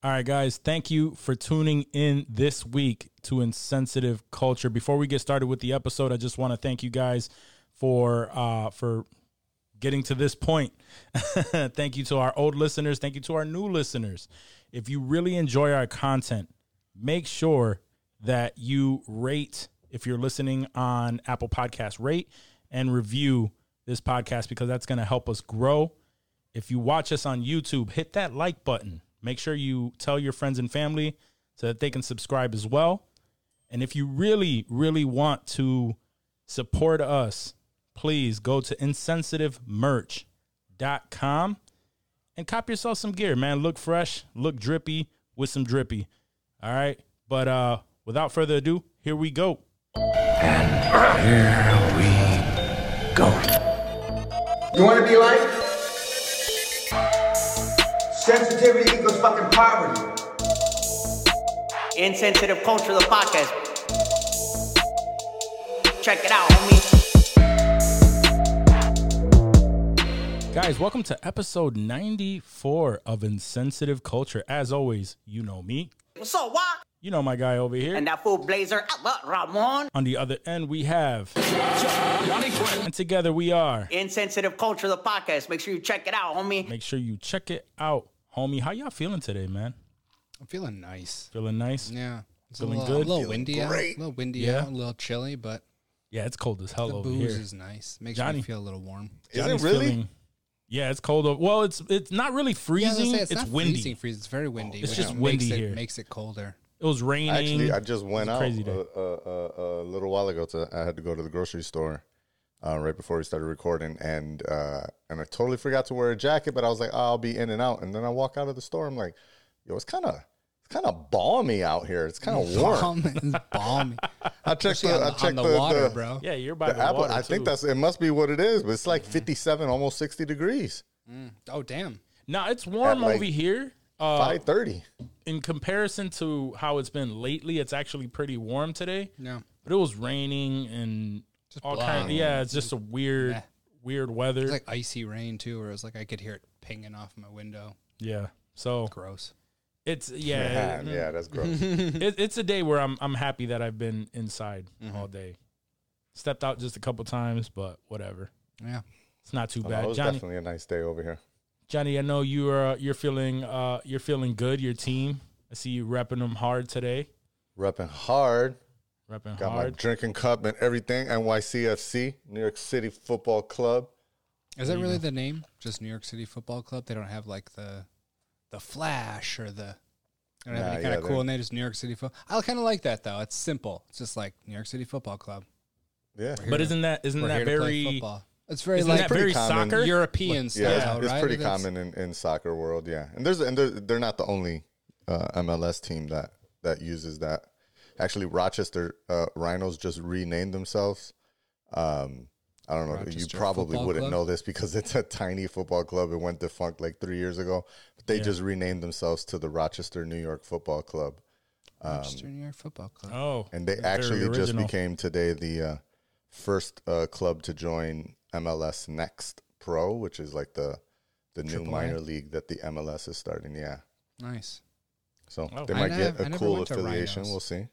All right, guys, thank you for tuning in this week to Insensitive Culture. Before we get started with the episode, I just want to thank you guys for uh for getting to this point. thank you to our old listeners, thank you to our new listeners. If you really enjoy our content, make sure that you rate if you're listening on Apple Podcast, rate and review this podcast because that's going to help us grow. If you watch us on YouTube, hit that like button. Make sure you tell your friends and family so that they can subscribe as well. And if you really, really want to support us, please go to insensitivemerch.com and cop yourself some gear, man. Look fresh, look drippy with some drippy. All right. But uh without further ado, here we go. And here we go. You want to be like? Sensitivity equals fucking poverty. Insensitive Culture, the podcast. Check it out, homie. Guys, welcome to episode 94 of Insensitive Culture. As always, you know me. What's up, what? You know my guy over here. And that fool Blazer, Albert Ramon. On the other end, we have. And together we are. Insensitive Culture, the podcast. Make sure you check it out, homie. Make sure you check it out, homie. How y'all feeling today, man? I'm feeling nice. Feeling nice? Yeah. It's Feeling a little, good? A little windy out. A little windy Yeah? out. A little chilly, but Yeah, it's cold as hell the over booze here. is nice. Makes Johnny. me feel a little warm. Is it really? feeling- yeah, it's cold. Over, well, it's it's not really Yeah, I was freezing. gonna say, it's it's, not windy. freezing. Freezing. It's very windy. It's which just makes windy it, here. Makes it colder. It was raining. Actually, I just went out crazy a, a, a, a little while ago. To I had to go to the grocery store uh, right before we started recording, and uh, and I totally forgot to wear a jacket. But I was like, oh, I'll be in and out. And then I walk out of the store. I'm like, yo, it's kind of it's kind of balmy out here. It's kind of warm. Balm, it's balmy. I checked Especially the, on, I the- checked the, the, water, the- bro. yeah, you're by the the, apple. water. I think that's it. Must be what it is. But it's like 57, almost 60 degrees. Oh damn. No, it's warm like, over here. Uh, 530. in comparison to how it's been lately, it's actually pretty warm today. Yeah, But it was raining and Just all blah. kind. Yeah, it's just a weird, Meh. weird weather. It's like icy rain too, where it was like I could hear it pinging off my window. yeah. So Gross. it's Yeah, yeah, yeah, that's gross. it, it's a day where I'm I'm happy that I've been inside Mm-hmm. all day. Stepped out just a couple times, but whatever. Yeah. It's not too Oh, bad. it was Johnny, definitely a nice day over here. Johnny, I know you are you're feeling uh you're feeling good. Your team, I see you repping them hard today. Repping hard. Repping Got my drinking cup and everything. NYCFC, New York City Football Club. Is that really the name? Just New York City Football Club? They don't have like the the Flash or the. They don't have Nah, any kind yeah, of cool they're- name. Just New York City Football. I kind of like that though. It's simple. It's just like New York City Football Club. Yeah. But isn't that isn't we're that here to play very football. It's very isn't like that pretty very common. soccer? European style, Yeah, it's, it's right? pretty That's- common in, in soccer world. Yeah, and there's and they're, they're not the only uh, MLS team that that uses that. Actually, Rochester uh, Rhinos just renamed themselves. Um, I don't know. you probably Football wouldn't Club? know this because it's a tiny football club. It went defunct like three years ago. But they Yeah. just renamed themselves to the Rochester New York Football Club, Rochester New York Football Club. Oh, and they actually just became today the uh, first uh, club to join MLS Next Pro, which is like the the new Triple A? minor league that the MLS is starting. Yeah, Nice. so Oh. they might nev- get I a never cool affiliation. Rhinos. We'll see.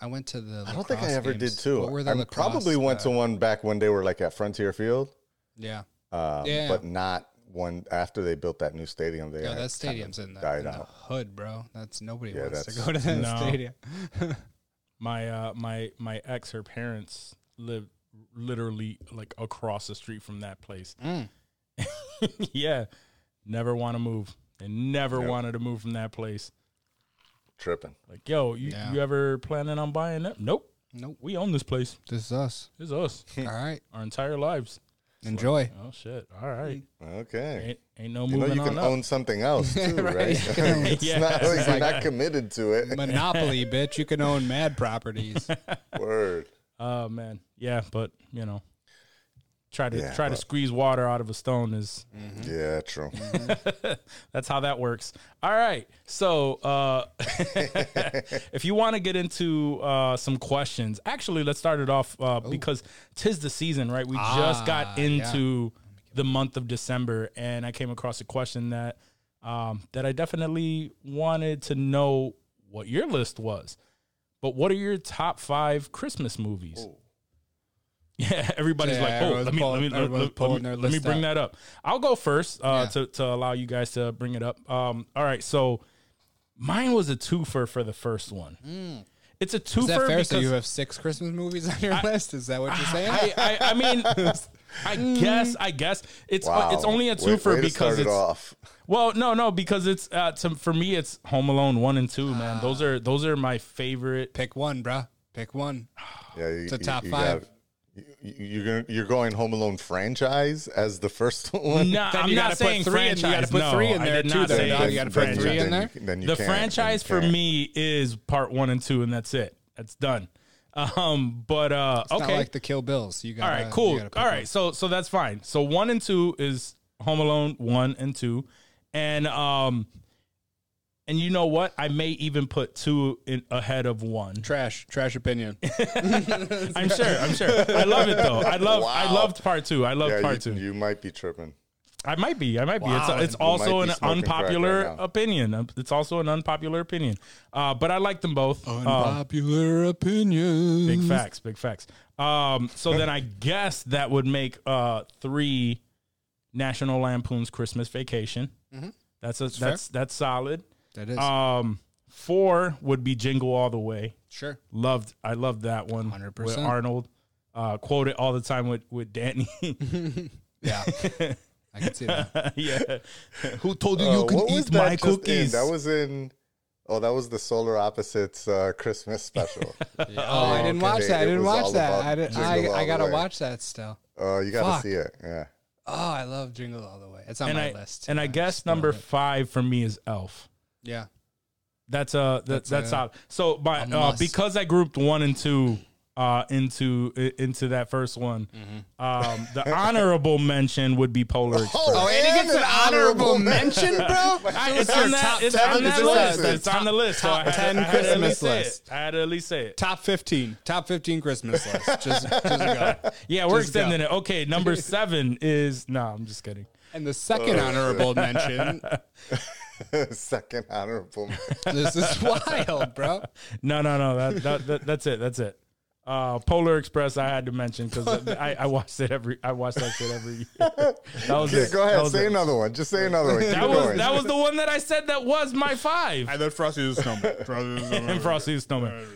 I went to the. I don't think I lacrosse ever did too. What were the I lacrosse, probably went to uh, one back when they were like at Frontier Field, Yeah. um, Yeah. but not one after they built that new stadium. They Yeah, had that kinda stadium's in the, in the hood, bro. That's nobody Yeah, wants to go to that No. stadium. my uh my my ex her parents live literally like across the street from that place. Mm. yeah, never want to move. They never Yep. wanted to move from that place. Tripping. Like, yo, you, Yeah. you ever planning on buying it? Nope. Nope. We own this place. This is us. This is us. All right. Our entire lives. Enjoy. Oh shit. All right. Okay. Ain't, ain't no You know moving you can up. own something else too, Right. right? it's yeah, not, like, you're not committed to it. Monopoly, bitch. You can own mad properties. Word. Oh man. Yeah, but you know, try to Yeah, try to squeeze water out of a stone is Yeah, true. That's how that works. All right. So, uh, if you want to get into uh, some questions, actually, let's start it off uh, because tis the season, right? We just Ah, got into the month of December, and I came across a question that um, that I definitely wanted to know what your list was. But what are your top five Christmas movies? Yeah, everybody's Yeah, like, oh, let me, let pulling- me, let, everyone's let- let me, let me bring out. that up. I'll go first uh, Yeah. to, to allow you guys to bring it up. Um, all right, so mine was a twofer for the first one. It's a twofer. Is that fair? because So you have six Christmas movies on your list? Is that what you're saying? I, I, I mean, I guess, I guess it's Wow. it's only a Way- twofer way to because start it it's off. well, no, no, because it's uh, to, for me, it's Home Alone one and two. Man, those are those are my favorite. Pick one, bruh. Pick one. Yeah, you, It's a top you five. got- you, you- you're gonna, you're going Home Alone franchise as the first one. No, Then I'm not saying three in- you franchise. gotta put no, three in I there did too, not though, say You gotta put three in there? you- then you the can't, then franchise you for can't. me is part one and two, and that's it. That's done. Um, but uh, It's okay, not like the Kill Bills. You got all right, cool. All right, so so that's fine. So one and two is Home Alone one and two, and um, and you know what? I may even put two in ahead of one. Trash. Trash opinion. I'm sure. I'm sure. I love it though. I love. I loved part two. I loved Yeah, part you, two. you might be tripping. I might be. I might be. It's it's also might an be smoking crack unpopular right opinion. Um, It's also an unpopular opinion. Uh, but I like them both. Um, Unpopular opinion. big facts. Big facts. Um, so then I guess that would make uh three National Lampoon's Christmas Vacation. That's a that's that's solid. That is. Um, four would be Jingle All the Way. sure. Loved. I loved that one. 100%. with Arnold. Uh, quote it all the time with with Danny. Yeah. I can see that. yeah. Who told you Uh, you can what was eat my cookies? That was in. Oh, that was the Solar Opposites uh, Christmas special. Oh, I didn't watch okay. that. I didn't watch that. I, did, Jingle I, I gotta watch that still. Oh, you got Fuck. to see it. Yeah. Oh, I love Jingle All the Way. It's on and my I list. and I guess number it. five for me is Elf. Yeah. That's uh that, That's that's, a- solid. So by uh, must. because I grouped one and two uh into i- into that first one, Mm-hmm. um the honorable mention would be Polar Express. Oh, and he gets an an honorable honorable mention, bro. I- it's your on that, top it's 10 on that Is this list. the It's on the list. so I had, 10 I had to at Christmas least say list. it. I had to at least say it. Top 15. Top 15 Christmas list. Just, just go. Yeah, we're Just go. extending it. Okay, number seven is no. I'm just kidding. And the second honorable mention. Second honorable. This is wild, bro. No, no, no. That, that, that that's it. That's it. Uh, Polar Express. I had to mention because I, I watched it every. I watched that shit every year. That was Yeah, it. go ahead. was Say it. another one. Just say another one. Keep That was going. that was the one that I said that was my five. then Frosty the Snowman. Frosty the and Frosty the Snowman.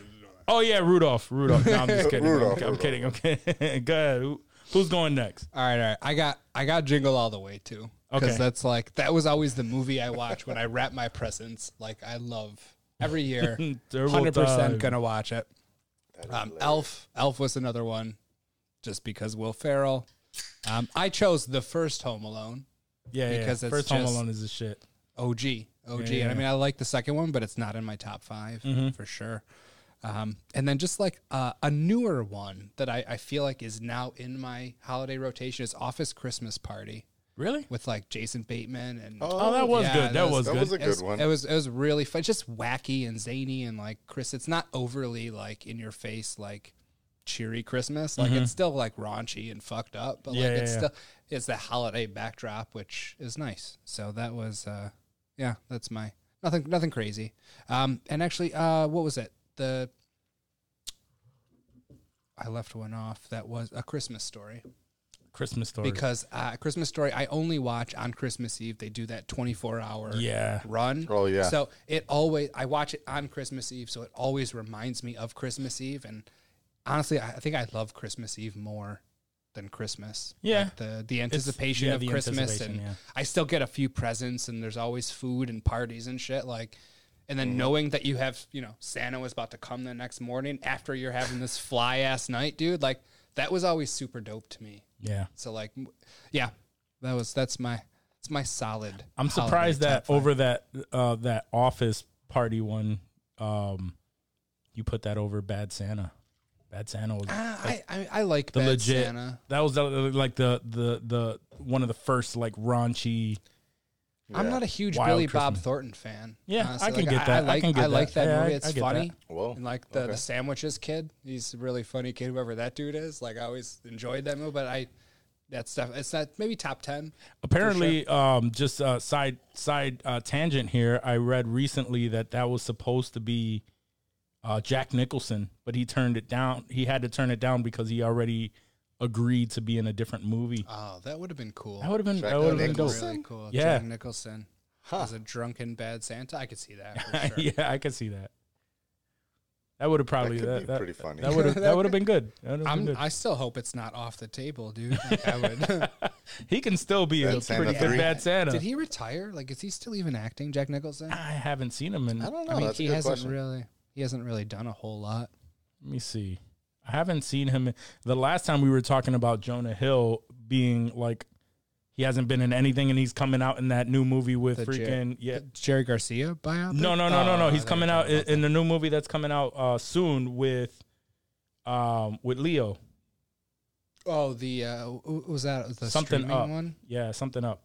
Oh yeah, Rudolph. Rudolph. No, I'm just kidding. Rudolph, I'm, I'm kidding. I'm kidding. go ahead. Who, who's going next? All right, all right. I got I got Jingle All the Way too. Because Okay. that's like that was always the movie I watch when I wrap my presents. Like I love every year. hundred percent gonna watch it. Um, Elf. Elf was another one, just because Will Ferrell. Um, I chose the first Home Alone. Yeah, yeah. because it's First Home Alone is a shit. OG, OG. Yeah, And. I mean, I like the second one, but it's not in my top 5 Mm-hmm. for sure. Um, and then just like uh, a newer one that I, I feel like is now in my holiday rotation is Office Christmas Party Really? with like Jason Bateman and Oh, that was Yeah, good. that That was- was that good. was a it was, good one. It was it was really fun, just wacky and zany and like Chris. It's not overly like in your face like cheery Christmas. Like it's still like raunchy and fucked up, but Mm-hmm. Yeah, like yeah, it's yeah. still it's the holiday backdrop, which is nice. So that was uh yeah, that's my nothing nothing crazy. Um and actually uh what was it? The I left one off that was a Christmas story Christmas story. because uh, Christmas Story I only watch on Christmas Eve. They do that twenty four hour Yeah. run. Oh, yeah. So it always I watch it on Christmas Eve, so it always reminds me of Christmas Eve. And honestly, I I think I love Christmas Eve more than Christmas. Yeah. Like the the anticipation yeah, of the Christmas, anticipation, and yeah. I still get a few presents, and there's always food and parties and shit. Like. And then knowing that you have, you know, Santa was about to come the next morning after you're having this fly ass night, dude, like that was always super dope to me. Yeah. So like, yeah, that was that's my it's my solid. I'm surprised that over that uh that office party one, um, you put that over Bad Santa. Bad Santa was Ah, I, I I like the Bad legit. Santa. That was the, like the the the one of the first like raunchy. I'm not a huge Wild Billy Bob Thornton fan. Yeah, honestly. I can Like, get that. I like can get like that. that Yeah, movie. It's I get funny. that. Whoa, And like the, okay. the sandwiches kid, he's a really funny kid. Whoever that dude is, like I always enjoyed that movie. But I, that stuff. It's not maybe top ten. Apparently, um, just uh, side side uh, tangent here. I read recently that that was supposed to be uh, Jack Nicholson, but he turned it down. He had to turn it down because he already agreed to be in a different movie. Oh, that would have been cool. That would have been Jack that would have been dope. Nicholson? really cool. Yeah. Jack Nicholson as a drunken bad Santa. I could see that. Sure. yeah, I could see that. That would have probably could that, be that- pretty funny. That would have that would have been good. Would've been I'm, good. I still hope it's not off the table, dude. Like, I would. he can still be a Santa pretty good bad Santa. Did he retire? Like, is he still even acting, Jack Nicholson? I haven't seen him in. I don't know. I mean, That's he a good hasn't question. really. He hasn't really done a whole lot. Let me see. I haven't seen him. The last time we were talking about Jonah Hill being like, he hasn't been in anything, and he's coming out in that new movie with The Jer- freaking yeah. Jerry Garcia biopic? No, no, no, no, no. Oh, He's coming out in, in the new movie that's coming out uh, soon with, um, with Leo. Oh, the uh, was that the Something up. one Yeah, something up.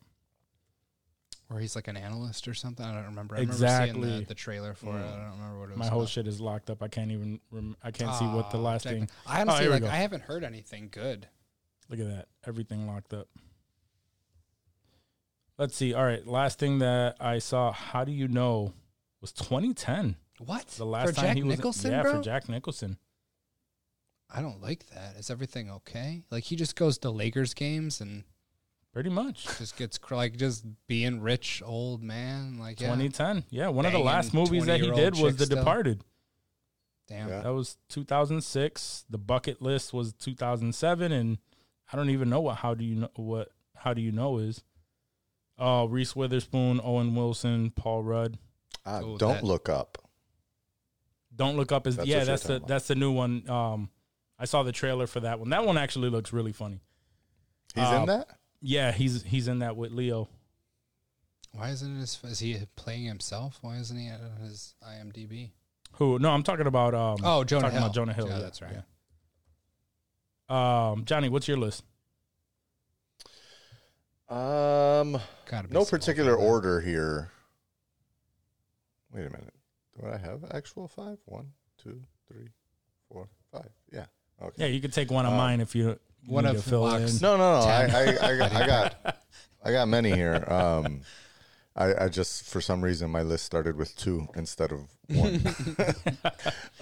Where he's like an analyst or something? I don't remember. I remember Exactly. seeing the, the trailer for it. I mm. don't remember what it was. My whole about. shit is locked up. I can't even. Rem- I can't see what the Oh, last thing. I Oh, honestly we like. I haven't heard anything good. Look at that. Everything locked up. Let's see. All right. Last thing that I saw. How do you know? Was 2010 What the last for time Jack he was? Nicholson, yeah, bro? for Jack Nicholson. I don't like that. Is everything okay? Like he just goes to Lakers games and Pretty much. just gets cr- like just being rich old man. Like yeah, 2010. Yeah, one of the last movies that he did was The still. Departed. damn. Yeah. That was 2006. The bucket list was 2007, and I don't even know what. How do you know what? How do you know is? Oh, Reese Witherspoon, Owen Wilson, Paul Rudd. Ah, Oh, don't that- look up. Don't look up is That's yeah. That's the about. that's the new one. Um, I saw the trailer for that one. That one actually looks really funny. He's Uh, in that. Yeah, he's he's in that with Leo. Why isn't it? His, is he playing himself? Why isn't he at his IMDb? Who? No, I'm talking about. Um, Oh, Jonah talking Hill. About Jonah Hill. Yeah, yeah, that's right. yeah. Um, Johnny, what's your list? Um, Gotta no particular like order here. Wait a minute. Do I have actual five? One, two, three, four, five. Yeah. Okay. Yeah, you could take one of Uh, mine if you one need of to fill in. No, no, no. I, I, I, got, I got, I got many here. Um, I, I just for some reason my list started with two instead of one.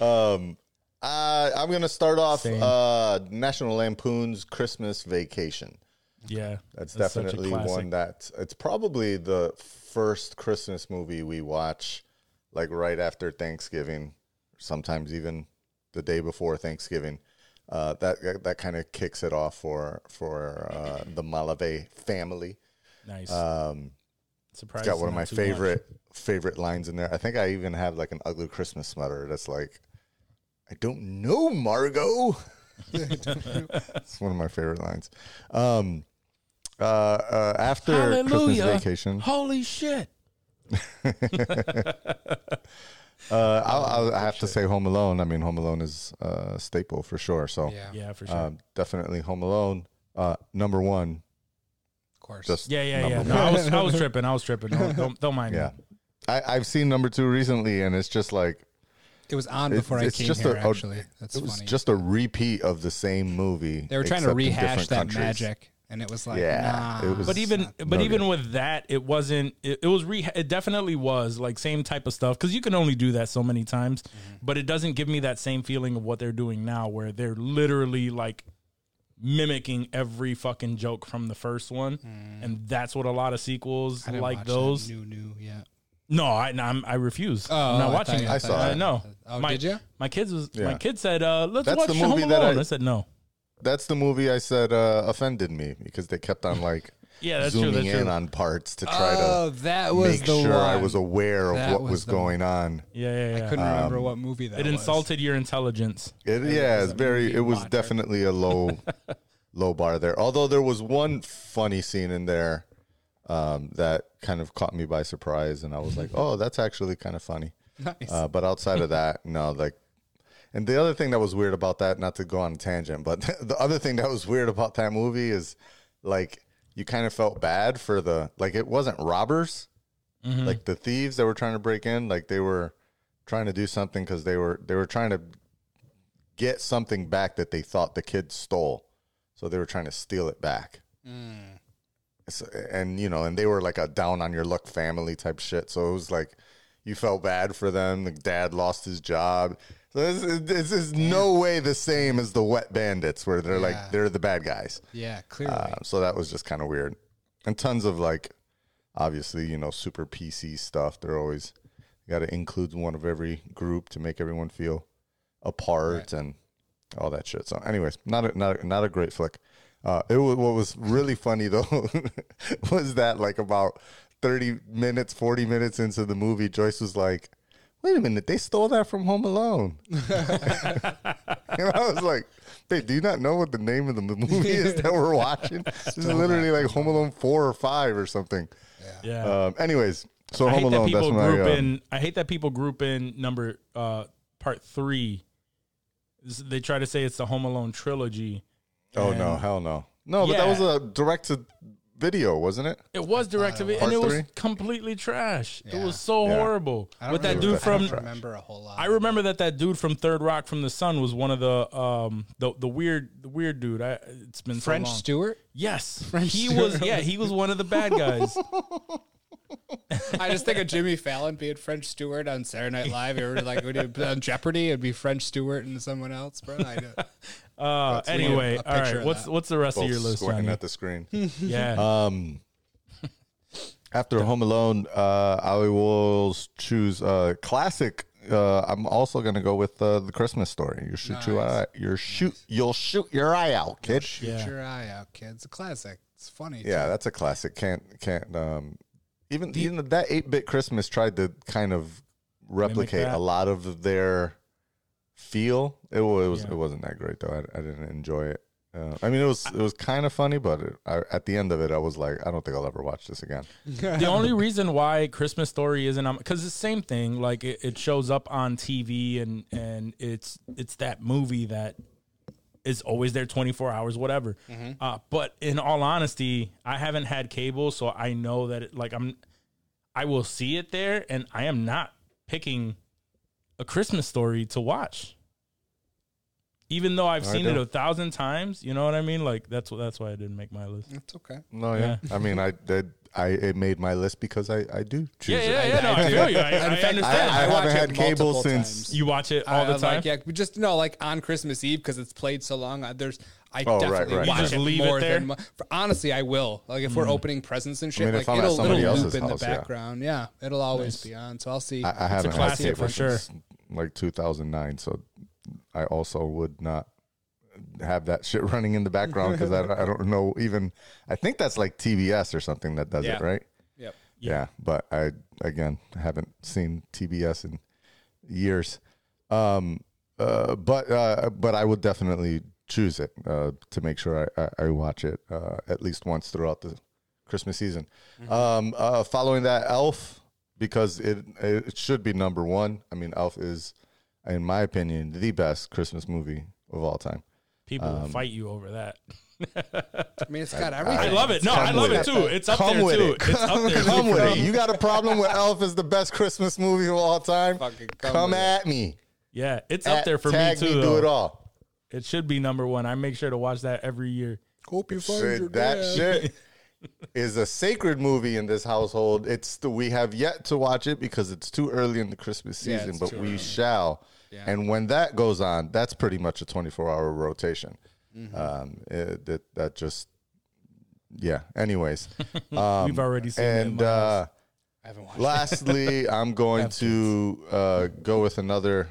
um, uh, I'm gonna start off Same. uh, National Lampoon's Christmas Vacation. Yeah, That's, That's such a definitely classic. one that it's probably the first Christmas movie we watch, like right after Thanksgiving, sometimes even the day before Thanksgiving. Uh, that that kind of kicks it off for for uh, the Malave family. nice. Um, Surprised. it's got one of my too much. favorite favorite lines in there. I think I even have like an ugly Christmas sweater that's like, I don't know, Margo. it's one of my favorite lines. Um, uh, uh, after Christmas vacation, Holy shit! uh, I'll, I'll I have to say Home Alone. I mean, Home Alone is uh, a staple for sure. So Yeah, Yeah, for sure. um, definitely Home Alone. Uh, number one, of course. just yeah, yeah, yeah. No. I was, I was tripping. I was tripping. Don't, don't, don't mind yeah. me. I, I've seen number two recently, and it's just like it was on it- before I came just here. a- a- actually, that's it was funny. just a repeat of the same movie. they were trying to rehash that countries. magic, and it was like, Yeah, nah. it was- But even, but no even good. with that, it wasn't. It, it was re. It definitely was like same type of stuff because you can only do that so many times. Mm-hmm. But it doesn't give me that same feeling of what they're doing now, where they're literally like mimicking every fucking joke from the first one, and that's what a lot of sequels Mm. I didn't like watch those. new new yeah. No, I, no, I'm, I refuse. Oh, I'm not I watching thought it. I I saw thought it. no. Oh, my, did you? My kids was. My kid said, uh, "Let's That's watch the Home movie that Alone." I, I- said, "No." That's the movie I said uh, offended me because they kept on like Yeah, that's true. zooming That's in true. on parts to try Oh, to that was make the sure one. I was aware of That what was was the going on. Yeah, yeah, yeah. I couldn't remember what movie that was. it was. insulted your intelligence. It, yeah, it's very. It was definitely a low, low bar there. Although there was one funny scene in there um, that kind of caught me by surprise, and I was like, "Oh, that's actually kind of funny." Nice. Uh, but outside of that, no, like. And the other thing that was weird about that, not to go on a tangent, but the other thing that was weird about that movie is, like, you kind of felt bad for the like it wasn't robbers, mm-hmm. like the thieves that were trying to break in, like they were trying to do something because they were they were trying to get something back that they thought the kids stole, so they were trying to steal it back. Mm. So, and you know, and they were like a down on your luck family type shit. So it was like you felt bad for them. The dad lost his job. This, this is no way the same as the Wet Bandits, where they're Yeah. like they're the bad guys. Yeah, clearly. Uh, so that was just kind of weird, and tons of like, obviously, you know, super PC stuff. They're always got to include one of every group to make everyone feel apart and all that shit. So, anyways, not a, not a, not a great flick. Uh, it was, what was really funny though was that like about thirty minutes, forty minutes into the movie, Joyce was like. Wait a minute, they stole that from Home Alone. and I was like, babe, do you not know what the name of the movie is that we're watching? This is literally like Home Alone 4 or 5 or something. Yeah. Um, anyways, so I Home hate that Alone, that's people my. group uh, in. I hate that people group in number uh part three. They try to say it's the Home Alone trilogy. oh, no, hell no. No, but that was a direct to video, wasn't it? It was direct to video, and it was three? completely trash. It was so Yeah. horrible. With that really- dude I don't from, remember a whole lot. I remember that that dude from Third Rock from the Sun was one of the um the the weird the weird dude. I it's been French so long. Stewart. Yes, French he Stewart. was. Yeah, he was one of the bad guys. I just think of Jimmy Fallon being French Stewart on Saturday Night Live. You ever like when you on Jeopardy, it'd be French Stewart and someone else, bro. I know. Uh, anyway, a all right. What's that. what's the rest Both of your list, squinting Johnny? at the screen. Yeah, um, after Home Alone, uh, I will s- choose uh, classic. Uh, I'm also going to go with uh, the Christmas story. You shoot your eye, your shoot, you'll shoot your eye out, kid. Shoot Yeah. your eye out, kids. A classic. It's funny. Yeah, too. that's a classic. Can't can't um even even that eight bit Christmas tried to kind of replicate a lot of their feel. It, wa- it was Yeah. it wasn't that great though. I, I didn't enjoy it. Uh, I mean, it was it was kind of funny, but it, I, at the end of it, I was like, I don't think I'll ever watch this again. the only reason why Christmas Story isn't on because it's the same thing. Like it, it shows up on TV and and it's it's that movie that is always there 24 hours, whatever. Uh, but in all honesty, I haven't had cable, so I know that it, like I'm, I will see it there, and I am not picking a Christmas Story to watch. Even though I've I seen it do. a thousand times, you know what I mean. Like that's what that's why I didn't make my list. It's okay. No, yeah. I mean, I did. I it made my list because I I do choose Yeah, it. yeah, yeah. No, I feel you. I, I In understand. I, I watch haven't it had cable since. times. You watch it all I, the time. Like, yeah, but just no, like on Christmas Eve because it's played so long. uh, There's, I Oh, definitely right. You watch it leave it more there? than. mo- For, honestly, I will. Like if we're opening presents and shit, mean, like if I'm at it'll, it'll loop in the house, yeah. background. Yeah, it'll always be on. So I'll see. I, I haven't had classic cable for sure. Like 2009, so I also would not have that shit running in the background because I, I don't know even. I think that's like TBS or something that does it, right? yep. Yeah. but I again haven't seen TBS in years. Um, uh, but uh, but I would definitely choose it uh, to make sure I, I, I watch it uh, at least once throughout the Christmas season. Um, uh, following that, Elf because it it should be number one. I mean, Elf is, in my opinion, the best Christmas movie of all time. People will um, fight you over that. I mean, it's got everything. I love it. No, Come I love it it. too. It's up Come there with too. it. It's up there. Come too. with it. You got a problem with Elf is the best Christmas movie of all time? Fucking come come with it. at me. Yeah, it's up there for me tag too. do it all. It should be number one. I make sure to watch that every year. Hope you find Shit, your that dad. shit is a sacred movie in this household. It's the, we have yet to watch it because it's too early in the Christmas Yeah, season, it's but too we early. shall. Yeah. And when that goes on, that's pretty much a 24 hour rotation. Mm-hmm. Um, it, that that just yeah. Anyways, um, We've already seen it. in and my uh. I haven't watched. lastly, I'm going to uh, go with another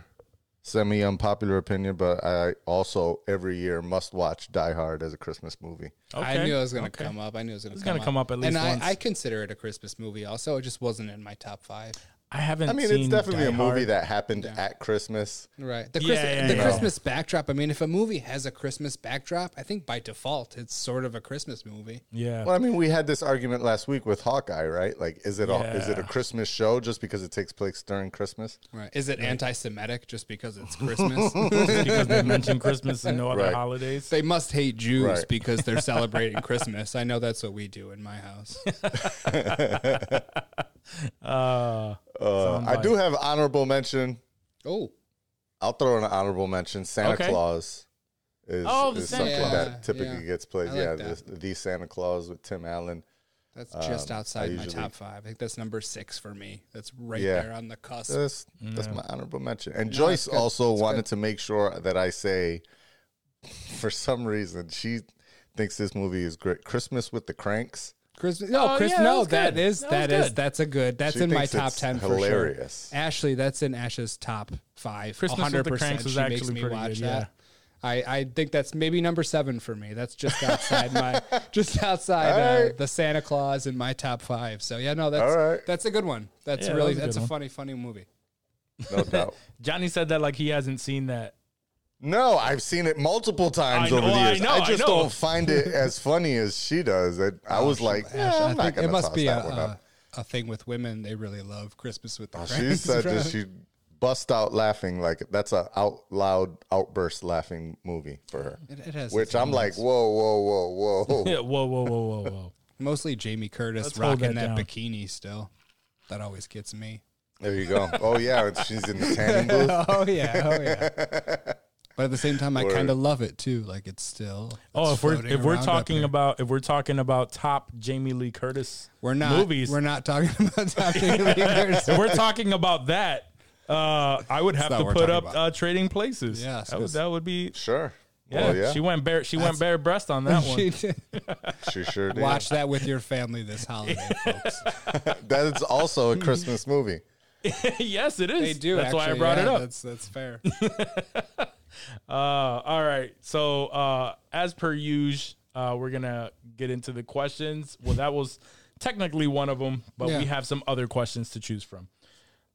semi unpopular opinion, but I also every year must watch Die Hard as a Christmas movie. I knew it was going to okay. come up. I knew it was going to come come up at least and I. I consider it a Christmas movie. Also, it just wasn't in my top five. I haven't. I mean, seen it's definitely Die a movie Hard. that happened at Christmas. Right. The, Yeah, Christ- yeah, the yeah. Christmas backdrop. I mean, if a movie has a Christmas backdrop, I think by default it's sort of a Christmas movie. Yeah. Well, I mean, we had this argument last week with Hawkeye, right? Like, is it a, is it a Yeah. Christmas show just because it takes place during Christmas? Right. Is it anti-Semitic just because it's Christmas? because they mentioned Christmas and no other Right. holidays. they must hate Jews Right. because they're celebrating Christmas. I know that's what we do in my house. Uh, Uh, I do have honorable mention. Oh, I'll throw in an honorable mention. Santa Okay. Claus is, Oh, the is Santa something Claus. that typically Yeah, gets played. I like yeah, that. the, the Santa Claus with Tim Allen. That's just Um, I outside my usually- top five. I think that's number six for me. That's right Yeah. there on the cusp. That's that's my honorable mention. And No, Joyce also That's wanted good. to make sure that I say, for some reason, she thinks this movie is great. Christmas with the Cranks. Christmas. No, Oh, Chris. yeah, no, was that good. is That that was is good. that's a good. That's She in my top it's ten hilarious. for sure. Ashley, that's in Ash's top five. Christmas with hundred the percent. Cranks was She makes me pretty watch good, that. I, I think that's maybe number seven for me. That's just outside my just outside All uh, right. the Santa Claus in my top five. So yeah, no, that's All right. that's a good one. That's Yeah, really was a that's a one. funny funny movie. No doubt. Johnny said that like he hasn't seen that. No, I've seen it multiple times I over know, the I years. know, I I just know. don't find it as funny as she does. I, oh, I was like, yeah, I I'm not think gonna it must toss be a, that one up. a, a thing with women. They really love Christmas with the Oh, She Cranks, said right? that she bust out laughing like that's a out loud outburst laughing movie for her. It, it has Which I'm like, whoa, whoa, whoa, whoa. Yeah, whoa, whoa, whoa, whoa, whoa. mostly Jamie Curtis Let's rocking that that, bikini still. That always gets me. There you go. Oh yeah, she's in the tanning booth. Oh yeah, oh yeah. But at the same time, I kind of love it too. Like it's still. Oh, if we're if we're talking about if we're talking about top Jamie Lee Curtis we're not movies, we're not talking about top Jamie Lee Curtis. if we're talking about that, uh, I would have to put up uh, Trading Places. Yes, that would, 'cause- that would be Sure. yeah. Well, yeah. She went bare she went bare breast on that one. She did. She sure did. Watch that with your family this holiday, folks. That is also a Christmas movie. yes, it is. They do. That's why I actually, brought it up. That's that's fair. Uh, all right. So, uh, as per usual, uh, we're gonna get into the questions. Well, that was technically one of them, but Yeah. we have some other questions to choose from.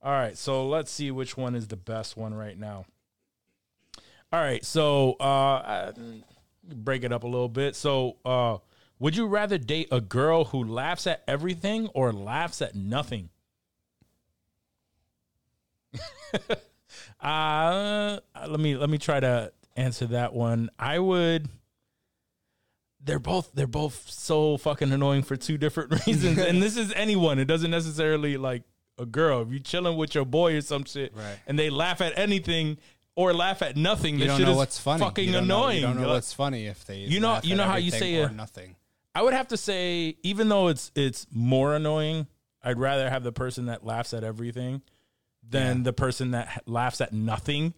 All right. So let's see which one is the best one right now. All right. So, uh, break it up a little bit. So, uh, would you rather date a girl who laughs at everything or laughs at nothing? uh let me let me try to answer that one. I would they're both they're both so fucking annoying for two different reasons. and this is anyone. It doesn't necessarily like a girl. If you're chilling with your boy or some shit Right. and they laugh at anything or laugh at nothing, You don't shit know is what's funny. fucking you don't know- annoying. you don't know Like, what's funny if they. You know- you know how you say or a- nothing. I would have to say, even though it's it's more annoying, I'd rather have the person that laughs at everything than Yeah. the person that laughs at nothing.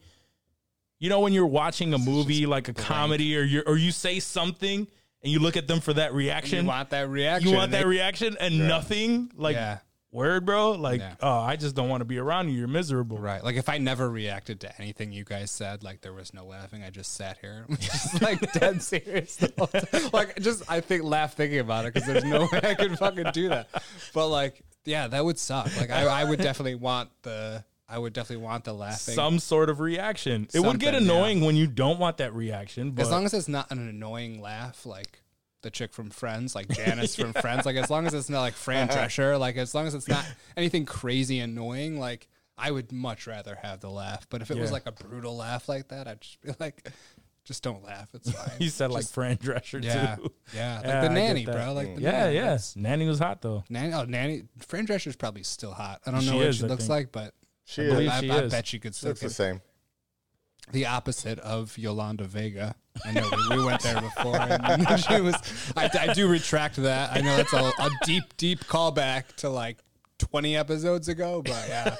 You know, when you're watching a movie like a comedy, or you or you say something and you look at them for that reaction, You want that reaction. you want that reaction, and nothing like Yeah. word, bro. Like, Yeah. oh, I just don't want to be around you. You're miserable. Right. Like if I never reacted to anything you guys said, like there was no laughing, I just sat here just like dead serious. The whole time. Like just I think laugh thinking about it because there's no way I could fucking do that. But like, yeah, that would suck. Like I, I would definitely want the I would definitely want the laughing. Some sort of reaction. It would get Something, annoying when you don't want that reaction. But as long as it's not an annoying laugh, like the chick from Friends, like Janice from Friends, like as long as it's not like Fran uh-huh. Drescher, like as long as it's not anything crazy annoying, like I would much rather have the laugh. But if it was Yeah. like a brutal laugh like that, I'd just be like, just don't laugh. It's fine. you said, like Just- Fran Drescher yeah, too. yeah, like Yeah, I the get nanny, bro. Like the Yeah, nanny. yeah. That's- Nanny was hot though. Nanny, oh, nanny. Fran Drescher's probably still hot. I don't She know what is, she I looks think. like, but She I, is. believe I, she I is. bet you could still Looks the same. the opposite of Yolanda Vega. I know we, we went there before, and she was. I, I do retract that. I know that's a, a deep, deep callback to like twenty episodes ago, but yeah.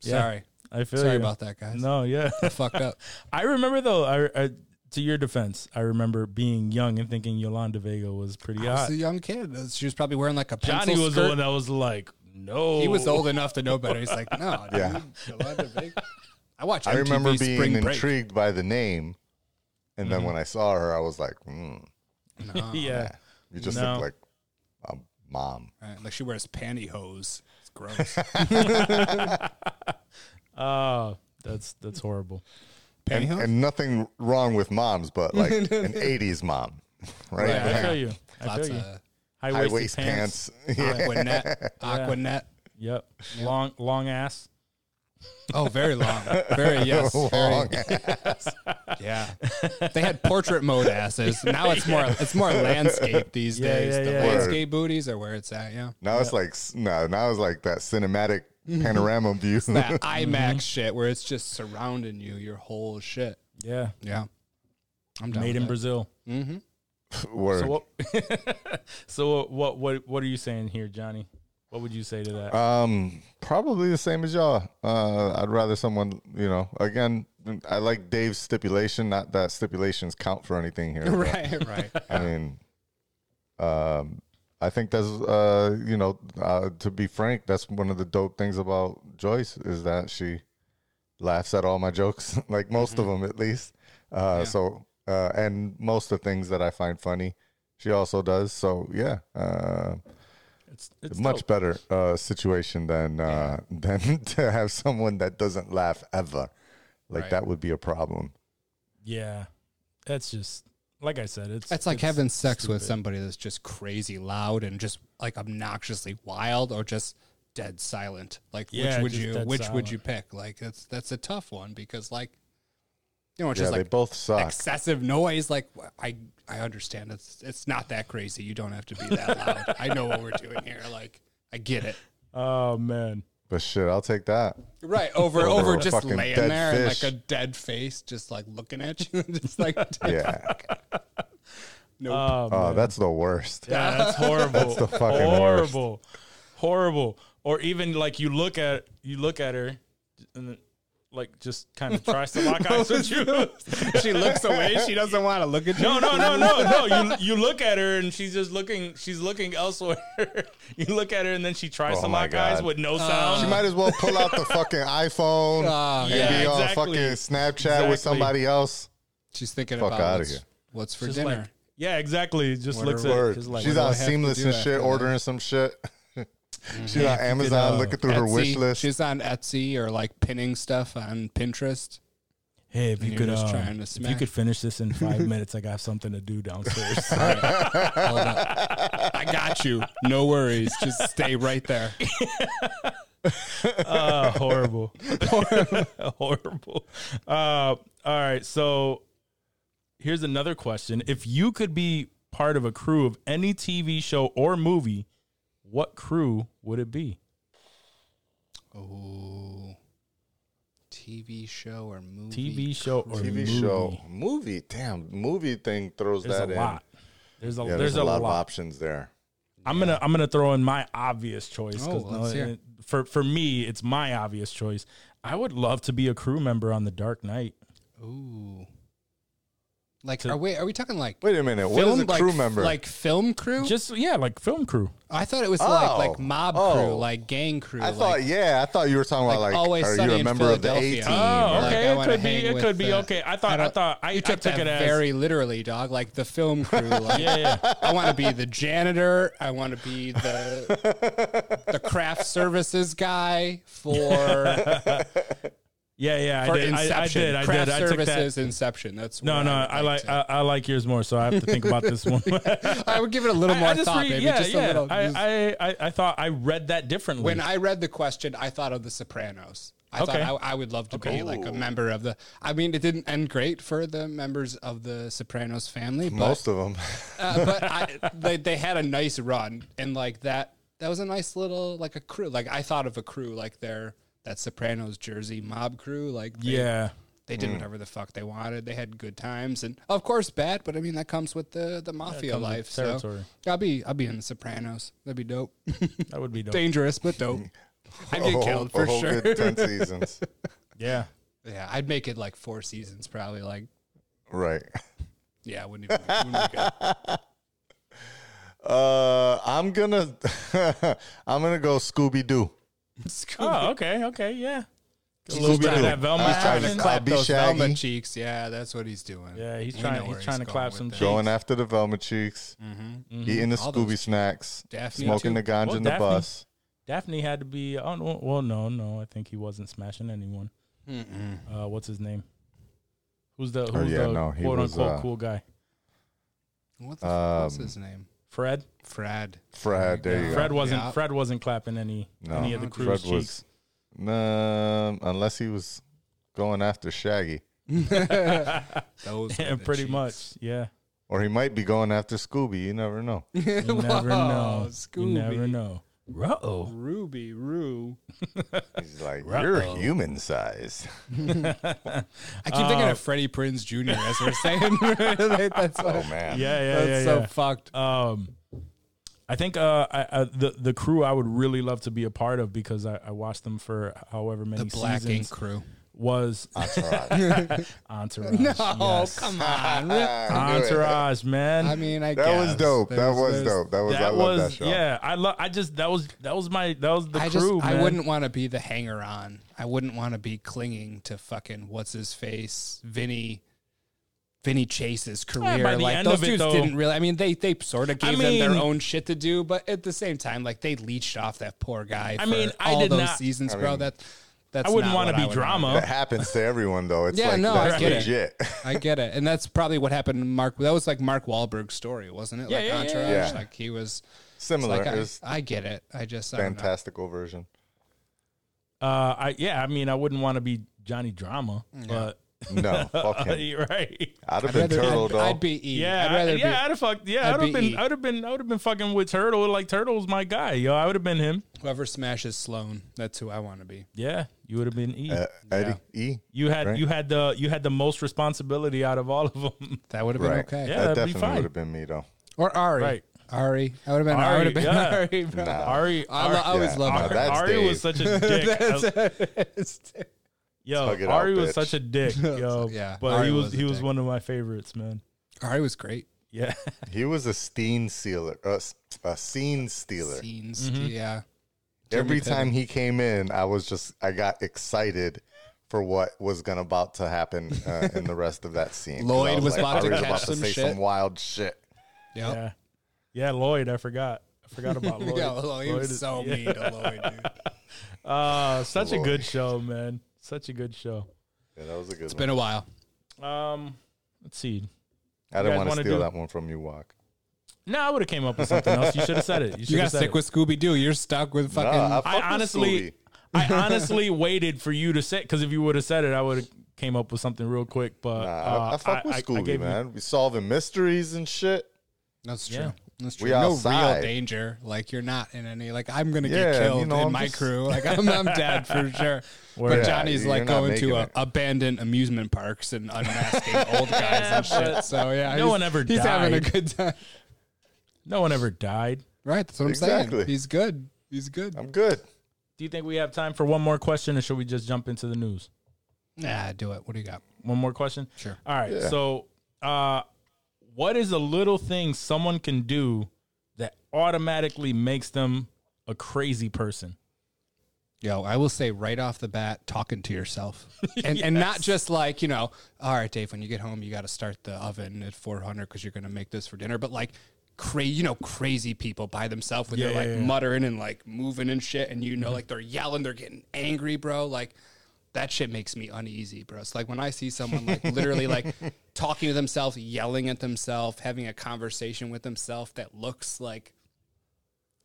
Sorry, I feel sorry you. about that, guys. No, yeah. I fucked up. I remember though. I, I to your defense, I remember being young and thinking Yolanda Vega was pretty I was a young kid. She was probably wearing like a pencil Johnny was the one that was like, no. He was old enough to know better. He's like, no, dude, Yeah. Yolanda Vega. I watched. I remember being Spring Break. intrigued by the name, and Mm-hmm. then when I saw her, I was like, mm, yeah. "You just No. look like a mom." Right, Like she wears pantyhose. It's gross. Oh, that's that's horrible. And, and nothing wrong with moms, but like an '80s mom, right? Yeah, I Like feel you. I Lots feel you. of High High waist waist pants. pants. Yeah. Aquanet. Aquanet. Yep. Long long ass. Oh, very long. Very yes. Very, Long ass. yeah. They had portrait mode asses. Now it's more it's more landscape these Yeah, days. yeah, the yeah. landscape booties are where it's at, yeah. Now it's like s- no, now it's like that cinematic panorama view. That IMAX shit where it's just surrounding you, your whole shit. Yeah. Yeah. I'm down made with in that. Brazil. Word. So what? so what? What? What are you saying here, Johnny? What would you say to that? Um, probably the same as y'all. Uh, I'd rather someone, you know, again, I like Dave's stipulation. Not that stipulations count for anything here. but, right, right. I mean, um, I think that's, uh, you know, uh, to be frank, that's one of the dope things about Joyce is that she laughs at all my jokes, like most of them at least. Uh, So, uh, and most of the things that I find funny, she also does. So, yeah. Uh, it's it's much dope. better uh, situation than uh, than to have someone that doesn't laugh ever. Like Right. that would be a problem. Yeah, that's just like I said. It's It's like having sex with somebody that's just crazy loud and just like obnoxiously wild or just dead silent. Like Yeah, which would you dead which would you pick? Like that's that's a tough one because like you know it's Yeah, just they like both suck. excessive noise like I I understand it's it's not that crazy. You don't have to be that loud. I know what we're doing here. Like I get it. Oh man, But shit, I'll take that. Right over Over over just fucking laying dead there and like a dead face, just like looking at you, just like Yeah. nope. oh, oh, that's the worst. yeah, that's horrible. that's the fucking worst. horrible, horrible. Or even like you look at you look at her, and then, like just kind of tries to lock eyes with you. she looks away. She doesn't want to look at you. No, no, no, no, no. You you look at her and she's just looking. She's looking elsewhere. you look at her and then she tries Oh to my lock eyes with no uh, sound. She might as well pull out the fucking iPhone Oh, and yeah, be on exactly. fucking Snapchat Exactly. with somebody else. She's thinking Fuck about outta what's, here. what's for just dinner. like yeah, exactly. Just What looks at Word. just like She's what do I on Seamless and after shit, that? ordering some shit. She's on could, Amazon uh, looking through her Etsy. wish list. She's on Etsy or like pinning stuff on Pinterest. Hey, if And you could, uh, trying to if you could finish this in five minutes, I got something to do downstairs. Hold up. I got you. No worries. Just stay right there. uh, horrible, horrible. Uh, all right, so here's another question: If you could be part of a crew of any TV show or movie, what crew would it be? Oh. TV show or movie? TV show or TV movie? show, movie. Damn, movie thing throws There's that a in. lot. There's a Yeah, there's, there's, a, lot, of options there. I'm gonna I'm gonna throw in my obvious choice. Oh, 'cause Oh, no, it- for for me, it's my obvious choice. I would love to be a crew member on The Dark Knight. Ooh. Like, To- are we are we talking like Wait a minute. What film, is a crew like, member? Like film crew? Just yeah, like film crew. I thought it was Oh. like like oh. mob Oh. crew, like gang crew. I like, thought, yeah, I thought you were talking about like like, Always are Sunny you a in member of the A Philadelphia. team? Oh, Like, okay. I it wanna could be. hang It with could be. the- Okay. I thought. I, don't- thought. I, I you took took it that as very literally, dog. Like the film crew. Like, Yeah, yeah. I want to be the janitor. I want to be the the craft services guy for Yeah, yeah. I did. I, I Inception. did. I craft did. I took services that. Inception. That's No, no. I like. to- I, I like yours more, so I have to think about this one. I would give it a little more I, I just thought, read, maybe. yeah, just yeah. a little. I, just- I, I, I thought I read that differently. when I read the question, I thought of The Sopranos. I Okay. thought I, I would love to be like a member of the. I mean, it didn't end great for the members of the Sopranos family, but Most of them. uh, but I, they they had a nice run, and like that that was a nice little like a crew. Like I thought of a crew like their that Sopranos Jersey mob crew. Like they, yeah, they did whatever the fuck they wanted. They had good times, and of course bad, but I mean that comes with the the mafia comes life. So. I'll be I'll be in the Sopranos. That'd be dope. that would be dope. Dangerous, but dope. I'd get whole- killed for whole sure. good ten seasons. Yeah. Yeah, I'd make it like four seasons probably. Like right. yeah, I wouldn't even, wouldn't be good. Uh, I'm gonna, I'm gonna go Scooby Doo. Oh, okay, okay, yeah. A little bit of Scooby-Doo. that Velma He's trying to clap Clap be those Shaggy. Velma cheeks. Yeah, that's what he's doing. Yeah, he's trying- know he's trying to clap some cheeks. Going after the Velma cheeks, eating the All Scooby snacks, Daphne smoking too. the ganja Well, in the Daphne- bus. Daphne had to be. Oh no, well, no, no. I think he wasn't smashing anyone. Uh, what's his name? Who's the Oh, who's yeah, the no, he quote was, unquote uh, cool guy? What the fuck was Um, his name? Fred. Fred. Fred, there you Fred go. wasn't. Yeah. Fred wasn't clapping any No, any of the Fred crew's Fred cheeks. was, um, unless he was going after Shaggy, Those were Yeah, pretty cheeks. much. Yeah. or he might be going after Scooby. You never know. You never Whoa, know. Scooby. You never know. Uh-oh. Ruby Roo. He's like, you're human size. I keep thinking of Freddie Prinze Jr. as we're saying. Like, that's Oh what, man. Yeah, yeah, that's yeah. so yeah. fucked. Um, I think uh, I, I, the the crew I would really love to be a part of because I, I watched them for however many the Black Ink seasons. crew. Was Entourage. Entourage? No, yes. come on. Entourage, man. I mean, I That guess. was dope. That There's- was there's- dope. That was I that love was that show. yeah. I love. I just that was that was my that was the I just crew. I wouldn't want to be the hanger on. I wouldn't want to be clinging to fucking what's his face, Vinny. Vinny Chase's eh, career, by the like end those of it, dudes though- didn't really. I mean, they they sort of I gave them their own shit to do, but at the same time, like they leached off that poor guy. I for mean, I all did those not- seasons, I bro. mean, That that's I wouldn't want to be would wanna drama. That happens to everyone though. It's Yeah, like no, I that's get it. I get it, and that's probably what happened to Mark. That was like Mark Wahlberg's story, wasn't it? Yeah, like yeah, yeah, Entourage. yeah. Like he was Similar. Like I, I get it. I just I don't know. fantastical version. Uh, I yeah. I mean, I wouldn't want to be Johnny Drama, but No, fuck him. right. I'd have I'd been rather- Turtle I'd, though. I'd be E. Yeah, I'd rather I, be. yeah, I'd have fucked. Yeah, I'd I'd have be been. E. I'd have been. I would have been fucking with Turtle. Like Turtle's my guy, yo. I would have been him. Whoever smashes Sloan, that's who I want to be. Yeah, you would have been E. Uh, Eddie E. you had right? you had the you had the most responsibility out of all of them. That would have been Right. okay. Yeah. that that'd be definitely fine. would have been me though. Or Ari. Right. Ari. I would have been. I Ari, would have been yeah. Ari. Bro. Nah. Ari, I, lo- I always Yeah. love Nah, Ari. that's Ari Dave. was such a dick. I- yo, Tug it out, Ari was bitch. such a dick, yo. Yeah, but Ari he was, was a he was dick. one of my favorites, man. Ari was great. Yeah, He was a scene stealer, uh, a scene stealer. Scenes. Mm-hmm. Yeah. Every Jeremy time he came in, I was just I got excited for what was gonna about to happen uh, in the rest of that scene. 'Cause Lloyd I was about to Ari's catch some say shit. some wild shit. Yep. yeah, yeah. Lloyd, I forgot. I forgot about Lloyd. Yeah, Lloyd, he was is- so yeah. mean to Lloyd, dude. Uh, such a Lloyd. good show, man. Such a good show. Yeah, that was a good It's one. been a while. Um, let's see. I didn't want to wanna steal do- that one from you, Juac. No, I would have came up with something else. You should have said it. You You should gotta have said stick it. with Scooby Doo. You're stuck with fucking. Nah, I, fuck with I honestly, Scooby. I honestly waited for you to say because if you would have said it, I would have came up with something real quick. But Nah, uh, I, I fuck with I Scooby, gave you- man. We solving mysteries and shit. That's true. Yeah. That's We true. no real danger. Like you're not in any. Like I'm gonna Yeah, get killed you know, in I'm my just- crew. Like I'm, I'm dead for sure. Word. But Yeah, Johnny's you're like going to making a, abandoned amusement parks and unmasking old guys and shit. So yeah, No one ever died. He's having a good time. no one ever died. Right. That's what I'm Exactly. saying. He's good. He's good. I'm good. Do you think we have time for one more question, or should we just jump into the news? Nah, do it. What do you got? One more question. Sure. All right. Yeah. So, uh, what is a little thing someone can do that automatically makes them a crazy person? Yo, I will say right off the bat, talking to yourself, and and not just like you know, all right, Dave, when you get home, you got to start the oven at 400 because you're gonna make this for dinner. But like, crazy, you know, crazy people by themselves when Yeah, they're like yeah, yeah. muttering and like moving and shit, and you know, mm-hmm. like they're yelling, they're getting angry, bro. Like that shit makes me uneasy, bro. It's like when I see someone like literally like talking to themselves, yelling at themselves, having a conversation with themselves that looks like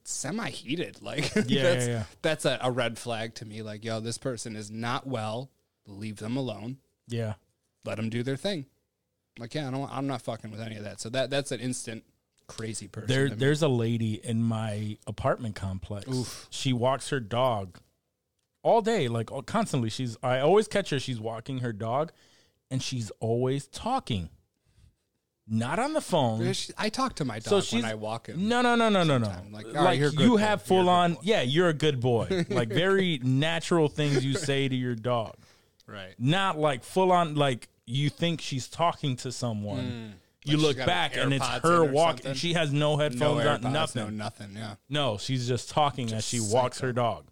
semi heated. Like Yeah, that's yeah, yeah. that's a, a red flag to me. Like, yo, this person is not well. Leave them alone. Yeah. Let them do their thing. Like, yeah, I don't, I'm not fucking with any of that. So that that's an instant crazy person. There, to me. there's a lady in my apartment complex. She walks her dog all day, like all- constantly. She's I always catch her. She's walking her dog, and she's always talking, not on the phone. I talk to my dog So when I walk him. No, no, no, no, no, no. sometime. Like, Like, all right, you're a good you boy. have full on. boy. Yeah, you're a good boy. like very natural things you say to your dog. Right. Not like full on. Like you think she's talking to someone. You Hmm. Like she's look back and it's her walking. She has no No headphones AirPods, on. Nothing. no nothing. Yeah, No, she's just talking as she walks psycho. her dog.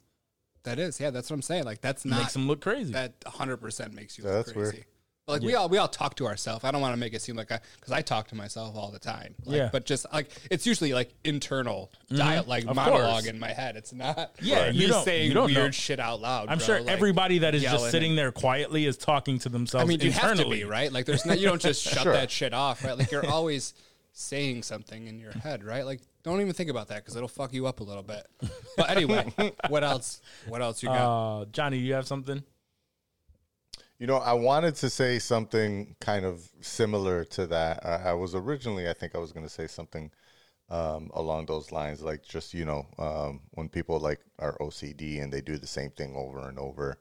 That is. Yeah, that's what I'm saying. Like, that's not Makes them look crazy. that 100 percent makes you Yeah, look that's crazy. weird. But, Like we all we all talk to ourselves. I don't want to make it seem like I because I talk to myself all the time. Like, Yeah. But just like it's usually like internal mm-hmm. diet, like Of monologue course. in my head. It's not Yeah, me you don't- saying you don't weird know. shit out loud. I'm bro, sure like, everybody that is just sitting and- there quietly is talking to themselves. I mean, you have to internally. be right. Like there's no you don't just shut Sure. that shit off, right? Like you're always saying something in your head, right? Like don't even think about that because it'll fuck you up a little bit. But anyway, what else? What else you got? Uh, Johnny, you have something? You know, I wanted to say something kind of similar to that. I, I was originally, I think I was going to say something um, along those lines. Like just you know, um, when people like are OCD and they do the same thing over and over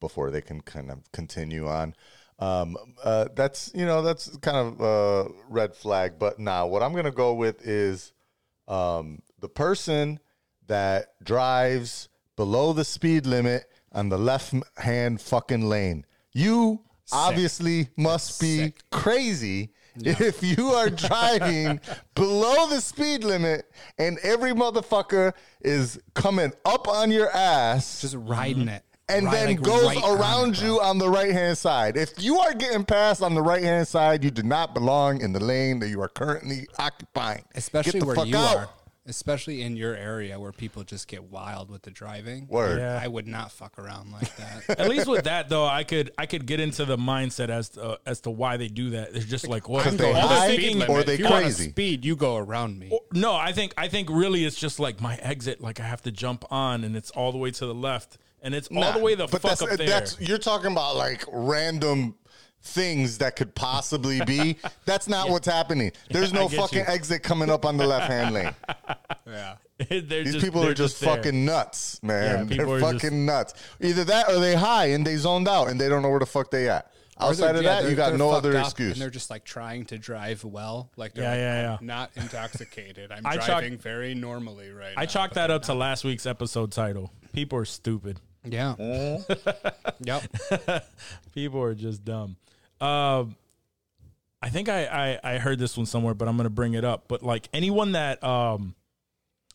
before they can kind of continue on. Um, uh, that's you know that's kind of a red flag. But now what I'm gonna go with is um, the person that drives below the speed limit on the left hand fucking lane. You obviously must be crazy if you are driving below the speed limit and every motherfucker is coming up on your ass Just riding it. And Right, then like, goes right around it, bro. you on the right hand side. If you are getting passed on the right hand side, you do not belong in the lane that you are currently occupying. Especially where you out. are. Especially in your area where people just get wild with the driving. Word. Yeah. I would not fuck around like that. At least with that though, I could I could get into the mindset as to, as to why they do that. They're just like, well, Because all they they're high thinking- or they if you want to crazy. speed, you go around me. No, I think I think really it's just like my exit. Like I have to jump on, and it's all the way to the left, and it's all the way the but fuck that's, up uh, there. That's you're talking about like random things that could possibly be. That's not what's happening. There's I no fucking you. exit coming up on the left hand lane. Yeah. They're These just- people they're are just, there. fucking nuts, man. Yeah, They're fucking just- nuts. Either that or they high and they zoned out and they don't know where the fuck they at. Outside of yeah, that, you got no other up excuse. And they're just like trying to drive well. Like they're Yeah, like, yeah, yeah. not intoxicated. I'm I chalk- driving very normally right now. I chalked that they're up to last week's episode title. People are stupid. Not. Yeah. Mm-hmm. yep. People are just dumb. Um, I think I, I I heard this one somewhere, but I'm gonna bring it up. But like anyone that um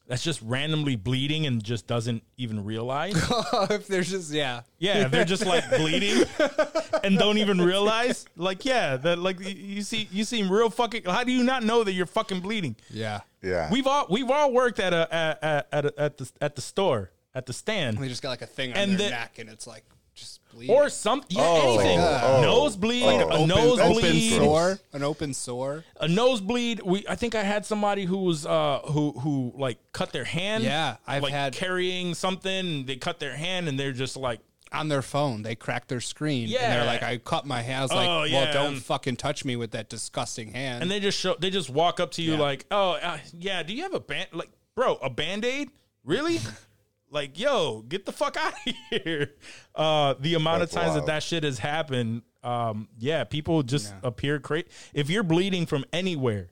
that's just randomly bleeding and just doesn't even realize. if there's just yeah. Yeah, they're just like bleeding and don't even realize. Like, yeah, that like you- you see you seem real fucking. How do you not know that you're fucking bleeding? Yeah. yeah. We've all we've all worked at a at at, at, a, at the at the store at the stand And They just got like a thing on And their the- neck and it's like just bleeding. or something. yeah Oh, anything oh, nosebleed oh. a open, nosebleed open sore. An open sore. a nosebleed. We I think I had somebody who was uh who who like cut their hand. Yeah, I've like had- carrying something. They cut their hand and they're just like On their phone, they crack their screen. And Yeah. they're like, I cut my hand. I was like, Oh, well, don't fucking touch me with that disgusting hand. and they just show they just walk up to you Yeah. like oh uh, yeah do you have a band like bro a band-aid really like yo get the fuck out of here uh the amount That's of times wild. that that shit has happened um yeah people just appear crazy if you're bleeding from anywhere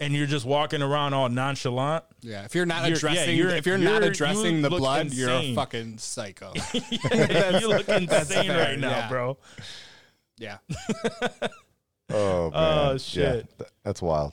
and you're just walking around all nonchalant yeah, if you're not You're- yeah, addressing, you're- if you're, not you're- addressing you the blood, you're a fucking psycho. you look insane fair, right now yeah. bro yeah, oh, man. Oh, Yeah, shit. th- that's wild.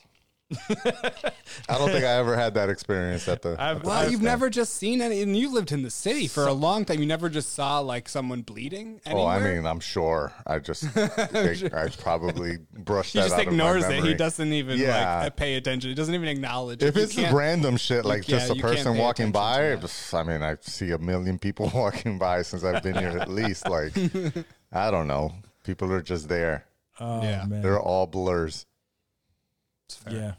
I don't think I ever had that experience at the. I've- at the Well, you've stand. never just seen any, and you lived in the city for a long time. You never just saw like someone bleeding. Oh, I mean, I'm sure. I just, think I probably brushed he that just out ignores of my it. He doesn't even Yeah. like pay attention. He doesn't even acknowledge. If it. You it's random shit, like yeah, just a person walking by, to I mean, I see a million people walking by since I've been here at least. Like, I don't know. People are just there. oh Yeah. man They're all blurs. It's fair. Yeah.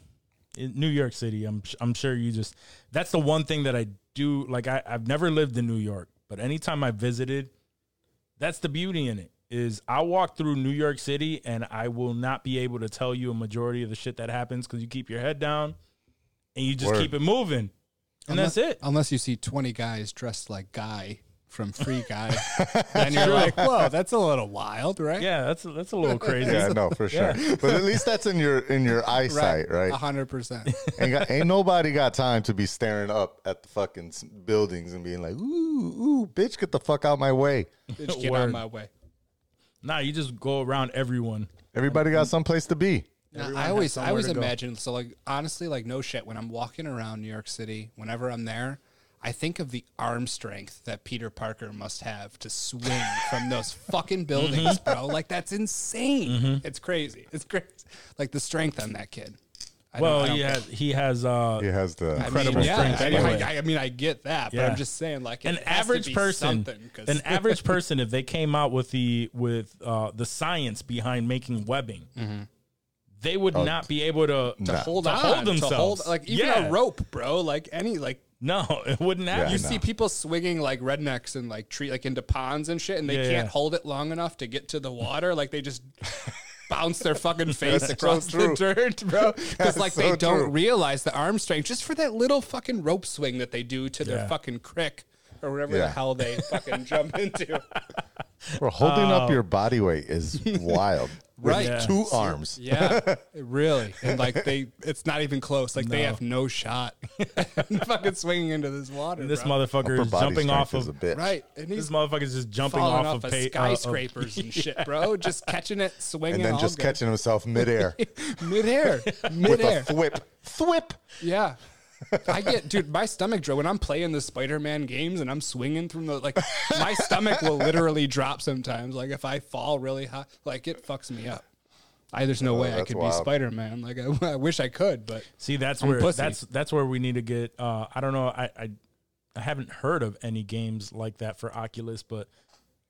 In New York City, I'm I'm sure you just that's the one thing that I do like I, I've never lived in New York, but anytime I visited, that's the beauty in it. Is I walk through New York City and I will not be able to tell you a majority of the shit that happens because you keep your head down and you just Word. keep it moving. And Unless- that's it. Unless you see 20 guys dressed like Guy from Free Guy. and you're like, whoa, that's a little wild, right? Yeah, that's that's a little crazy. Yeah, no, for sure. But at least that's in your in your eyesight, right? 100%. ain't, got, ain't nobody got time to be staring up at the fucking buildings and being like, "Ooh, ooh, bitch, get the fuck out my way." Bitch, get Word. on my way. Nah, you just go around everyone. Everybody got someplace to be. Now, Everyone I has always, I somewhere always to go. imagine. So, like, honestly, like, no shit. When I'm walking around New York City, whenever I'm there, I think of the arm strength that Peter Parker must have to swing from those fucking buildings, Mm-hmm. bro. Like, that's insane. It's crazy. It's crazy. Like the strength on that kid. I don't- Well, don't he get has he has uh He has the I mean, incredible yeah, strength, I, by I- I mean, I get that, but Yeah. I'm just saying, like, an average person an average person if they came out with the with uh the science behind making webbing they would not be able to, to hold to on, hold to themselves hold, like even Yeah. a rope, bro. Like any, like no it wouldn't happen Yeah, you no. see people swinging like rednecks and like tree, like into ponds and shit, and they Yeah, can't yeah. hold it long enough to get to the water. Like they just bounce their fucking face That's across so the dirt, bro. Because like so they don't true. realize the arm strength just for that little fucking rope swing that they do to Yeah. their fucking crick or whatever the hell they fucking jump into. Bro, holding Oh. up your body weight is wild. With Right. Yeah. Two arms. Yeah, really. And like they, it's not even close. Like they have no shot. fucking swinging into this water. And this bro. motherfucker Upper is jumping off of a bitch. right. And this he's motherfucker's just jumping off, off, of, of pa- uh, of- skyscrapers and shit, bro. Just catching it, swinging, And then just good. catching himself midair midair, midair with midair. a thwip. Thwip. Yeah. I get, dude, my stomach drop when I'm playing the Spider Man games and I'm swinging from the, like, my stomach will literally drop sometimes. Like, if I fall really high, like, it fucks me up. I, there's no way I could wild. be Spider Man. Like, I, I wish I could, but See, that's I'm where pussy. that's that's where we need to get. Uh, I don't know. I, I I haven't heard of any games like that for Oculus, but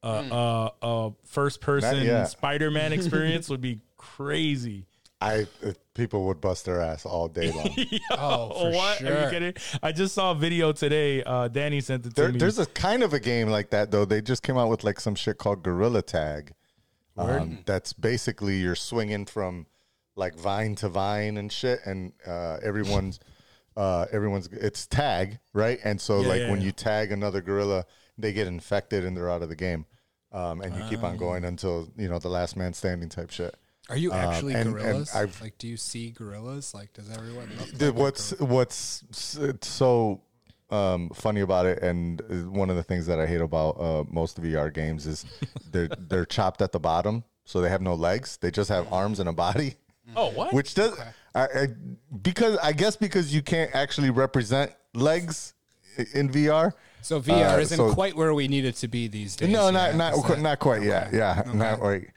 uh, Hmm. uh, uh, first person. Spider Man experience would be crazy. I uh, people would bust their ass all day long. oh, for what? Are sure. you kidding? I just saw a video today. Uh, Danny sent it to There, me. there's a kind of a game like that though. They just came out with like some shit called Gorilla Tag. Um, that's basically you're swinging from like vine to vine and shit, and uh, everyone's uh, everyone's it's tag right, and so Yeah, like yeah, when yeah. you tag another gorilla, they get infected and they're out of the game, um, and you keep Ah. on going until you know the last man standing type shit. Are you Um, actually and- and gorillas? I've- like, do you see gorillas? Like, does everyone look Dude, like what's gorilla? what's it's so um, funny about it, and one of the things that I hate about uh, most VR games is they're they're chopped at the bottom, so they have no legs. They just have arms and a body, oh what? which does I, I because I guess because you can't actually represent legs in VR. So VR uh, isn't so- quite where we need it to be these days. No, yeah? not not qu- not quite yet. Yeah, not quite.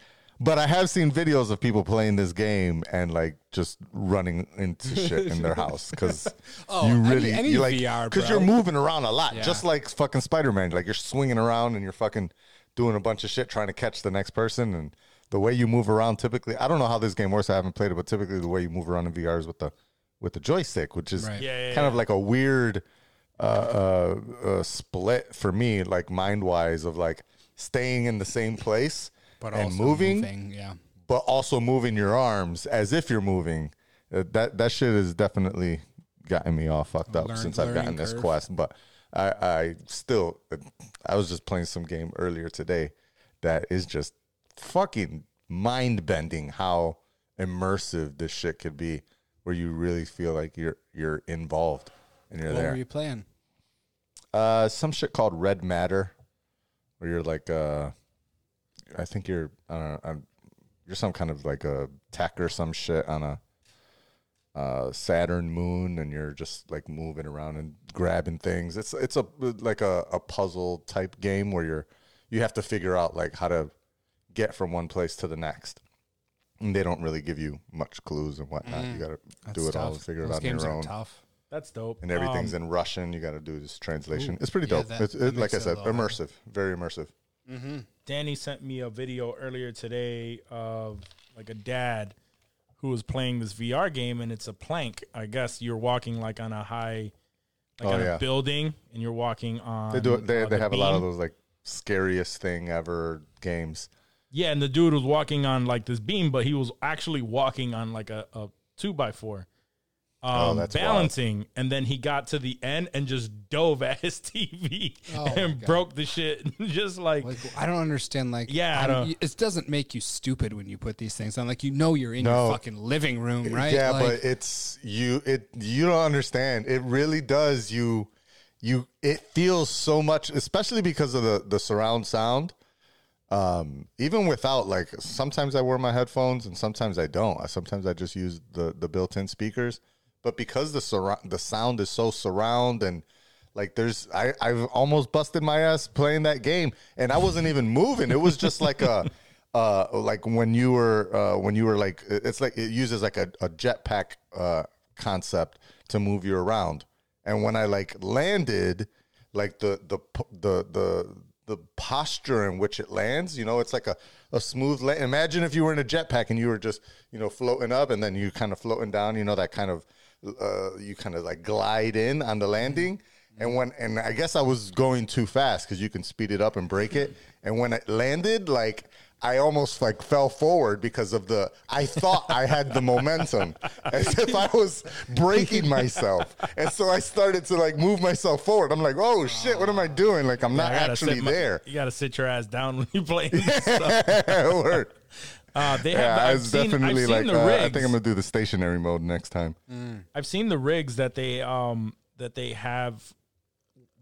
But I have seen videos of people playing this game and like just running into shit in their house because Oh, you really any you like VR, because you're moving around a lot, Yeah. just like fucking Spider Man. Like you're swinging around and you're fucking doing a bunch of shit trying to catch the next person and. The way you move around, typically, I don't know how this game works. I haven't played it, but typically, the way you move around in VR is with the with the joystick, which is Right. Yeah, yeah, kind of like a weird uh, uh, uh, split for me, like mind wise, of like staying in the same place but and also moving, Yeah. but also moving your arms as if you're moving. Uh, that that shit has definitely gotten me all fucked up Learn- since I've gotten learning this curve. quest. But I, I still, I was just playing some game earlier today that is just fucking mind bending. How immersive this shit could be, where you really feel like you're you're involved and you're What there. were you playing? Uh, some shit called Red Matter, where you're like, uh, I think you're, I don't know, I'm, you're some kind of like a tech or some shit on a uh, Saturn moon, and you're just like moving around and grabbing things. It's it's a like a, a puzzle type game where you're you have to figure out like how to get from one place to the next. And they don't really give you much clues and whatnot. You got to do it all and figure Those it out on your are own tough. That's dope. and everything's Um, in Russian. You got to do this translation. it's pretty yeah, dope. that- it's it, like I said, little harder. immersive, very immersive. Danny sent me a video earlier today of like a dad who was playing this VR game, and it's a plank. I guess you're walking like on a high, like Oh, on yeah. a building, and you're walking on. They do it. They, uh, they the have a lot of those like scariest thing ever games. Yeah, and the dude was walking on like this beam, but he was actually walking on like a, a two by four. Um, Oh, that's wild. balancing, and then he got to the end and just dove at his TV Oh, and broke the shit. just like, Like I don't understand. Like Yeah, I don't- it doesn't make you stupid when you put these things on. Like you know you're in No. your fucking living room, right? Yeah, Like, but it's you. It you don't understand. It really does. You you. It feels so much, especially because of the the surround sound. Um, even without like, sometimes I wear my headphones and sometimes I don't. I- Sometimes I just use the the built in speakers. But because the surround the sound is so surround and like there's I I've almost busted my ass playing that game and I wasn't even moving. It was just like a uh like when you were uh when you were like it's like it uses like a, a jetpack uh concept to move you around. And when I like landed, like the the the the the posture in which it lands, you know, it's like a, a smooth land. Imagine if you were in a jetpack and you were just, you know, floating up and then you kind of floating down, you know, that kind of, uh, you kind of like glide in on the landing. And when, and I guess I was going too fast because you can speed it up and break it. And when it landed, like, I almost like fell forward because of the. I thought I had the momentum, as if I was breaking myself, and so I started to like move myself forward. I'm like, oh shit, what am I doing? Like I'm not actually my- there. you gotta sit your ass down when you play. this stuff. Word. Uh, they have. Yeah, I I've was seen, definitely I've seen like, the uh, rigs. I think I'm gonna do the stationary mode next time. I've seen the rigs that they um that they have.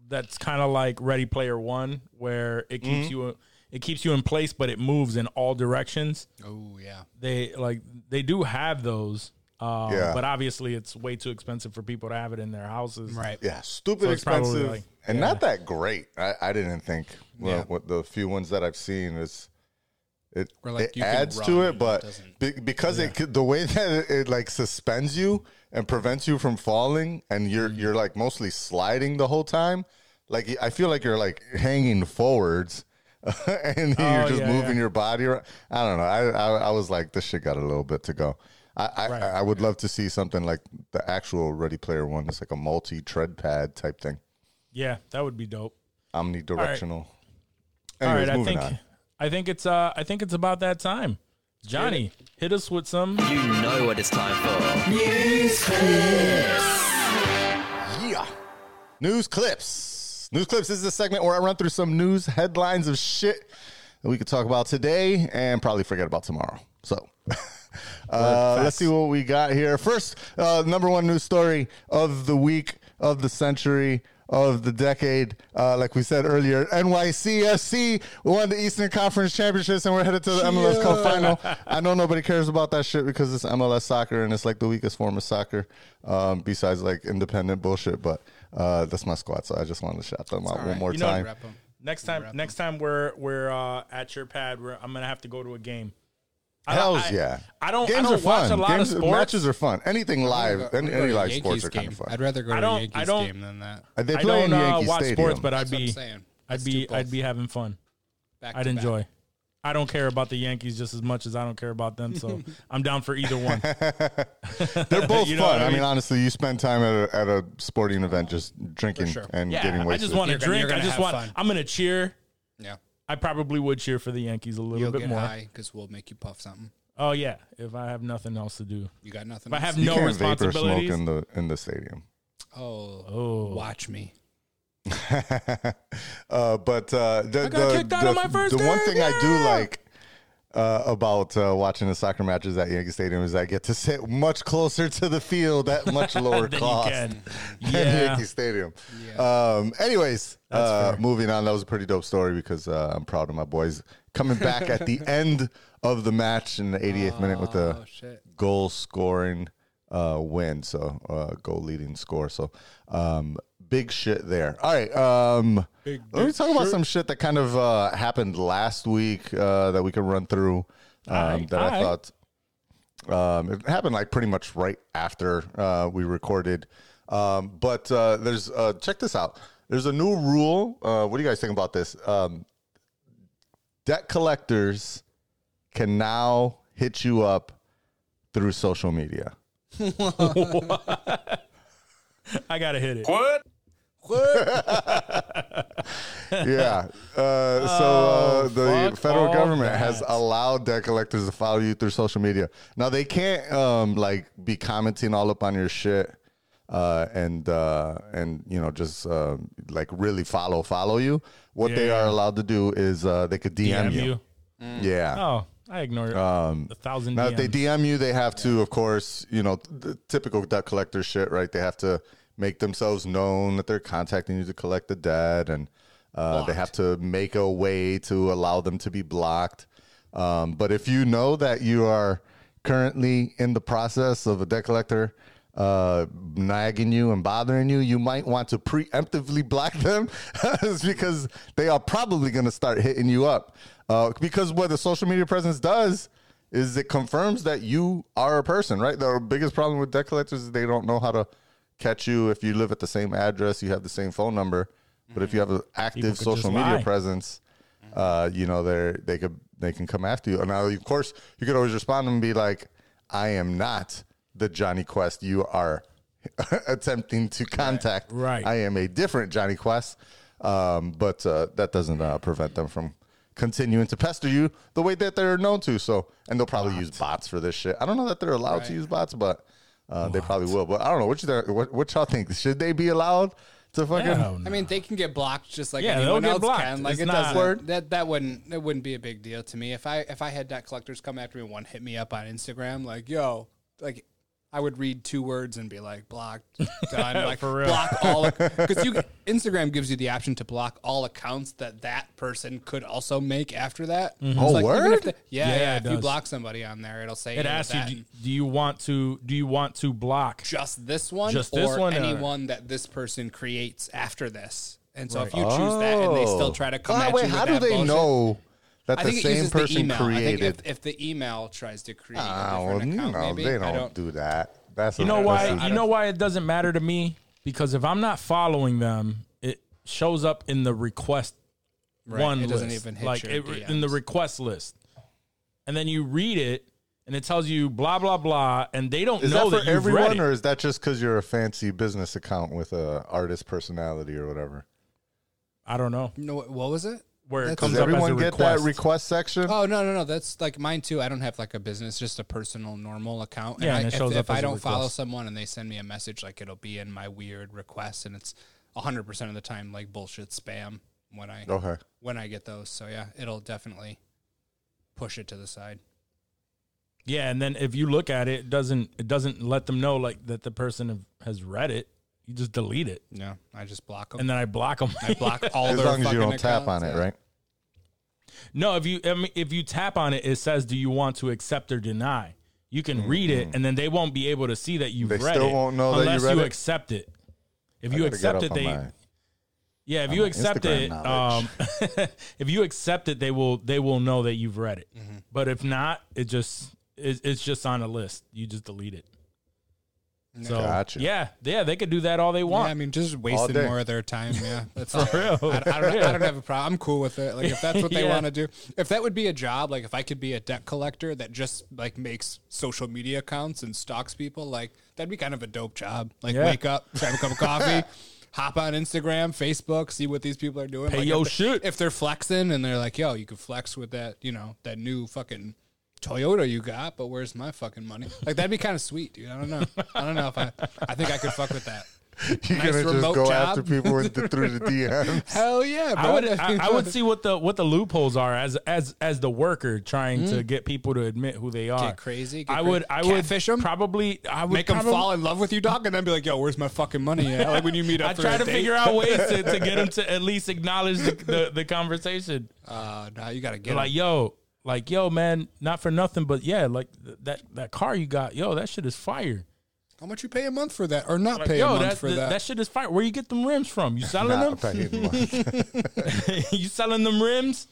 That's kind of like Ready Player One, where it keeps Mm-hmm. you it keeps you in place, but it moves in all directions. Oh yeah. They like they do have those. Um, Yeah. But obviously, it's way too expensive for people to have it in their houses. Right. Yeah, stupid So it's probably expensive like- and yeah. not that great. I, I didn't think. Well, Yeah. what the few ones that I've seen is it, like, it adds to it it, but be, because it the way that it, it like suspends you and prevents you from falling, and you're Mm-hmm. you're like mostly sliding the whole time. Like I feel like you're like hanging forwards. and you're Oh, just yeah, moving yeah. your body around. I don't know. I, I I was like, this shit got a little bit to go. I I, I would love to see something like the actual Ready Player One. It's like a multi tread pad type thing, Yeah, that would be dope. omnidirectional. All Anyways, right, I moving think on. I think it's uh I think it's about that time. Johnny, hit us with some. You know what it's time for. News clips. Yeah. News clips. News clips this is a segment where I run through some news headlines of shit that we could talk about today and probably forget about tomorrow. So. Uh, let's see what we got here. First, uh, number one news story of the week, of the century, of the decade. Uh, like we said earlier, NYCFC won the Eastern Conference Championships and we're headed to the MLS Cup final. I know nobody cares about that shit because it's MLS soccer and it's like the weakest form of soccer, um, besides like independent bullshit. But uh, that's my squad, so I just wanted to shout them out one more You know- time. Next time, next time we're we're uh, at your pad, we're, I'm gonna have to go to a game. I- Hells I- yeah! I don't. Games I don't are watch fun. a lot Games, of sports. matches are fun. Anything live, I'd any, any live Yankees sports are kind game. of fun. I'd rather go to don't- a I Yankees game than that. Uh, They I play don't in uh, Yankee watch Stadium. sports, but I'd That's what I'm be. I'd be. I'd be having fun. Back I'd to back. enjoy. I don't care about the Yankees just as much as I don't care about them, so I'm down for either one. They're both You know fun. what I I mean, mean? honestly, you spend time at a, at a sporting event just drinking sure. and Yeah, getting I wasted. just want to drink. I just want. fun. I'm gonna cheer. Yeah. I probably would cheer for the Yankees a little bit more. You'll bit get more. high because we'll make you puff something. Oh yeah, if I have nothing else to do. You got nothing. If I else? have you no can't vapor smoke responsibilities. in the in the stadium. Oh, Oh. watch me. uh, but uh, the, I got the, kicked out the, of my first the one game, thing I do yeah! like uh, about uh, watching the soccer matches at Yankee Stadium is I get to sit much closer to the field at much lower cost can. than Yeah. Yankee Stadium. Um, anyways, uh, moving on. That was a pretty dope story because uh, I'm proud of my boys coming back at the end of the match in the 88th minute with the Oh goal scoring uh, win. So uh, goal leading score. So um, big shit there. All right. Um, let me talk about some shit that kind of uh, happened last week uh, that we can run through. Um, Alright, that I alright. thought um, it happened like pretty much right after uh, we recorded. Um, but uh, there's uh, check this out. There's a new rule. Uh, what do you guys think about this? Um, debt collectors can now hit you up through social media. I gotta hit it. yeah. Uh, so uh, the Oh, federal all government has allowed debt collectors to follow you through social media. Now they can't um, like be commenting all up on your shit uh, and uh, and you know just uh, like really follow follow you. What they Yeah. are allowed to do is uh, they could DM, DM you. you. Yeah. Oh, I ignore it. a thousand. Now, if they DM you, they have to, of course, you know, the typical debt collector shit, right? They have to make themselves known that they're contacting you to collect the debt, and uh, they have to make a way to allow them to be blocked. Um, but if you know that you are currently in the process of a debt collector uh, nagging you and bothering you, you might want to preemptively block them because they are probably going to start hitting you up. Uh, because what the social media presence does is it confirms that you are a person, right? The biggest problem with debt collectors is they don't know how to catch you if you live at the same address, you have the same phone number. But if you have an active social media lie. presence, uh, you know, they they could they can come after you. And now, of course, you could always respond and be like, "I am not the JonniKuest you are attempting to contact. Right. I am a different JonniKuest." Um, but uh, that doesn't uh, prevent them from continuing to pester you the way that they're known to. So, and they'll probably use bots for this shit. I don't know that they're allowed to use bots, but uh, they probably will. But I don't know what you what, what y'all think. Should they be allowed to fucking? Yeah, I mean, they can get blocked just like Yeah, they'll anyone get else blocked. can. Like It's it not- doesn't. That that wouldn't it wouldn't be a big deal to me if I if I had debt collectors come after me and one hit me up on Instagram like yo like. I would read two words and be like blocked, done. Like For real. block all because you Instagram gives you the option to block all accounts that that person could also make after that. Mm-hmm. Oh, It's even if word? the- yeah, Yeah, yeah. it If you does. block somebody on there, it'll say it hey, asks you, do, do you want to do you want to block? just this one Just or this one, or- anyone that this person creates after this. And so if you choose that and they still oh. try to ah, come Oh. at wait, you with how do that they bullshit, know that I the think it same uses person the email. I think created? if, if the email tries to create Ah, a well, different you account, know, maybe they don't, don't. do that. That's You know why? a- You know why it doesn't matter to me because if I'm not following them, it shows up in the request Right, one it doesn't list, even hit like your it, in the request list, and then you read it and it tells you blah blah blah, and they don't Is know that that, for you've read everyone, it. or is that just because you're a fancy business account with a artist personality or whatever? I don't know No, what was it? Where it comes Does up as a everyone get request. that request section? Oh no no no! That's like mine too. I don't have like a business, just a personal normal account. Yeah, I, and it if- shows if, up as I a don't follow someone and they send me a message, like it'll be in my weird request, and it's hundred percent of the time like bullshit spam when I Okay. when I get those. So yeah, it'll definitely push it to the side. Yeah, and then if you look at it, it doesn't it doesn't let them know like that the person have, has read it. You just delete it, Yeah, I just block them. and then I block them. I block all As their long as you don't tap on it, right? No, if you I mean, if you tap on it, it says, "Do you want to accept or deny?" You can read it, and then they won't be able to see that you've Mm-hmm. They read still it won't know that you unless read you it? accept it. If I you accept it, they my- yeah. If you accept Instagram it, um, if you accept it, they will they will know that you've read it. Mm-hmm. But if not, it just it, it's just on a list. You just delete it. So Gotcha. yeah, yeah, they could do that all they Yeah, want. I mean, just wasting day. more of their time. Yeah, that's For real. I, I, don't, I don't have a problem. I'm cool with it. Like if that's what they Yeah. want to do, if that would be a job, like if I could be a debt collector that just like makes social media accounts and stalks people, like that'd be kind of a dope job. Like Yeah. wake up, grab a cup of coffee. Hop on Instagram, Facebook, see what these people are doing. Pay like your if they- shit. If they're flexing and they're like, "Yo, you could flex with that," you know, that new fucking Toyota you got, but where's my fucking money? Like that'd be kind of sweet, dude. I don't know. I don't know if I. I think I could fuck with that. You're Nice gonna just remote go job. after people with the, through the DMs. Hell yeah, bro. I would I, I would see what the what the loopholes are as as as the worker trying to get people to admit who they are. Mm. Get crazy, get I cra- would I would catfish 'em? probably I would make them fall in love with you, dog, and then be like, "Yo, where's my fucking money at?" Like when you meet up. I try a to date. figure out ways to, to get them to at least acknowledge the, the, the conversation. Uh, nah, you gotta get like, like, yo, like, yo, man, not for nothing, but yeah, like th- that that car you got, yo, that shit is fire. how much you pay a month for that, or not Like, pay a yo, month that, for th- that. that shit is fire. Where you get them rims from? You selling Nah, them? money. you selling them rims?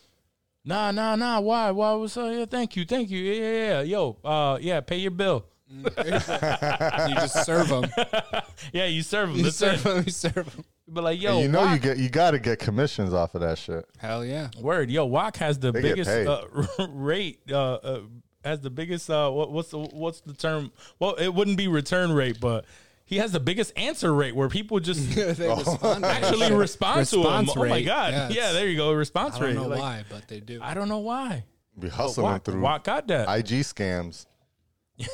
Nah, nah, nah. Why? Why was uh, yeah, thank you, thank you. Yeah, yeah, yeah. Yo, uh, yeah, pay your bill. you just serve them. Yeah, you serve them. You That's serve them. You serve them. But like, yo, And you know Juac- you get you got to get commissions off of that shit. Hell yeah. word, yo, Juac has the They biggest uh, rate. Uh, uh, has the biggest. Uh, what, what's the what's the term? Well, it wouldn't be return rate, but he has the biggest answer rate where people just respond. actually shit. respond to him. Response Oh my god, Yeah, yeah, there you go, response rate. I don't rate. know Like, why, but they do. I don't know why. Be hustling Juac, through Juac got that. IG scams.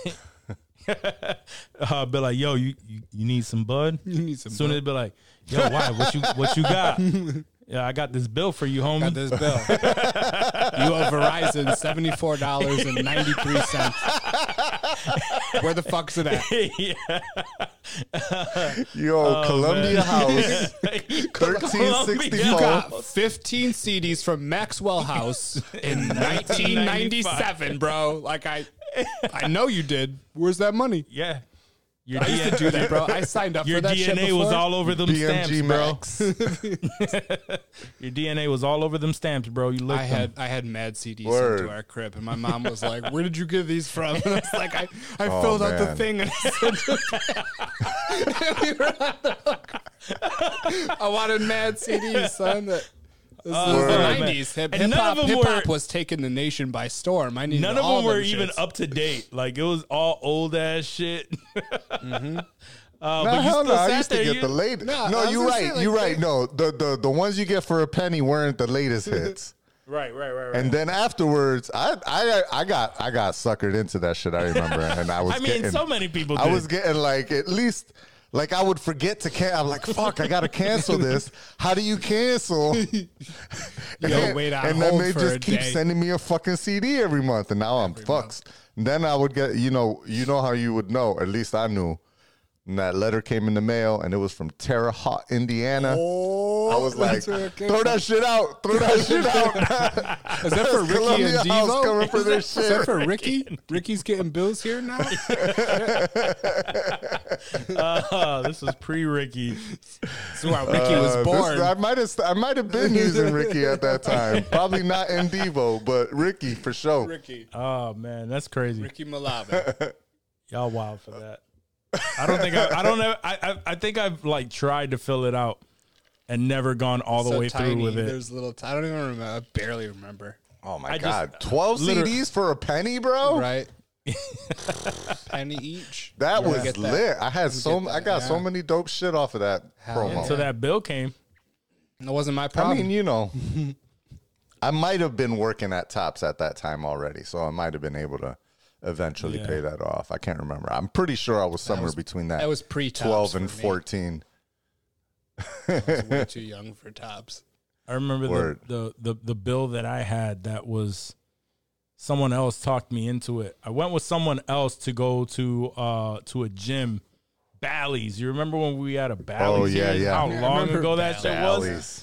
uh, be like, yo, you, you you need some bud. You need some Soon as bud. be like, yo, why? What you what you got? yeah, I got this bill for you, homie. Got this bill. you owe Verizon seventy four dollars and ninety three cents. Where the fuck's it at? yeah. Yo, Oh, Columbia House, thirteen sixty Columbia. You four. got 15 CDs from Maxwell House in 1997, bro. Like I, I know you did. Where's that money? Yeah. Your, I used to do that, bro. I signed up your for that shit DNA was before. all over them stamps, BMG bro. Max. Your DNA was all over them stamps, bro. You looked I had I had mad CDs Word. into our crib, and my mom was like, "Where did you get these from?" And I was like, "I, I Oh, filled out the man. thing and I sent it back." We were on the hook. I wanted mad CDs, son. That, this is the Man. nineties. Hip And none hop, of them hip hop were- was taking the nation by storm. I needed None of all them were even shits. up to date. Like it was all old ass shit. Mm-hmm. uh, No, but you hell still no. I sat used to there. get you- the latest. No, I No, was you're gonna right. say, like, you're right. No, the, the the ones you get for a penny weren't the latest hits. Right, right, right, right. And then afterwards, I I I got I got suckered into that shit. I remember, and I was. I mean, getting, so many people. I was getting like at least like I would forget to cancel. I'm like, fuck, I gotta cancel this. How do you cancel? You gotta wait on and then they just keep day. sending me a fucking CD every month, and now I'm fucked. And then I would get, you know, you know how you would know. At least I knew. And that letter came in the mail, and it was from Terre Haute, Indiana. Oh, I was like, that's where it came throw that shit out, throw that shit out. Is that for Ricky Columbia and House Devo? coming for Is their that- Is that for Ricky? Ricky's getting bills here now. Oh, this was pre Ricky. That's where Ricky was Uh, this- born. I might have, I might have been using Ricky at that time. Probably not in Devo, but Ricky for sure. Ricky, Oh man, that's crazy. Ricky Malave. Y'all wild for that. I don't think I, I don't know. I, I I think I've like tried to fill it out and never gone all the so way tiny. through with it. There's little. I don't even remember. I barely remember. Oh my I just- god, twelve liter- CDs for a penny, bro. Right. Penny each. That Yeah. was Get that. lit. I had so get I that, got so many dope shit off of that Hell promo. yeah. So that bill came. That wasn't my problem. I mean, you know, I might have been working at Tops at that time already, so I might have been able to eventually Yeah. pay that off. I can't remember. I'm pretty sure I was somewhere was- between that. that was pre-Tops twelve and fourteen. I was way too young for tops. I remember the, the the the bill that I had that was someone else talked me into it. I went with someone else to go to uh to a gym. Bally's. You remember when we had a Bally's? Oh, yeah, yeah. How Yeah, long remember ago that shit was?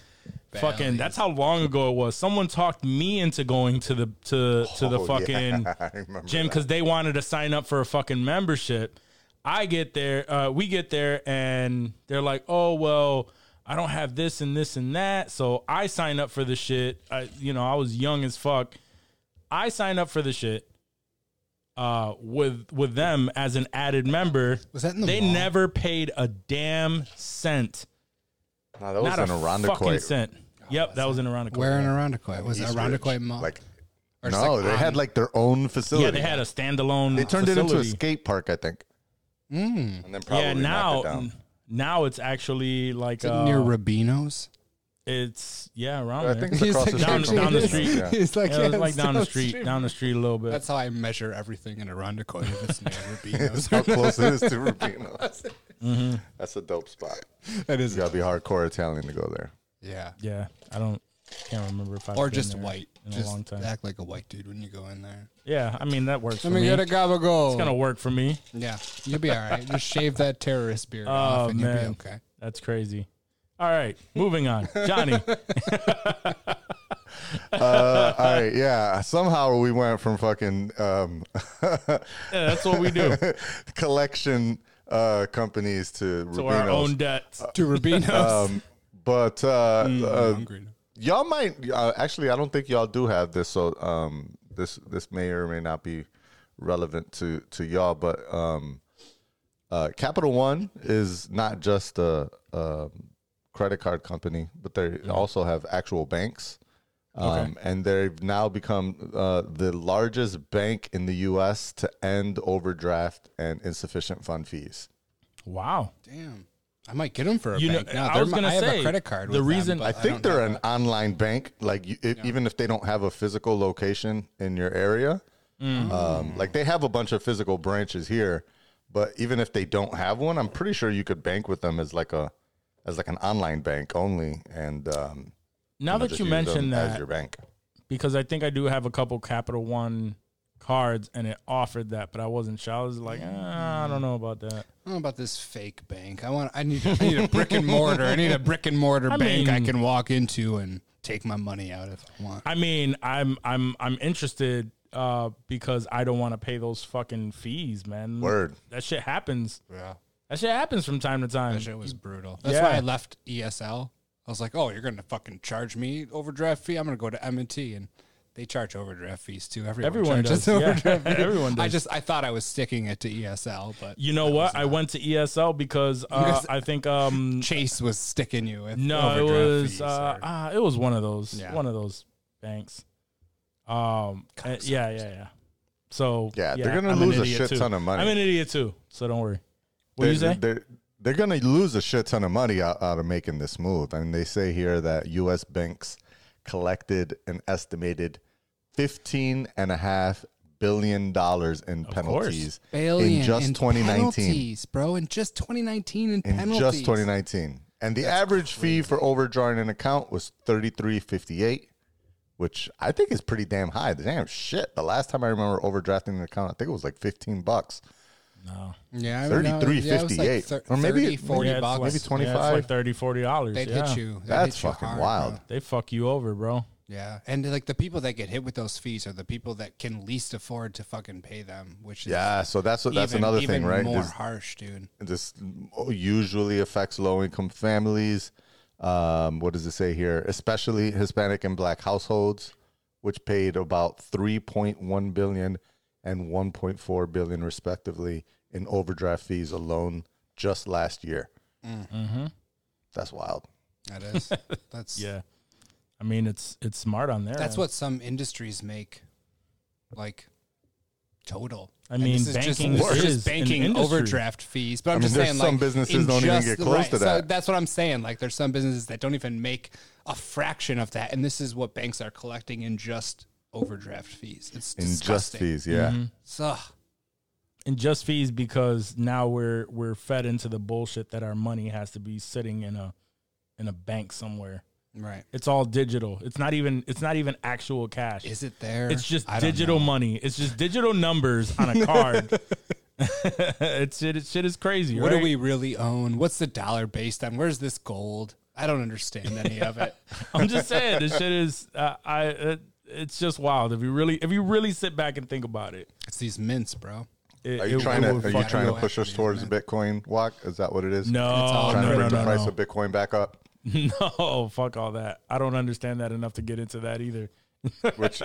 Bally's. Fucking that's how long ago it was. Someone talked me into going to the to to the Oh, fucking yeah, gym because they wanted to sign up for a fucking membership. I get there, uh, we get there, and they're like, "Oh well, I don't have this and this and that." So I sign up for the shit. I, you know, I was young as fuck. I sign up for the shit uh, with with them as an added member. Was that in the They mall? never paid a damn cent. No, that was Not in a fucking Irondequoit. cent. Yep, that was in Irondequoit. Where in yeah. Irondequoit? Was it East Irondequoit Ridge. Mall? Like, Or just no, like they had like their own facility. Yeah, they had a standalone. They turned it into a facility. skate park, I think. Mm. And then probably yeah, knocked now it down. now it's actually like Is it uh, near Rubino's? it's yeah around I there. think it's across the Down- street. down the street. us, yeah. He's like, yeah, it was yeah, like it's down the street, down the street a little bit. That's how I measure everything in Irondequoit. If it's near Rubino's. How close it is to Rubino. Mm-hmm. That's a dope spot. that is. You gotta be hardcore Italian to go there. Yeah. yeah, I don't can't remember if I Or just white. in Just a long time. act like a white dude when you go in there. Yeah, I mean that works Let for me me. get a go. It's gonna work for me. Yeah, you'll be all right. Just shave that terrorist beard Oh off, and you'll man, be okay. that's crazy. All right, moving on, Johnny. Uh, all right, yeah. Somehow we went from fucking um, Yeah, that's what we do collection uh, companies to to our own debts. To Rubino's. Um, but uh, I'm uh, y'all might uh, actually. I don't think y'all do have this. So um, this this may or may not be relevant to to y'all. But um, uh, Capital One is not just a, a credit card company, but they also have actual banks. Um, And they've now become uh, the largest bank in the U.S. to end overdraft and insufficient fund fees. Wow. Damn. I might get them for a You know, bank now. I They're was gonna I have say, a credit card. the with them, reason- but I think don't they're have an online bank. Like you, if, even if they don't have a physical location in your area, Mm. um, like they have a bunch of physical branches here. But even if they don't have one, I'm pretty sure you could bank with them as like a as like an online bank only. And um, Now know, that you use them mentioned as that, your bank. because I think I do have a couple Capital One cards, and it offered that, but I wasn't sure. I was like, ah, I don't know about that. I don't know about this fake bank. I want. I need. I need a brick and mortar. I need a brick and mortar I bank I can walk into and take my money out if I want. I mean, I'm I'm I'm interested uh, because I don't want to pay those fucking fees, man. Word. That shit happens. Yeah. That shit happens from time to time. That shit was brutal. That's Yeah. why I left ESL. I was like, oh, you're gonna fucking charge me overdraft fee? I'm gonna go to M and T, and they charge overdraft fees too. Everyone, Everyone charges does. Yeah. overdraft fees. Everyone I does. just I thought I was sticking it to ESL, but You know what? I went to ESL because uh, Because- I think um Chase was sticking you with no, it was fees, uh, or- ah, it was one of those Yeah. one of those banks. Um, uh, yeah, yeah, yeah. So Yeah, they're gonna I'm lose a shit too. ton of money. I'm an idiot too, so don't worry. What do you they're, say? They're, they're going to lose a shit ton of money out, out of making this move. I mean, they say here that U.S. banks collected an estimated fifteen and a half billion dollars in penalties Billion in just in 2019 penalties, bro. In just 2019 in, in penalties. just 2019 and the average fee for overdrawing an account was 33.58 which i think is pretty damn high. Damn shit. The last time i remember overdrafting an account i think it was like 15 bucks Yeah, I don't 33, Yeah, it was like thir- Or maybe- 30, 40 Yeah, bucks. like- maybe yeah, 25. it's like 30 40 dollars. They'd yeah. hit you. They'd That's hit you fucking hard, wild. bro. They fuck you over, bro. Yeah, and like the people that get hit with those fees are the people that can least afford to fucking pay them, which is yeah so that's what that's even- another even thing right More This- harsh, dude. this usually affects low income families. Um, what does it say here? Especially Hispanic and Black households, which paid about 3.1 billion and 1.4 billion respectively in overdraft fees alone just last year. Mm-hmm. That's wild. That is. That's Yeah. I mean, it's it's smart on there. That's what some industries make, like total. I And mean, this is just, banking this is is just an banking overdraft fees. But I'm I mean, just saying, some like, businesses in don't even just get close right, to so that. that's what I'm saying. Like, there's some businesses that don't even make a fraction of that, and this is what banks are collecting in just overdraft fees. It's In just fees, yeah. Mm-hmm. So, and just fees because now we're we're fed into the bullshit that our money has to be sitting in a in a bank somewhere. right. It's all digital. It's not even it's not even actual cash. Is it there? It's just I digital money. It's just digital numbers on a card. it's shit. It, shit is crazy. What right? do we really own? What's the dollar based on? Where's this gold? I don't understand any of it. I'm just saying this shit is. Uh, I. It, it's just wild if you really if you really sit back and think about it. It's these mints, bro. it Are you it- trying it to are you trying to push us towards these, the Bitcoin walk? Is that what it is? No, all trying no, to bring no, the price no. of Bitcoin back up. No, fuck all that. I don't understand that enough to get into that either. which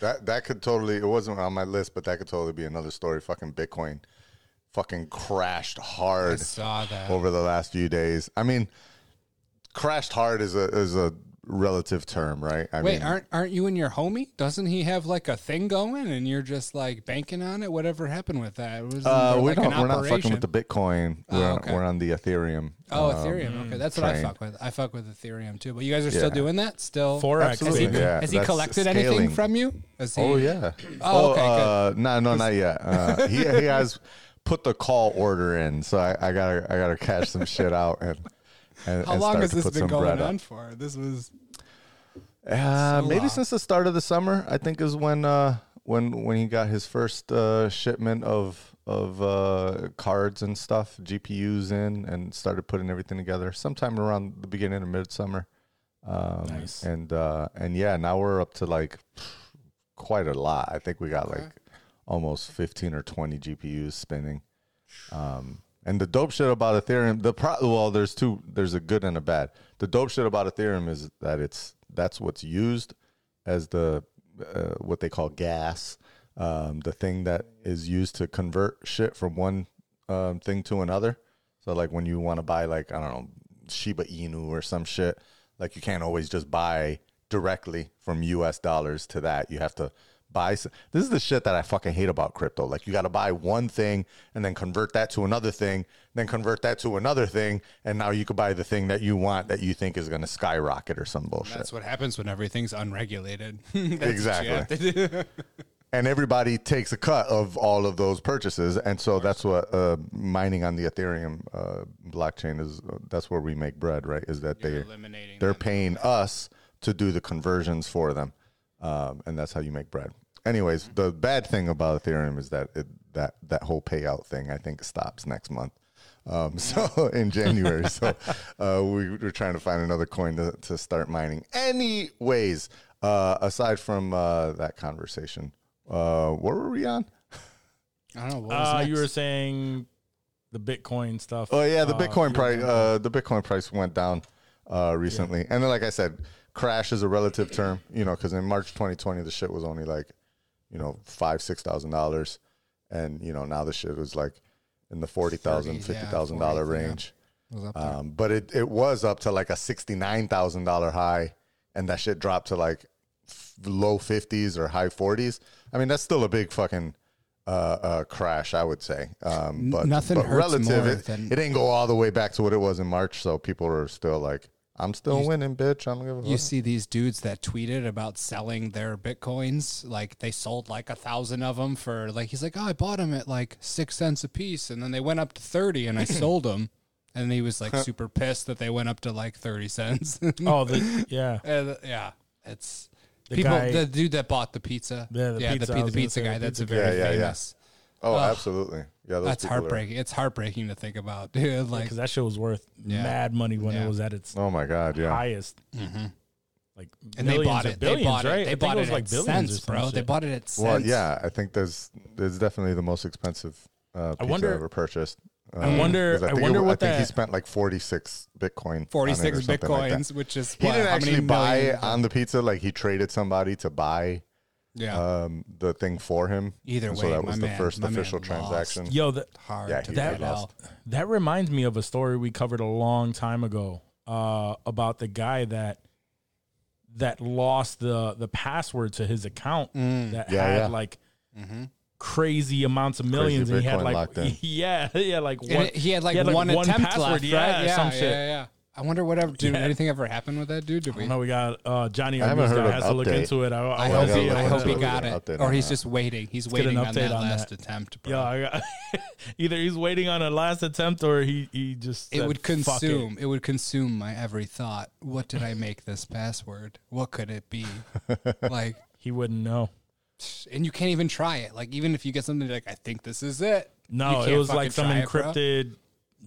that that could totally it wasn't on my list, but that could totally be another story. Fucking Bitcoin, fucking crashed hard. I saw that. over the last few days. I mean, crashed hard is a is a relative term, right? I Wait, mean, aren't aren't you and your homie? Doesn't he have like a thing going, and you're just like banking on it? Whatever happened with that? Was uh, we like don't, we're not fucking with the Bitcoin. Oh, we're, okay. we're on the Ethereum. Oh, um, Ethereum. Okay, that's what I fuck with. I fuck with Ethereum too. But you guys are still doing that? Still? Forex. Has he, Absolutely, yeah. has he That's collected anything from you? Has he, Oh yeah. Oh, okay, Uh, no, no, not yet. Uh, he he has put the call order in, so I, I gotta I gotta cash some shit out and. And How and long has this been going on up. for? This was Uh, So maybe long. since the start of the summer, I think is when uh, when when he got his first uh, shipment of of uh, cards and stuff, GPUs in, and started putting everything together. Sometime around the beginning of midsummer. Um, Nice. And uh, and yeah, now we're up to like quite a lot. I think we got like almost fifteen or twenty GPUs spinning. Um, and the dope shit about Ethereum, the pro- well, there's two. There's a good and a bad. The dope shit about Ethereum is that it's that's what's used as the uh, what they call gas, um, the thing that is used to convert shit from one um, thing to another. So like when you want to buy like I don't know Shiba Inu or some shit, like you can't always just buy directly from U.S. dollars to that. You have to buy. This is the shit that I fucking hate about crypto. Like you got to buy one thing and then convert that to another thing, then convert that to another thing, and now you could buy the thing that you want that you think is going to skyrocket or some bullshit. that's what happens when everything's unregulated. That's what you Exactly. have to do. and everybody takes a cut of all of those purchases and so that's what uh, mining on the ethereum uh, blockchain is uh, that's where we make bread right is that You're they they're paying us to do the conversions for them um, and that's how you make bread anyways the bad thing about ethereum is that it, that that whole payout thing i think stops next month um, so in January, so uh, we, we're trying to find another coin to, to start mining. Anyways, uh, aside from uh, that conversation, uh, what were we on? I don't know. What was Uh, you were saying the Bitcoin stuff. Oh yeah, the Uh, Bitcoin price. Uh, the Bitcoin price went down uh, recently, and then like I said, crash is a relative term. You know, because in March 2020, the shit was only like, you know, five six thousand dollars, and you know now the shit was like in the forty thousand, 30s, fifty yeah, thousand dollar 40s, yeah. range. Was up there. Um, but it, it was up to like a sixty nine thousand dollar high, and that shit dropped to like f- low fifties or high forties. I mean, that's still a big fucking uh, uh, crash, I would say. Um, but nothing but hurts relative, more it, than- it didn't go all the way back to what it was in March, so people are still like, I'm still winning, bitch. I don't give a You fuck. see these dudes that tweeted about selling their bitcoins, like they sold like a thousand of them for like he's like, oh, I bought them at like six cents a piece, and then they went up to thirty, and I sold them, and he was like super pissed that they went up to like thirty cents. Oh, the, yeah. And, yeah, it's The people. guy- the dude that bought the pizza, Yeah, the yeah, pizza, the, the pizza guy. the That's a very guy. Yeah, yeah, yeah. famous. Oh, Ugh. absolutely. Yeah, That's people are- heartbreaking. It's heartbreaking to think about, dude. Like, Because that shit was worth Yeah. mad money when Yeah. it was at its Oh my god, yeah. highest. Like and they bought it. billions, they bought right? it. They I bought it it, like at billions cents, some bro. They bought it at cents. Well, yeah, I think there's there's definitely the most expensive uh, pizza wonder- ever purchased. I Um, wonder- 'cause I think wonder it- what I think he spent like 46 Bitcoin. on it or 46 something like bitcoins, which is He what, didn't how many actually buy million- on the pizza. Like he traded somebody to buy Yeah, um, the thing for him. Either And way, so that my was the man- first official transaction. Yo, the, hard yeah, to he that- out. that reminds me of a story we covered a long time ago uh, about the guy that that lost the the password to his account that Mm. Yeah, had yeah. like Mm-hmm. crazy amounts of millions and he had like yeah yeah like one, it- he had like one attempt left, yeah, right? Yeah, some yeah, shit yeah. I wonder whatever. Did Yeah. anything ever happen with that dude? Did we? don't know. We got uh, Johnny. I haven't heard guy of has an to look into it. I, I, I hope he, I hope he got it, or he's that. just waiting. He's get an waiting on update that on last that. attempt, bro. Yeah, I got, either he's waiting on a last attempt or he he just it said, would "Fuck it." consume. It. would consume my every thought. What did I make this password? What could it be? like, He wouldn't know. and you can't even try it. Like, even if you get something like, I think this is it. No, it was like some try it, bro. encrypted,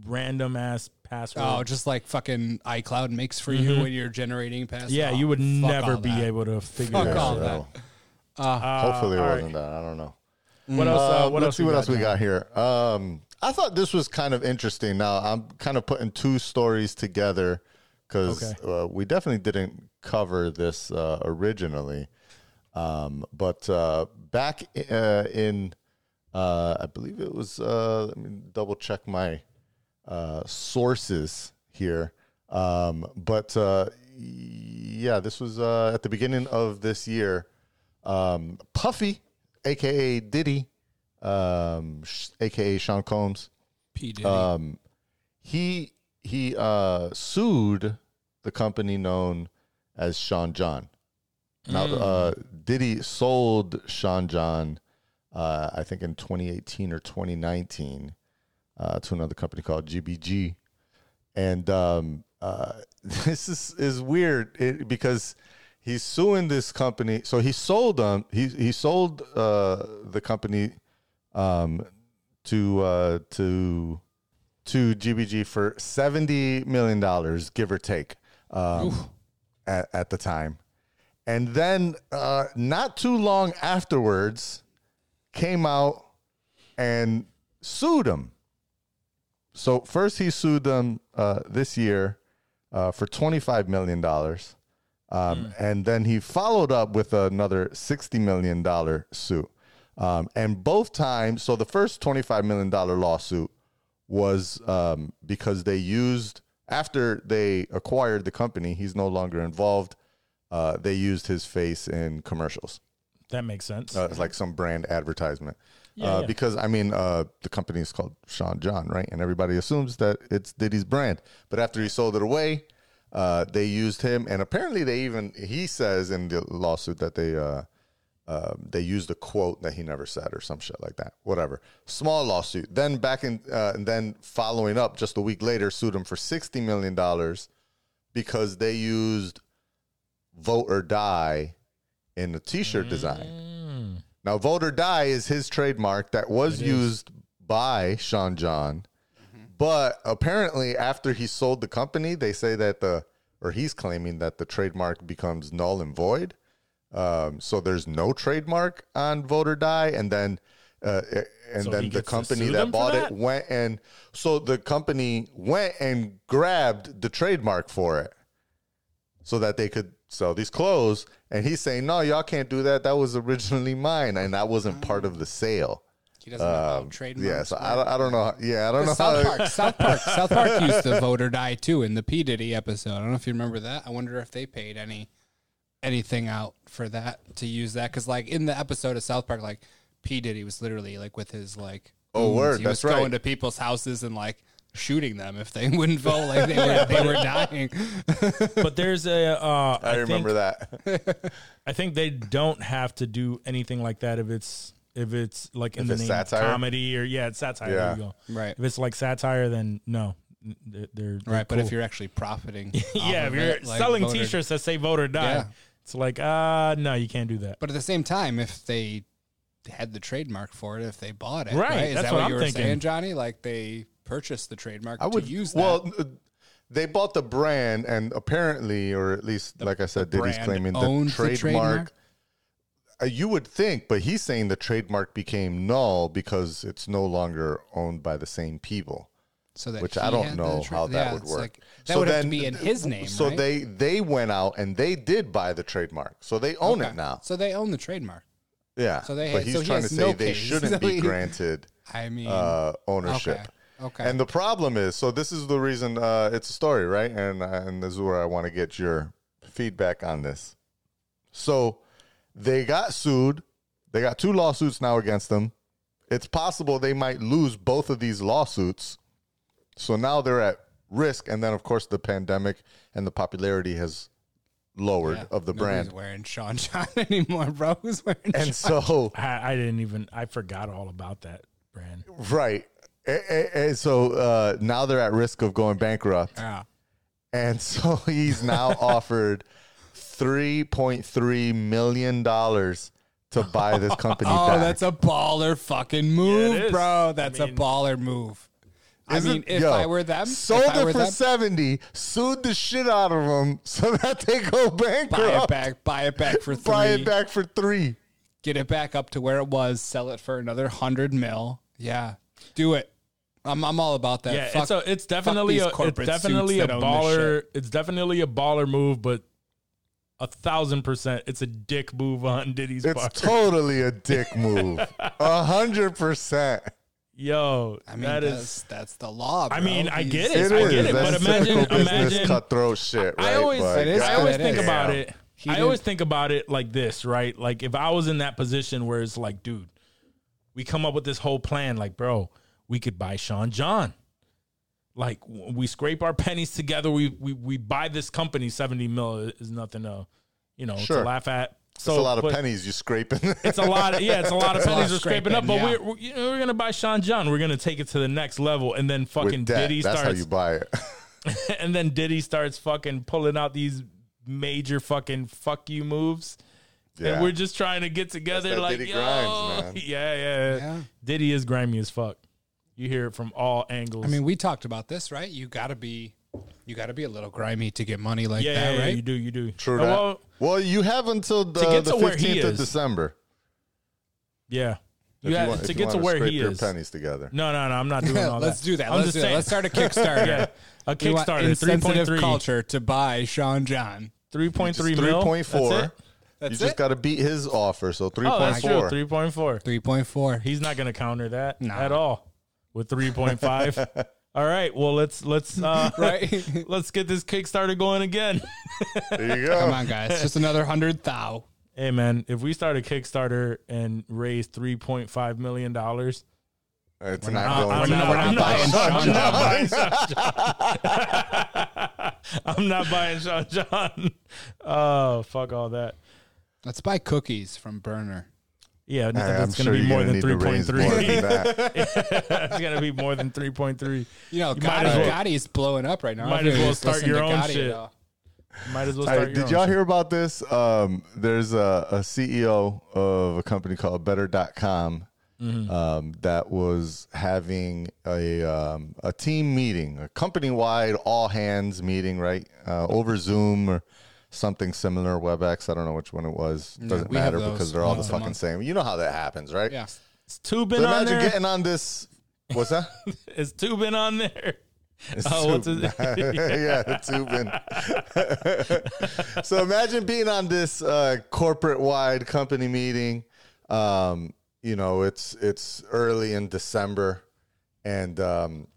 random ass password. Oh, just like fucking iCloud makes for you when you're generating passwords. yeah, you would fuck never all be that. able to figure Fuck it all out. that. So, Uh, hopefully it all right. wasn't that. I don't know. What else? Uh, Uh, what let's else see what else we got here. Um, I thought this was kind of interesting. Now I'm kind of putting two stories together because Okay. uh, we definitely didn't cover this uh, originally. Um, but uh, back uh, in, uh, I believe it was. Uh, let me double check my uh, sources here. Um, but uh, yeah, this was uh, at the beginning of this year. Um, Puffy, aka Diddy, um, sh- aka Sean Combs, P. Diddy. um, he he uh, sued the company known as Sean John. Now, uh, Diddy sold Sean John, uh, I think in 2018 or 2019, uh, to another company called GBG, and um, uh, this is is weird it, because he's suing this company. So he sold them. He he sold uh, the company um, to uh, to to GBG for seventy million dollars, give or take, um, at, at the time. And then, uh, not too long afterwards, came out and sued him. So first, he sued them uh, this year uh, for twenty five million dollars, um, and then he followed up with another sixty million dollar suit. Um, and both times, so the first twenty five million dollar lawsuit was um, because they used after they acquired the company. He's no longer involved. Uh, they used his face in commercials. That makes sense. Uh, it's like some brand advertisement. Yeah, uh, yeah. Because I mean, uh, the company is called Sean John, right? And everybody assumes that it's Diddy's brand. But after he sold it away, uh, they used him, and apparently they even he says in the lawsuit that they uh, uh, they used a quote that he never said or some shit like that. Whatever. Small lawsuit. Then back in, uh, and then following up, just a week later, sued him for sixty million dollars because they used "Vote or Die" in the T-shirt design. Now, "Vote or Die" is his trademark that was used by Sean John, but apparently after he sold the company, they say that the or he's claiming that the trademark becomes null and void. Um, so there's no trademark on Vote or Die, and then uh, and So then the company that bought that? it went and so the company went and grabbed the trademark for it so that they could sell these clothes. And he's saying, "No, y'all can't do that. That was originally mine, and that wasn't part of the sale." he doesn't know um, trademarks. Yeah, so I, I don't know. Yeah, I don't know South how. Park, South Park, South Park used the vote or die too in the P Diddy episode. I don't know if you remember that. I wonder if they paid any anything out for that to use that because like in the episode of South Park, like P Diddy was literally like with his like Oh, word, he that's was going right. to people's houses and like shooting them if they wouldn't vote like they were they were dying. but there's a. Uh, I, remember that. I think they don't have to do anything like that if it's if it's like in If the name satire? comedy or yeah, it's satire. Yeah. There you go. Right. If it's like satire, then no, they're, they're Right, but if you're actually profiting, yeah, if you're it, like, selling voter- T-shirts that say "Vote or Die," Yeah. it's like uh no, you can't do that. But at the same time, if they had the trademark for it, if they bought it, Right, right? Is that's that what what, I'm you were thinking. saying, Johnny? Like they purchased the trademark I would to use that. Well, uh, they bought the brand, and apparently, or at least, like I said, Diddy's claiming the owns the trademark. trademark? Uh, you would think, but he's saying the trademark became null because it's no longer owned by the same people. so that which I don't know tra- how that yeah, would work. like- that would have to be in his name, So right? they they went out and they did buy the trademark, so they own Okay. it now. So they own the trademark. Yeah, so they- but he's so he trying to say no they case. shouldn't So be granted I mean, uh, ownership. okay. Okay. And the problem is, so this is the reason uh, it's a story, right? And and this is where I want to get your feedback on this. So they got sued. They got two lawsuits now against them. It's possible they might lose both of these lawsuits. So now they're at risk. And then, of course, the pandemic and the popularity has lowered yeah, of the brand. wearing Sean John anymore, bro. Who's wearing? And Sean? so I, I didn't even I forgot all about that brand. Right. A- a- And so uh, now they're at risk of going bankrupt. Yeah. And so he's now offered $3.3 million to buy this company Oh, back. that's a baller fucking move, is. bro. That's I mean- a baller move. I mean, if yo, I were them, sold it for them, 70, sued the shit out of them so that they go bankrupt. buy it back, buy it back for three, Buy it back for three. get it back up to where it was, sell it for another hundred mil. Yeah, do it. I'm, I'm all about that. Yeah, Fuck- it's a, it's definitely a it's definitely a that own this baller. It's definitely a baller move, but a thousand percent, it's a dick move on Diddy's It's part. totally a dick move. A hundred percent. Yo, I mean, that that's, is. that's the law. I mean, I get It it. is. I get it. That's But imagine, business imagine. cutthroat shit, right? I always, But It is I always think yeah. about it. He I did- always think about it like this, right? Like if I was in that position where it's like, dude, we come up with this whole plan, like, bro, we could buy Sean John. Like we scrape our pennies together, we we we buy this company. Seventy mil is nothing to, you know, Sure. to laugh at. So It's a lot of but pennies you're scraping. It's a lot. Of, yeah, it's a lot of It's a lot pennies of we're scraping up. But yeah. we're, we're you know, we're gonna buy Sean John. We're gonna take it to the next level, and then fucking with debt. Diddy That's how starts you buy it. and then Diddy starts fucking pulling out these major fucking fuck you moves. Yeah. And we're just trying to get together That's that like, Diddy yo. Grimes, man. Yeah, yeah, Yeah. Diddy is grimy as fuck. You hear it from all angles. I mean, we talked about this, right? You got to be, you got to be a little grimy to get money like yeah, that, yeah, right? you do, you do. True Oh. Well, Well, you have until the, the to where he 15th of. December. yeah. if You have want- to if you get to wanna where scrape he your is. pennies together. No, no, no. I'm not doing all that. Let's do that. I'm Let's just do it. Let's start a Kickstarter. yeah. A Kickstarter, three point insensitive three, culture to buy Sean John. three point Just three mil. 3.4. That's it? That's you just got to beat his offer. So Oh, 3.4. Three point four. Three point four. He's not going to counter that Nah. at all with 3.5. all right, well let's let's uh Right? let's get this Kickstarter going again. there you go. Come on, guys. Just another hundred thou. hey man, if we start a Kickstarter and raise 3.5 million dollars, It's I'm not not- going I'm to not- we're I'm not buying I'm Sean not John. buying John. I'm not buying Sean John. Oh, fuck all that. Let's buy cookies from Berner. Yeah, Hey, that's I'm going sure to be more than need to raise more 3.3. It's going to be more than 3.3. You know, might Gotti, as well- Gotti's blowing up right now. might as well start your own Gotti shit. at. Might as well Hey, start your did own y'all shit. hear about this? Um, there's a, a CEO of a company called Better.com Mm-hmm. um, that was having a um, a team meeting, a company wide all hands meeting, right? Uh, over Zoom or something similar, WebEx. I don't know which one it was. Doesn't we matter those because they're all the fucking month. same. You know how that happens, right? Yeah. Is Tubin So on imagine there? getting on this. What's that? that? Is Tubin on there? It's Oh, what's Tube. his- yeah, the tubing. so imagine being on this uh, corporate wide company meeting. Um, you know, it's it's early in December, and um,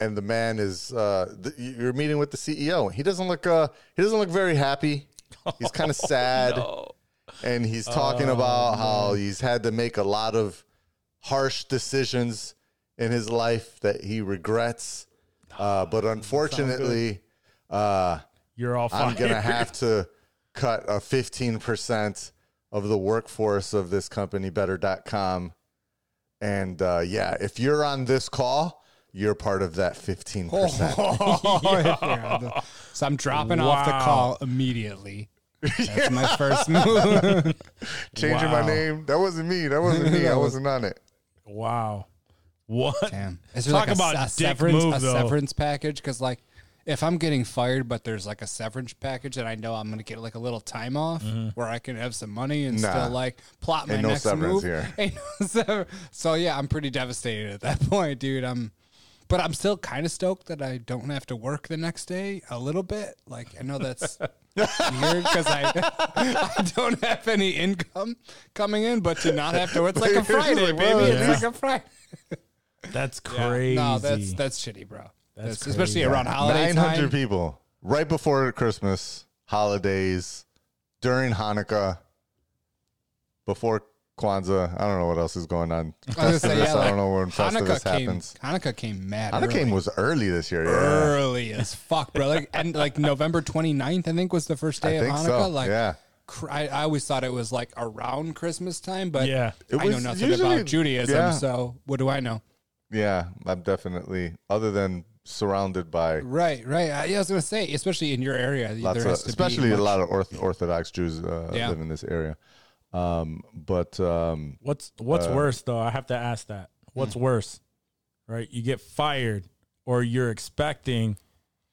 and the man is uh, th- you're meeting with the CEO. He doesn't look uh, he doesn't look very happy. He's kind of sad, and he's talking about how he's had to make a lot of harsh decisions in his life that he regrets Uh, but unfortunately, uh, You're all I'm gonna have to cut a 15 percent of the workforce of this company, Better.com. And uh, yeah, if you're on this call, you're part of that 15 percent. Yeah. So I'm dropping off the call immediately. That's my first move. Changing Wow. my name. That wasn't me. That wasn't me. I wasn't on it. Wow. What? Damn. Is there Talk like a, about a dick severance, move, a though. severance package? Because like, if I'm getting fired, but there's like a severance package, and I know I'm gonna get like a little time off Mm-hmm. where I can have some money and Nah. still like plot my Ain't no next severance move. here. Ain't no sever- so yeah, I'm pretty devastated at that point, dude. I'm, but I'm still kind of stoked that I don't have to work the next day a little bit. Like I know that's. Weird because I I don't have any income coming in, but to not have to, it's like a Friday, baby. well, It's yeah. like a Friday. That's Yeah. crazy. No, that's that's shitty, bro. That's That's, especially crazy. around holiday 900 time. people right before Christmas, holidays, during Hanukkah, before Kwanzaa. I don't know what else is going on. I say, Festivus, yeah, I don't know when Festivus Hanukkah came. happens. Hanukkah came mad. Hanukkah early. was early this year. Yeah. early as fuck, bro. Like and like November 29th, I think was the first day I of think Hanukkah. so. Like, yeah. cr- I, I always thought it was like around Christmas time, but Yeah. It I know nothing usually- about Judaism, yeah. so what do I know? Yeah, I'm definitely other than surrounded by Right, right. I, yeah, I was gonna say, especially in your area, there of, has to be especially a much- lot of orth- Orthodox Jews uh, Yeah. live in this area. Um, but um, What's what's Uh, worse though? I have to ask that. What's Hmm. worse? Right? You get fired or you're expecting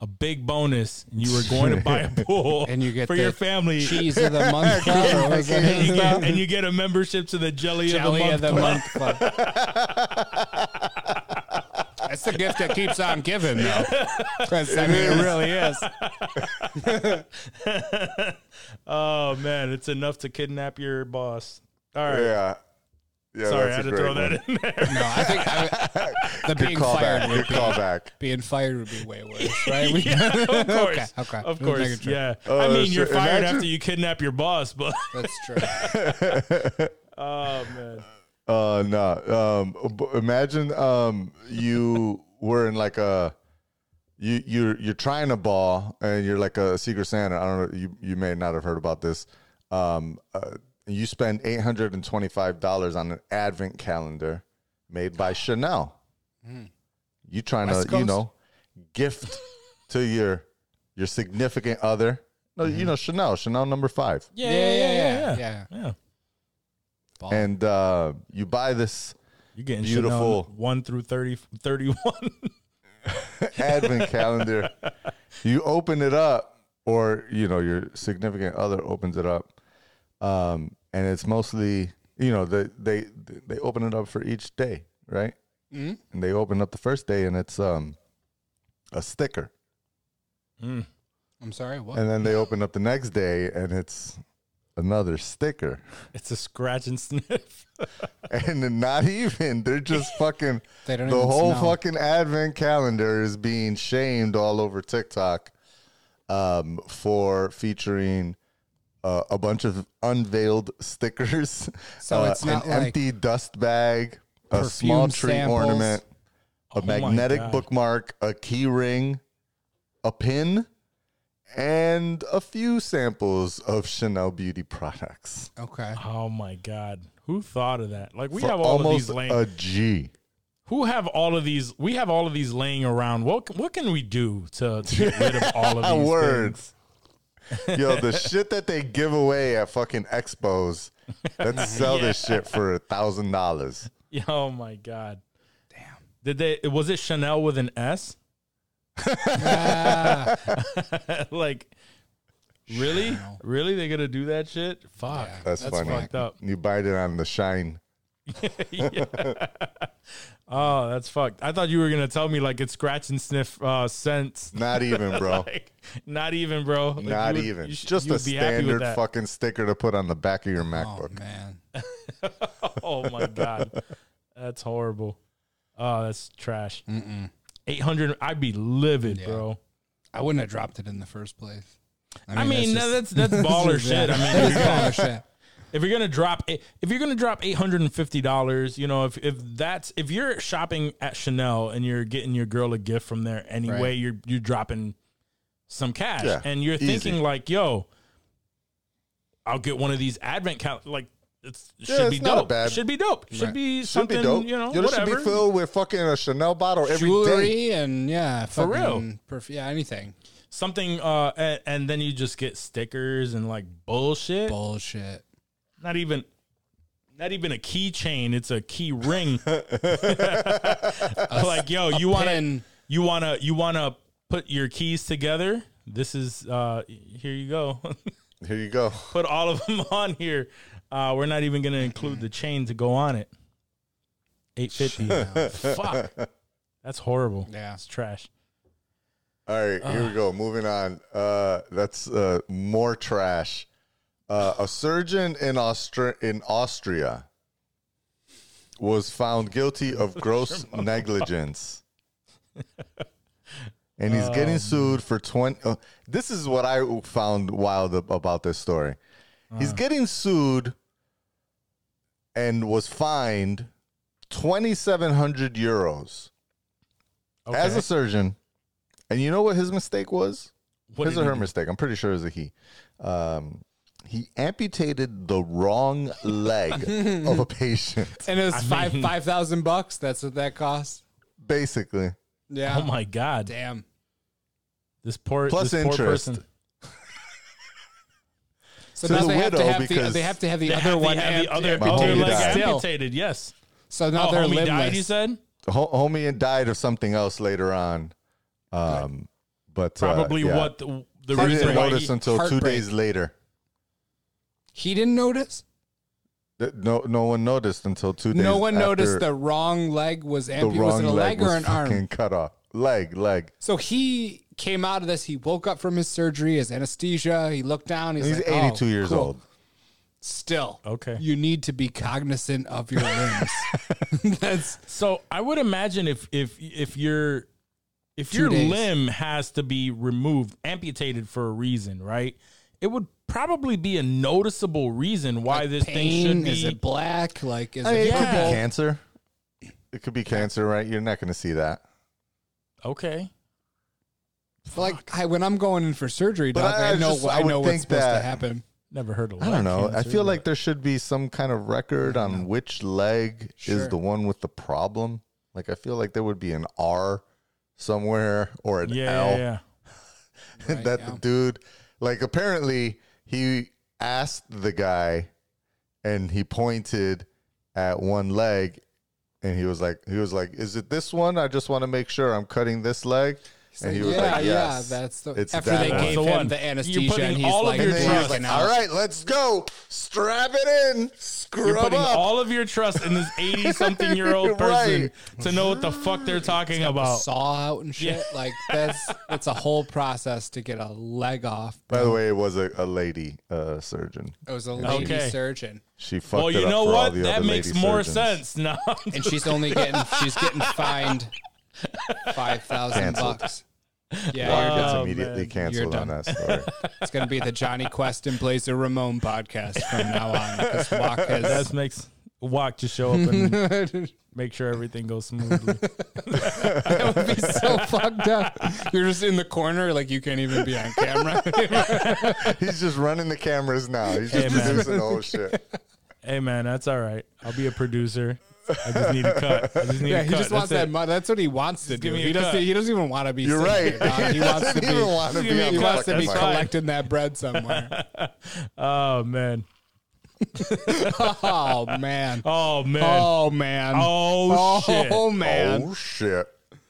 a big bonus and you were going to buy a pool and you get for the your family cheese of the month club, or and, you get, and you get a membership to the jelly, jelly of the month club. month club. That's the gift that keeps on giving, though. 'Cause, I mean, it really is. Oh man, it's enough to kidnap your boss. All right. yeah, yeah. Sorry, I had to throw great that in there. No, I think I, the being Call fired back. would Good be call back. being fired would be way worse, right? We- yeah, of course. Okay, okay. Of Just course. Yeah. Oh, I mean, you're shit. fired Imagine- after you kidnap your boss, but That's true. oh man. Uh no. Um b- imagine um you were in like a you you're you're trying a ball and you're like a secret Santa. I don't know you you may not have heard about this. Um uh, you spend $825 on an advent calendar made by Chanel. You trying West to, you know, gift to your your significant other. No, you know Chanel, Chanel number 5. Yeah, yeah, yeah, yeah. yeah. yeah. Ball. And uh you buy this You're getting Beautiful. Chanel 1 through 30, 31. advent calendar. You open it up, or you know your significant other opens it up, um, and it's mostly you know they they they open it up for each day, right? Mhm. And they open up the first day, and it's um a sticker, Mm. I'm sorry. What? and then they open up the next day, and it's another sticker, It's a scratch and sniff. and then not even they're just fucking. They don't the even whole smell. fucking advent calendar is being shamed all over TikTok um, for featuring uh, a bunch of unveiled stickers. So uh, it's not an like empty dust bag, a small tree samples. ornament, a Oh magnetic bookmark, a key ring, a pin, and a few samples of Chanel beauty products. Okay. Oh my god. Who thought of that? Like we For have all of these laying a G. Who have all of these we have all of these laying around. What what can we do to, to get rid of all of these Words. things? Yo, the shit that they give away at fucking expos that sell this shit for a thousand dollars. Oh my god. Damn. Did they was it Chanel with an S? like, really, really, they gonna do that shit? Fuck, Yeah. That's, funny. fucked up. You bite it on the shine. Oh, that's fucked. I thought you were gonna tell me like it's scratch and sniff uh, scents. Not even, bro. Like, not even, bro. Like, Not would- even. you Just a standard fucking sticker to put on the back of your Oh MacBook. man, Oh my god, that's horrible. Oh, that's trash. Mm-mm. 800, I'd be livid, Yeah. bro. I wouldn't have dropped it in the first place. I mean, that's- that's baller shit. I mean, if you're gonna- that's baller shit. If you're gonna drop, if you're gonna drop eight hundred and fifty dollars, you know, if if that's if you're shopping at Chanel and you're getting your girl a gift from there anyway, Right. you're you're dropping some cash, Yeah, and you're easy. thinking like, yo, I'll get one of these advent cal- like it's, it Yeah, should it's be not dope. bad- should be dope. Should Right. be Should something be dope. you know, Yo, this whatever. should be filled with fucking a Chanel bottle every day. Jewelry and yeah, For real. perf- yeah, anything. something uh and, and then you just get stickers and like bullshit. Bullshit. not even not even a keychain it's a key ring like yo you want to you want to you want to put your keys together this is uh here you go Here you go. put all of them on here uh we're not even gonna include the chain to go on it 850 fuck that's horrible Yeah. it's trash All right, here we go. Moving on. Uh, that's uh, more trash. Uh, a surgeon in Austria in Austria was found guilty of gross negligence, and he's getting sued for twenty. Uh, this is what I found wild ab- about this story. He's getting sued and was fined twenty seven hundred euros as a surgeon. And you know what his mistake was? What his or her do? mistake. I'm pretty sure it was a he. Um, he amputated the wrong leg of a patient, And it was five mean- five thousand bucks. That's what that cost. basically. Yeah. oh my god Damn. this poor Plus this poor interest. person So To now the they have to have the they have to have the They other have one have the amp- other My other homie leg died. amputated yes So now oh, they're homie limbless. died you said Ho- homie died of something else later on. Um, but uh, probably yeah. what the, the I reason didn't why notice he, until two days later. He didn't notice. No, no one noticed until two days. No one noticed after the wrong leg was the amputated. wrong Was it a leg, was or an arm? fucking cut off. Leg, leg. So he came out of this. He woke up from his surgery, his anesthesia. He looked down. He's, He's like, 82 oh, years cool. old. Still, Okay. You need to be cognizant of your limbs. That's So I would imagine if if if your if Two your days. limb has to be removed, amputated for a reason, right? It would probably be a noticeable reason why this thing pain. should be. Is it black? Like is I mean, it it could be cancer. It could be cancer, right? You're not going to see that. okay. Like I, when I'm going in for surgery, doc, I- I, know just- what I I would know what's supposed to that- happen. Never heard of. I don't know. I cancer, feel but- like there should be some kind of record on which leg Sure. is the one with the problem. Like I feel like there would be an R somewhere or an L yeah, yeah. That the dude like apparently he asked the guy and he pointed at one leg and he was like he was like is it this one I just want to make sure I'm cutting this leg and he was yeah, like yes yeah, that's the it's after that they one. gave That's the him one. the You're anesthesia putting and he's all of your and he was trust like freaking all let's go strap it in screw You're putting up all of your trust in this 80 something year old person Right. to know what the fuck they're talking about. saw out and shit. Like that's it's a whole process to get a leg off. By the way, it was a, a lady uh, surgeon. It was a lady Okay. surgeon, She fucked Well, it you up know for all what? That makes more surgeons. sense now. and she's only getting she's getting fined five thousand Canceled. bucks. Water Yeah, you're gets Oh, immediately man. canceled You're on done. that story. It's going to be the JonniKuest and Blazer Ramon podcast from now on because Juac has. that makes Juac to show up and make sure everything goes smoothly. that would be so fucked up. You're just in the corner, like you can't even be on camera. He's just running the cameras now. He's just Hey, man. producing the whole shit. hey man, that's all right. I'll be a producer. I just need a cut. I just need yeah, a he cut. just wants That's that it. money. That's what he wants to do. He doesn't. He doesn't even want to be. You're right. here, dog. He wants to doesn't be. even want to be a He wants to be fucking That's mic. fine. collecting that bread somewhere. Oh, oh man. oh man. Oh man. Oh, oh man. Oh, shit. Oh man. Oh shit!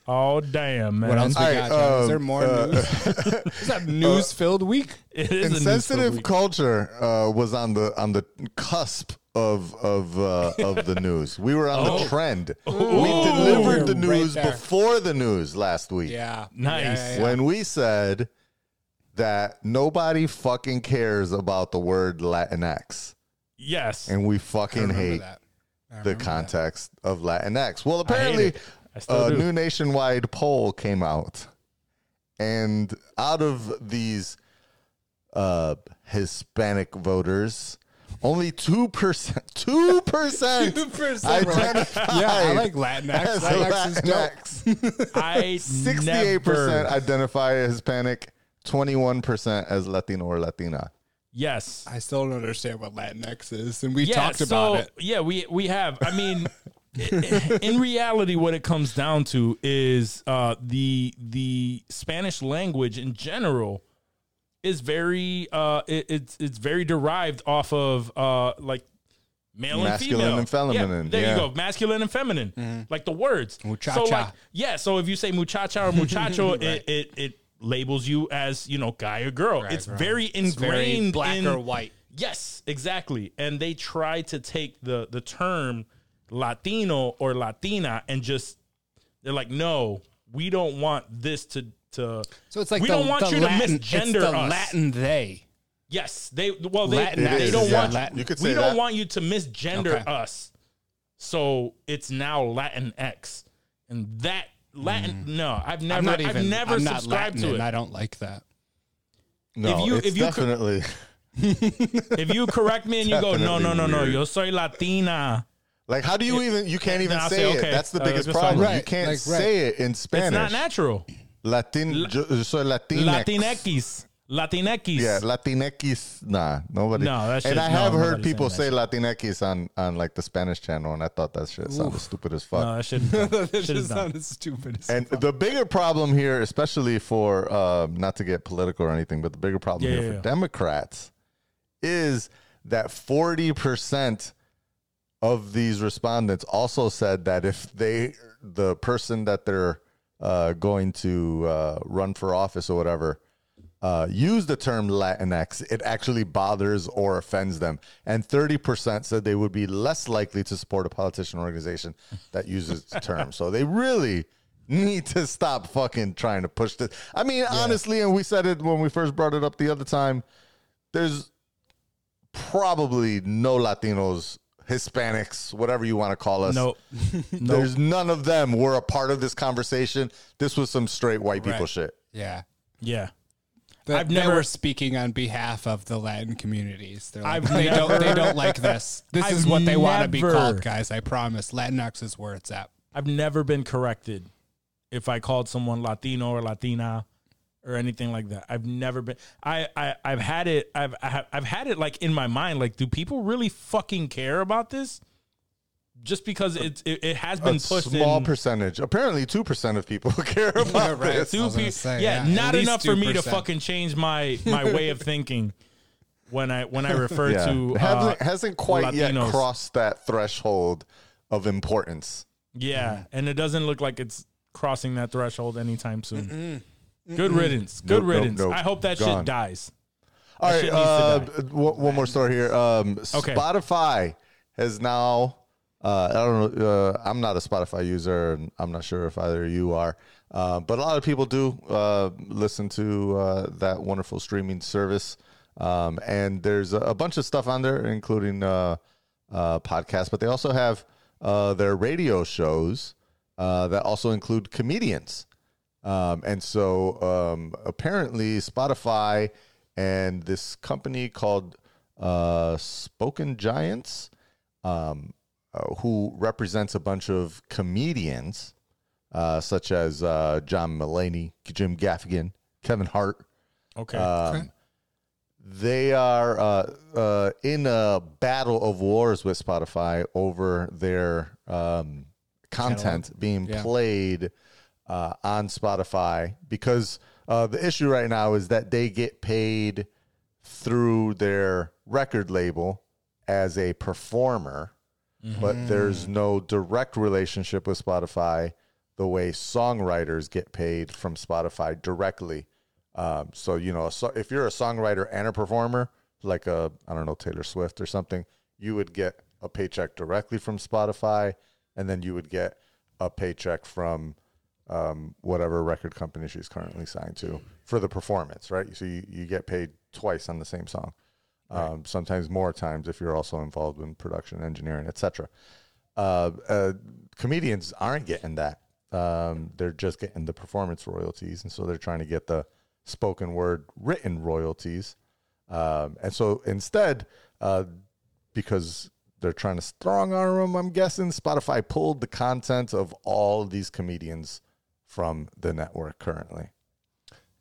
Oh damn, man. What else we All got? right, John? Is um, there more uh, news? Is that news filled week? It is a news Insensitive week. culture uh, was on the on the cusp of of uh, of the news. We were on Oh. the trend. We delivered the We're right news there. before the news last week. Yeah. Nice. Yeah, yeah, yeah. when we said that nobody fucking cares about the word Latinx, Yes. and we I fucking remember hate that. I the remember that. context of Latinx. Well, I hate apparently, it. I still a do. new nationwide poll came out, and out of these uh, Hispanic voters, only two percent, two percent, 2%, Yeah, I like Latinx. as Latinx is dope. I Sixty-eight percent identify as Hispanic. Twenty-one percent as Latino or Latina. Yes. I still don't understand what Latinx is, and we yeah, talked so, about it. Yeah, we we have. I mean, i- in reality, what it comes down to is uh, the the Spanish language in general is very uh, it, it's it's very derived off of uh, like male Masculine and female and feminine, Yeah, there yeah. you go, masculine and feminine, like the words. So like yeah, so if you say muchacha or muchacho, it, it it labels you as you know guy or girl. it's very It's very ingrained black in, or white. Yes, exactly. And they try to take the the term Latino or Latina and just they're like, no, we don't want this to to. So it's like we the, don't want the you Latin, to misgender it's the us. Latin they. Yes, they well they Latin they is, don't yeah. want Latin. You could we say don't that. want you to misgender Okay. us. So it's now Latin X, and that Latin. Mm. No, I've never, I'm not even. I've never I'm subscribed Latin, to and it. I don't like that. No, if you- it's if you could- definitely. if you correct me and you go, no, no, no, no, weird. yo soy Latina. Like, how do you even? You can't even I'll say, say, it. That's the Uh, biggest problem. fine. You can't like, right. say it in Spanish. It's not natural. Latin. yo, yo soy Latinx. Latinx. Latinx. Yeah, Latinx. Nah, nobody. No, that shit- And I no, have heard people say that Latinx on on like the Spanish channel, and I thought that shit sounded stupid as fuck. No, that shit. That That shit is just dumb. sounded stupid. as And fuck. the bigger problem here, especially for uh, not to get political or anything, but the bigger problem Yeah, here yeah, for yeah. Democrats is that forty percent of these respondents also said that if they, the person that they're uh, going to uh, run for office or whatever, uh, use the term Latinx, it actually bothers or offends them. And 30% said they would be less likely to support a politician organization that uses the term. So they really need to stop fucking trying to push this. I mean, honestly, and we said it when we first brought it up the other time, there's probably no Latinos, Hispanics, whatever you want to call us. No, There's none of them were a part of this conversation. This was some straight white people Right. shit. yeah. yeah. That, I've they never- were speaking on behalf of the Latin communities. They're like, I've they don't they don't like this. This is I've what they want to be called, guys. I promise. Latinx is where it's at. I've never been corrected if I called someone Latino or Latina or anything like that. I've never been. I, I I've had it. I've I have, I've had it like in my mind. Like, do people really fucking care about this? Just because it's it, it has been a pushed small in percentage. Apparently, two percent of people care about right. this. Two was pe- say, yeah, yeah, at not least enough for me to fucking change my my way of thinking when I when I refer Yeah. to uh, hasn't, hasn't quite yet crossed that threshold of importance. Yeah, and it doesn't look like it's crossing that threshold anytime soon. Good riddance. Good Nope, nope, riddance. nope. I hope that Gone. shit dies. All right, shit needs to uh, die. one, one more story here. Um, Okay. Spotify has now. Uh, I don't know. Uh, I'm not a Spotify user, and I'm not sure if either of you are. Uh, but a lot of people do uh, listen to uh, that wonderful streaming service. Um, and there's a, a bunch of stuff on there, including uh, uh, podcasts. But they also have uh, their radio shows uh, that also include comedians. Um, and so um, apparently, Spotify and this company called uh, Spoken Giants, um, uh, who represents a bunch of comedians, uh, such as uh, John Mulaney, Jim Gaffigan, Kevin Hart. Okay. Um, They are uh, uh, in a battle of wars with Spotify over their um, content being Yeah. played uh, on Spotify because uh, the issue right now is that they get paid through their record label as a performer, but there's no direct relationship with Spotify the way songwriters get paid from Spotify directly. Um, so you know, so if you're a songwriter and a performer, like a I don't know Taylor Swift or something, you would get a paycheck directly from Spotify, and then you would get a paycheck from um, whatever record company she's currently signed to for the performance, right? So you, you get paid twice on the same song, um, sometimes more times if you're also involved in production, engineering, etc. Uh, uh, comedians aren't getting that. Um, they're just getting the performance royalties, and so they're trying to get the spoken word written royalties. Um, and so instead, uh, because they're trying to strong arm them. I'm guessing Spotify pulled the content of all these comedians from the network currently.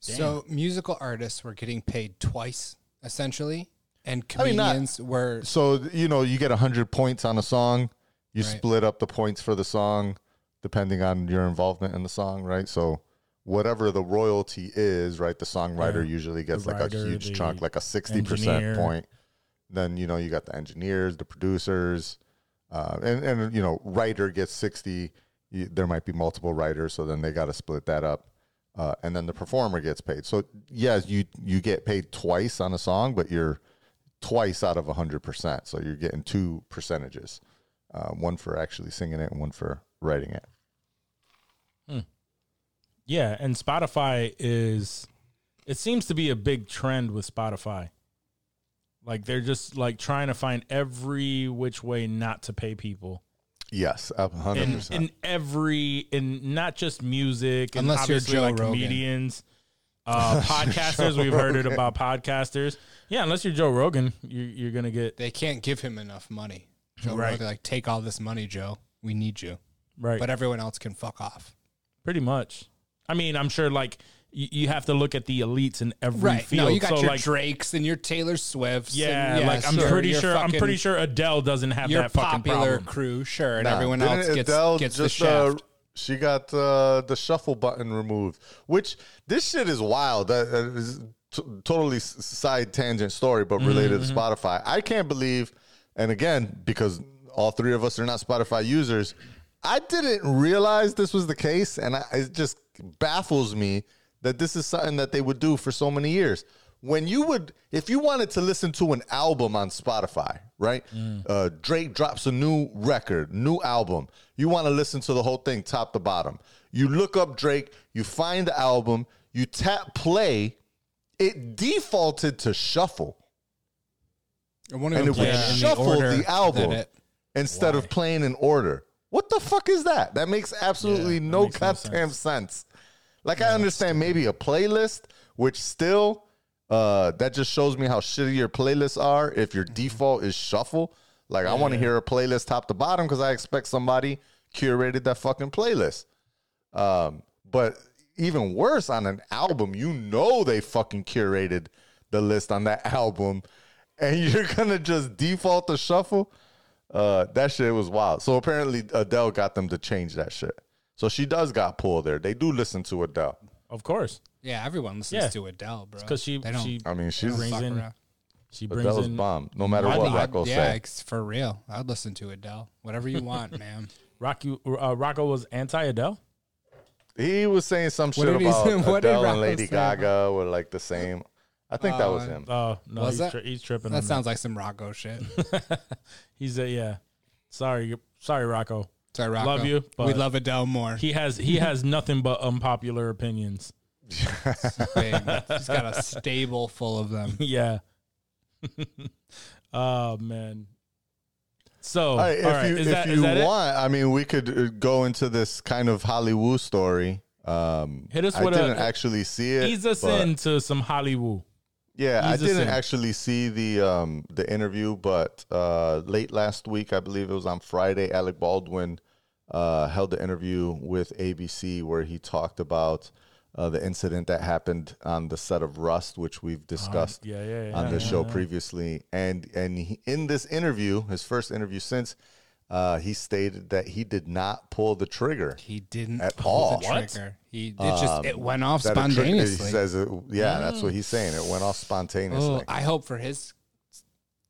So musical artists were getting paid twice, essentially, and I mean, not- comedians were So you know, you get hundred points on a song. You Right. split up the points for the song depending on your involvement in the song, right? So whatever the royalty is, right? The songwriter Yeah. usually gets The like writer, a huge chunk, like a sixty percent point. Then you know you got the engineers, the producers, uh, and and you know writer gets sixty. There might be multiple writers, so then they got to split that up. Uh, and then the performer gets paid. So yes, you you get paid twice on a song, but you're twice out of hundred percent. So you're getting two percentages, uh, one for actually singing it and one for writing it. Yeah, and Spotify is it seems to be a big trend with Spotify. Like they're just like trying to find every which way not to pay people. Yes, hundred In, percent. in every in not just music and Unless you're Joe like Rogan. comedians. Uh, podcasters, we've heard it about podcasters. Yeah, unless you're Joe Rogan, you're, you're gonna get they can't give him enough money. Joe Right. Rogan, like take all this money, Joe. We need you, right. but everyone else can fuck off. Pretty much. I mean, I'm sure like you, you have to look at the elites in every field. No, you got so your like, Drakes and your Taylor Swifts. yeah, and, like I'm sure, pretty your sure I'm pretty sure Adele doesn't have your that fucking popular problem. crew, sure, and Nah, everyone didn't else gets Adele gets the just, uh, shaft. she got uh, the shuffle button removed, which this shit is wild. That that is t- totally side tangent story, but related Mm-hmm. to Spotify. I can't believe, and again, because all three of us are not Spotify users, I didn't realize this was the case, and I, it just baffles me that this is something that they would do for so many years. When you would, if you wanted to listen to an album on Spotify, right? Uh, Drake drops a new record, new album. You want to listen to the whole thing top to bottom. You look up Drake, you find the album, you tap play. It defaulted to shuffle I wanna and it play would in the shuffle order the album it- instead of playing in order. What the fuck is that? That makes absolutely Yeah, that no makes no goddamn sense. Like I understand maybe a playlist, which still uh that just shows me how shitty your playlists are if your default is shuffle. Like I want to hear a playlist top to bottom because I expect somebody curated that fucking playlist. Um, but even worse on an album, you know they fucking curated the list on that album, and you're gonna just default to shuffle. Uh, that shit was wild. So apparently Adele got them to change that shit. So she does got pulled there. They do listen to Adele. Of course, Yeah, everyone listens Yeah. to Adele, bro. because she They don't she I mean, she's brings fuck in around. she brings Adele's in bomb. No matter I what think- Rocco yeah, say. it's for real. I'd listen to Adele. Whatever you want, man. Rocky uh, Rocco was anti Adele. He was saying some shit did he about say- what did Adele and Lady say? Gaga were like the same. I think that was Uh, him. Oh no, Was he's, that- tri- he's tripping. That on sounds like some Rocco shit. He's a yeah. Sorry, sorry, Rocco. Sorry, Rocco. Love you, But we but- love Adele more. He has he has nothing but unpopular opinions. He's got a stable full of them. Yeah. oh man. So All right, if all right, you is if that is you that it? want, I mean, we could uh, go into this kind of Hollywood story. Um, Hit us I with a- didn't actually see it. Ease us but- into some Hollywood. Yeah, I didn't actually see the um the interview, but uh, late last week, I believe it was on Friday, Alec Baldwin uh, held the interview with ABC where he talked about uh, the incident that happened on the set of Rust, which we've discussed yeah, yeah, yeah, on the show previously. And and he, in this interview, his first interview since, uh, he stated that he did not pull the trigger. He didn't At pull all. the What? trigger. He it just it went off That a tri- spontaneously. he says, it, yeah, that's what he's saying. It went off spontaneously. Oh, I hope for his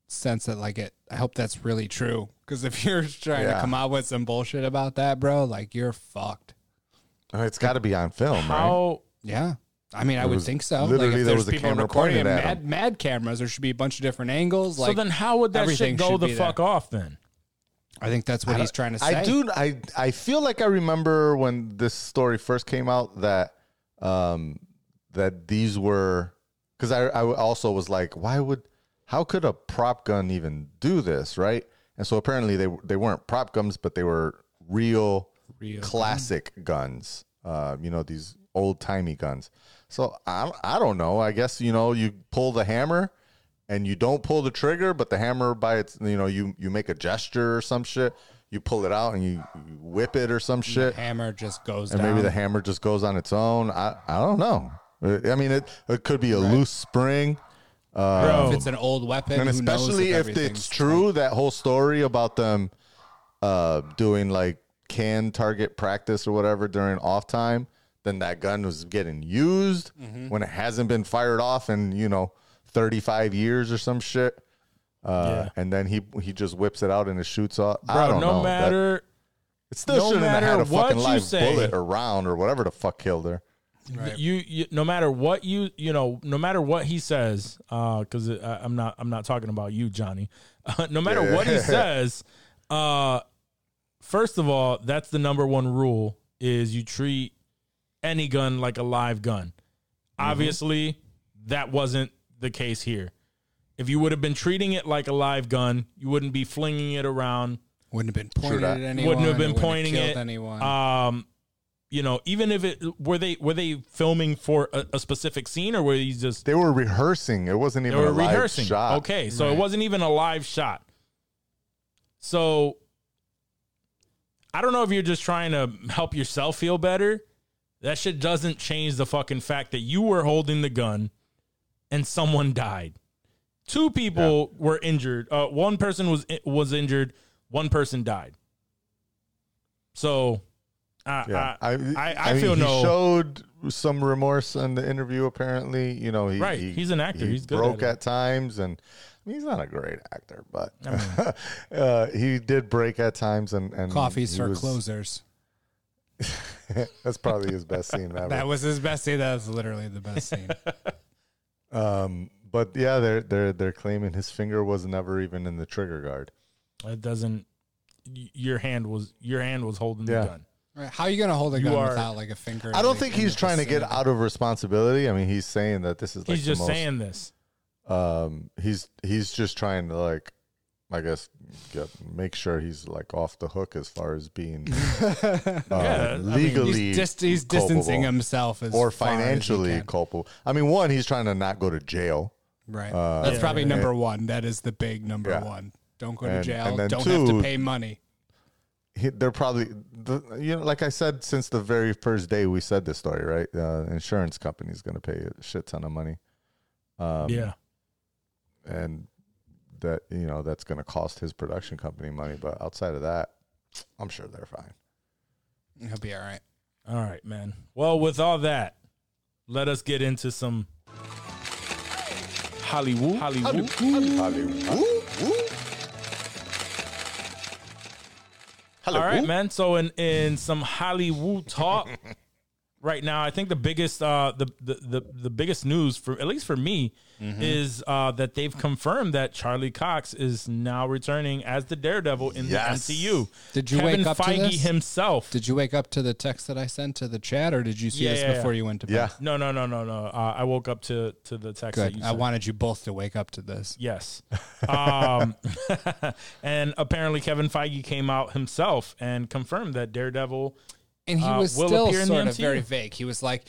sense that like it. I hope that's really true. Because if you're trying Yeah. to come out with some bullshit about that, bro, like you're fucked. It's got to be on film, right? How Yeah. I mean, I There would was- think so. literally like if there there's was a people camera recording pointed at mad, mad cameras, there should be a bunch of different angles. so Like then how would that everything shit go should the be fuck there. off then? I think that's what he's trying to say. I do. I I feel like I remember when this story first came out that um that these were because I I also was like, why would how could a prop gun even do this, right? And so apparently they they weren't prop guns, but they were real, Real classic guns. Uh, you know these old timey guns. So I I don't know. I guess you know you pull the hammer and you don't pull the trigger, but the hammer by its, you know, you you make a gesture or some shit, you pull it out and you, you whip it or some shit, Hammer just goes and down. maybe the hammer just goes on its own. I I don't know. I mean, it it could be a loose spring. Bro, if it's an old weapon, and especially if, everything's it's true that whole story about them uh doing like can target practice or whatever during off time then that gun was getting used Mm-hmm. when it hasn't been fired off and you know 35 years or some shit uh Yeah. and then he he just whips it out and it shoots off i don't no know That- matter it still no shouldn't have matter had a what fucking you live say. bullet or round or whatever the fuck killed her you, you no matter what you you know no matter what he says uh because i'm not i'm not talking about you johnny uh, no matter Yeah. what he says uh first of all that's the number one rule is you treat any gun like a live gun Mm-hmm. obviously that wasn't the case here. If you would have been treating it like a live gun you wouldn't be flinging it around. Wouldn't have been pointed that. at anyone. wouldn't have been wouldn't pointing killed it. anyone. um you know even if it were they were they filming for a, a specific scene or were you just they were rehearsing. It wasn't they even were a live rehearsing. shot. Okay so it wasn't even a live shot. So i don't know if you're just trying to help yourself feel better. That shit doesn't change the fucking fact that you were holding the gun and someone died two people were injured uh, one person was was injured one person died so I, Yeah, I, I, I, mean, feel he no. showed some remorse in the interview. Apparently, you know, he, Right, he- he's an actor. he He's good broke at at, times, and I mean, he's not a great actor, but uh, he did break at times. And, and Coffees he for was- closers. That's probably his best scene ever. That was his best scene. That was literally the best scene. Um, but yeah, they're they're they're claiming his finger was never even in the trigger guard. It doesn't. Your hand was your hand was holding Yeah. the gun. Right. How are you gonna hold a You gun are- without like a finger? I don't think he's trying to get vicinity? out of responsibility. I mean, he's saying that this is like He's the just most, saying this. um he's he's just trying to like i guess get make sure he's like off the hook as far as being uh, I mean, legally He's, dis- he's distancing himself as or far as he financially can. culpable i mean one he's trying to not go to jail Right. Uh, That's Yeah, probably yeah, number one. That is the big number Yeah. one. Don't go to And- jail. and Don't have to pay money. he, they're probably the, you know like i said since the very first day we said this story right uh, insurance company's going to pay a shit ton of money um, yeah, and that you know that's going to cost his production company money but outside of that i'm sure they're fine He'll be all right. all right, man. Well, with all that, let us get into some Hollywood. Hollywood. Hello. All right, man. So in in some Hollywood talk right now, I think the biggest uh the the the, the biggest news for at least for me Mm-hmm. is uh that they've confirmed that Charlie Cox is now returning as the Daredevil in Yes. the MCU. Did you Kevin wake up to Feige this? himself. Did you wake up to the text that I sent to the chat, or did you see Yeah, this yeah, before yeah. you went to bed? Yeah. no, no, no, no, no. Uh, I woke up to to the text that Good. you I wanted you both to wake up to this. Yes. Um, and apparently Kevin Feige came out himself and confirmed that Daredevil And he Uh, was still appear the sort of very vague. He was like,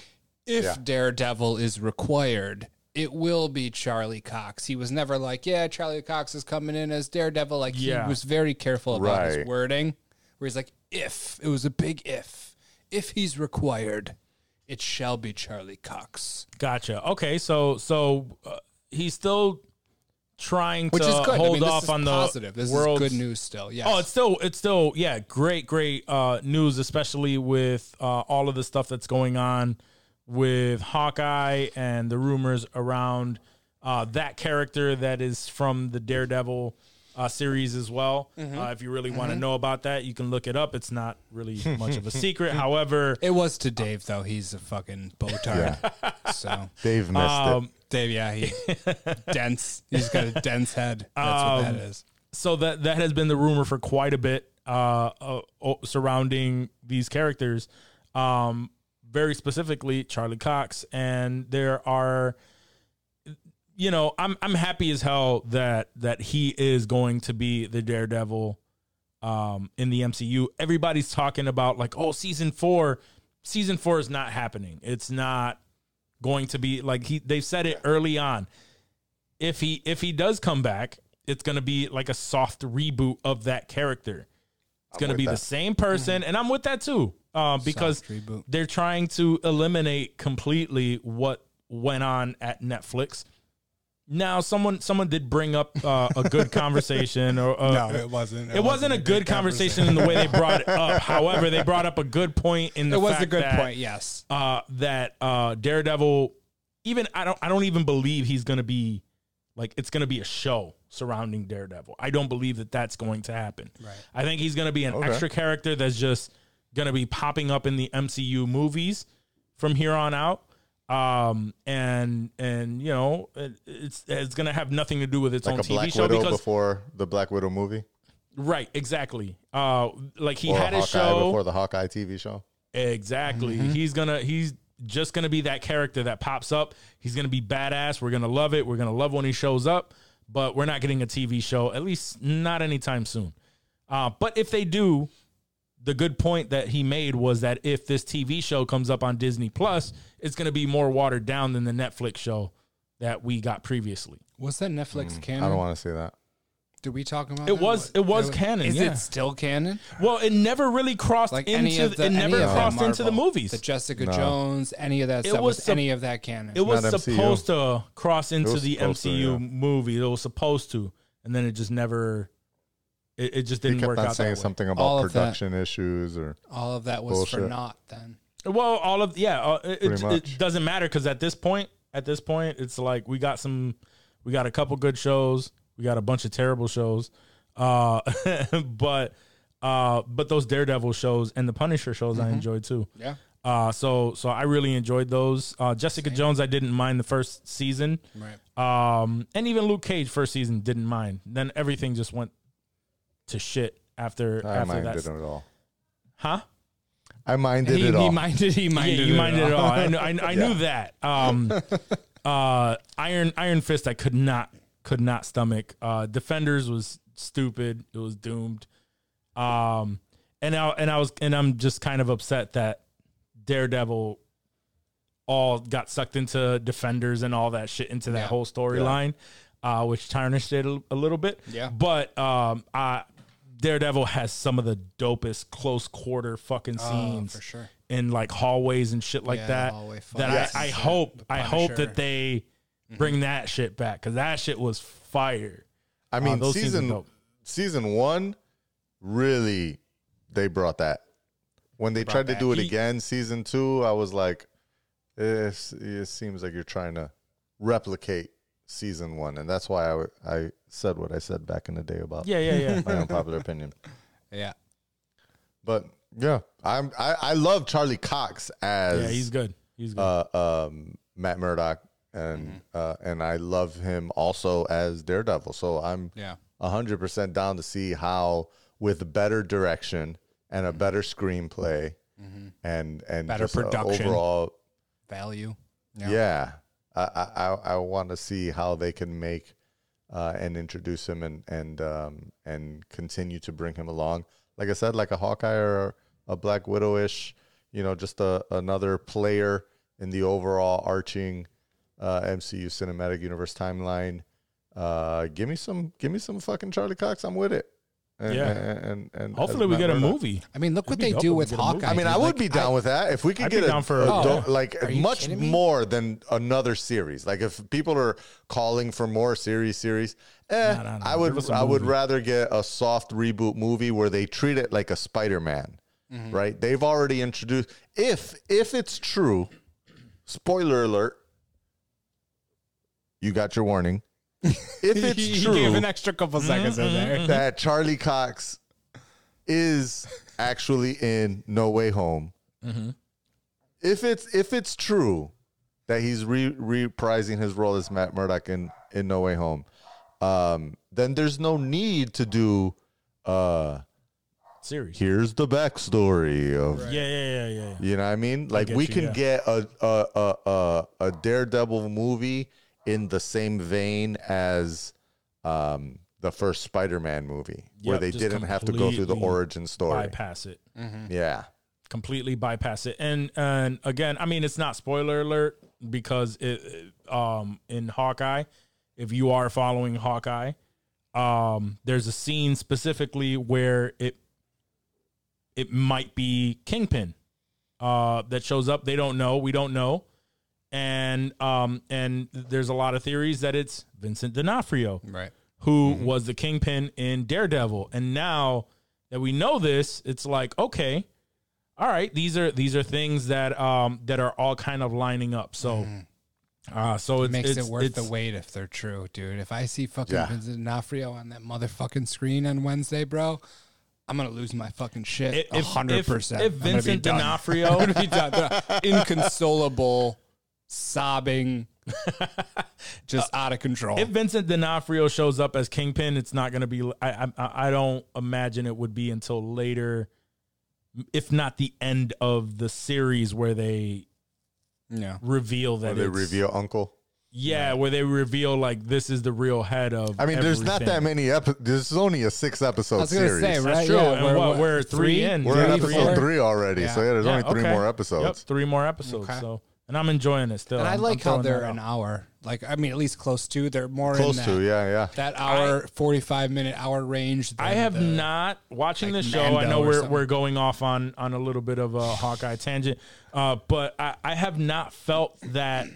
if Yeah. Daredevil is required, it will be Charlie Cox. He was never like, yeah, Charlie Cox is coming in as Daredevil. Like, Yeah. he was very careful about his wording, where he's like, if, it was a big if. If he's required, it shall be Charlie Cox. Gotcha. Okay, so so uh, he's still trying Which to is good. I hold mean, this off is on the positive. This world's- is good news still. Yes. Oh, it's still it's still yeah, great great uh, news, especially with uh, all of the stuff that's going on with Hawkeye and the rumors around uh, that character that is from the Daredevil uh, series as well. Mm-hmm. Uh, if you really want to know about that, you can look it up. It's not really much of a secret. However, It was to Dave, though. He's a fucking botard. So, Dave missed um, Dave, yeah, he dense. He's got a dense head. That's what that is. so that that has been the rumor for quite a bit uh, uh surrounding these characters um very specifically Charlie Cox and there are you know I'm I'm happy as hell that that he is going to be the Daredevil um in the MCU everybody's talking about like oh season 4 season 4 is not happening it's not going to be like he they've said it early on if he if he does come back, it's gonna be like a soft reboot of that character. It's gonna with be the same person, and I'm with that too, um, because they're trying to eliminate completely what went on at Netflix. Now, someone someone did bring up uh, a good conversation, or uh, No, it wasn't. It, wasn't, a good conversation in the way they brought it up. However, they brought up a good point in the It was fact a good that, point. Yes. uh, that uh, Daredevil, even I don't I don't even believe he's gonna be like it's gonna be a show surrounding Daredevil. I don't believe that that's going to happen. Right. I think he's gonna be an extra character that's just gonna be popping up in the MCU movies from here on out. Um and and you know it, it's it's gonna have nothing to do with its Like own a TV Black show Widow because before the Black Widow movie, right exactly uh like he or had a his Hawkeye show before the Hawkeye TV show. Exactly. Mm-hmm. He's gonna he's just gonna be that character that pops up. He's gonna be badass. We're gonna love it. We're gonna love when he shows up. But we're not getting a TV show, at least not anytime soon. Uh, but if they do, the good point that he made was that if this TV show comes up on Disney Plus, it's gonna be more watered down than the Netflix show that we got previously. Was that Netflix hmm. canon? I don't want to see that. Did we talk about It that? was- What- it was canon, Is yeah. it still canon? Well, it never really crossed Like into the it never any of the crossed into the movies. The Jessica No. Jones, any of that It stuff was was, any of that canon. It was not MCU. supposed to cross into the supposed to, MCU yeah. movie. It was supposed to, and then it just never. It, it just didn't kept work on out saying that way. something All about of that. production issues or All of that was for naught then. Well, all of yeah, uh, it, it, it doesn't matter because at this point, at this point, it's like we got some, we got a couple good shows, we got a bunch of terrible shows, uh, but uh, but those Daredevil shows and the Punisher shows I enjoyed too. Yeah. Uh, so so I really enjoyed those. Uh, Jessica Jones, I didn't mind the first season. Right. Um, and even Luke Cage first season didn't mind. Then everything just went to shit after I after minded that. it at all. Huh? I minded He, it he all. minded. He minded. yeah, you it minded it all. I, kn- I, I Yeah. knew that. Um, uh, Iron Iron Fist, I could not could not stomach. Uh, Defenders was stupid. It was doomed. Um, and I and I was and I'm just kind of upset that Daredevil all got sucked into Defenders and all that shit into that Yeah. whole storyline, uh, which tarnished it a, a little bit. Yeah. but um, I. Daredevil has some of the dopest close quarter fucking oh, scenes Oh, for sure. in like hallways and shit like Yeah, that. hallway That fights I, I and shit. hope The I hope Punisher. that they mm-hmm. bring that shit back because that shit was fire. I mean, uh, those scenes are season dope. season one, really, they brought that. When they tried to do it heat. again, season two, I was like, it's, it seems like you're trying to replicate season one, and that's why I I said what I said back in the day about Yeah, yeah, yeah. my unpopular opinion. Yeah. But yeah, I'm I, I love Charlie Cox as yeah, he's good. He's good. uh, um, Matt Murdock, and uh, and I love him also as Daredevil. So I'm Yeah. hundred percent down to see how with better direction and a better screenplay and and Better just, production. overall. Value. Yeah, I I, I, I want to see how they can make uh, and introduce him and and um, and continue to bring him along. Like I said, like a Hawkeye or a Black Widow ish, you know, just a, another player in the overall arching uh, MCU cinematic universe timeline. Uh, give me some, give me some fucking Charlie Cox. I'm with it. And, Yeah. and, and, and Hopefully, we get a movie. I mean, look It'd what they do with get. Hawkeye. I mean. I would Like, be down with that if we could I'd get a, down for- a Oh, do- yeah. like Are much more than another series. Like if people are calling for more series, series, eh, No, no, no. I would Give us a I would rather get a soft reboot movie where they treat it like a Spider Man. Mm-hmm. Right? They've already introduced. If if it's true, spoiler alert. You got your warning. If it's he true, gave an extra couple seconds in there. that Charlie Cox is actually in No Way Home. If it's if it's true that he's re- reprising his role as Matt Murdock in in No Way Home, um, then there's no need to do. Uh, Series. here's the backstory of Yeah, yeah, yeah, yeah. yeah. you know what I mean? Like get we you, can yeah. get a a, a a a Daredevil movie in the same vein as um the first Spider-Man movie where they didn't have to go through the origin story. Bypass it. Yeah. completely bypass it. And and again, I mean, it's not spoiler alert because it it, um in Hawkeye, if you are following Hawkeye. Um, there's a scene specifically where it it might be Kingpin uh, that shows up. They don't know. We don't know. And um, and there's a lot of theories that it's Vincent D'Onofrio Right. who was the kingpin in Daredevil. And now that we know this, it's like, okay, all right, these are these are things that um that are all kind of lining up. So uh so it's, Makes it's, it worth it's, the wait if they're true, dude. If I see fucking Yeah. Vincent D'Onofrio on that motherfucking screen on Wednesday, bro, I'm gonna lose my fucking shit. If- A if- hundred percent. if I'm be Vincent done. D'Onofrio- be done. inconsolable, sobbing, just uh, out of control. If Vincent D'Onofrio shows up as Kingpin, it's not going to be. I, I I don't imagine it would be until later, if not the end of the series, where they yeah. reveal Where that they it's, reveal Uncle. Yeah, where they reveal like this is the real head of. I mean, there's not that many episodes. This is only a six episode I was series. say, right? That's true. Yeah, and we're- what, what, we're three, in. We're at Three, episode four? three already, Yeah. so yeah, there's Yeah, only three okay. more Yep, episodes. three more episodes. Okay. So, and I'm enjoying it still. And I like how they're an hour. Like I mean, at least close to. They're more Close in to, yeah, yeah. that hour, forty five minute hour range. I have the- not watching like the show. I know we're we're going off on on a little bit of a Hawkeye tangent, uh, but I, I have not felt that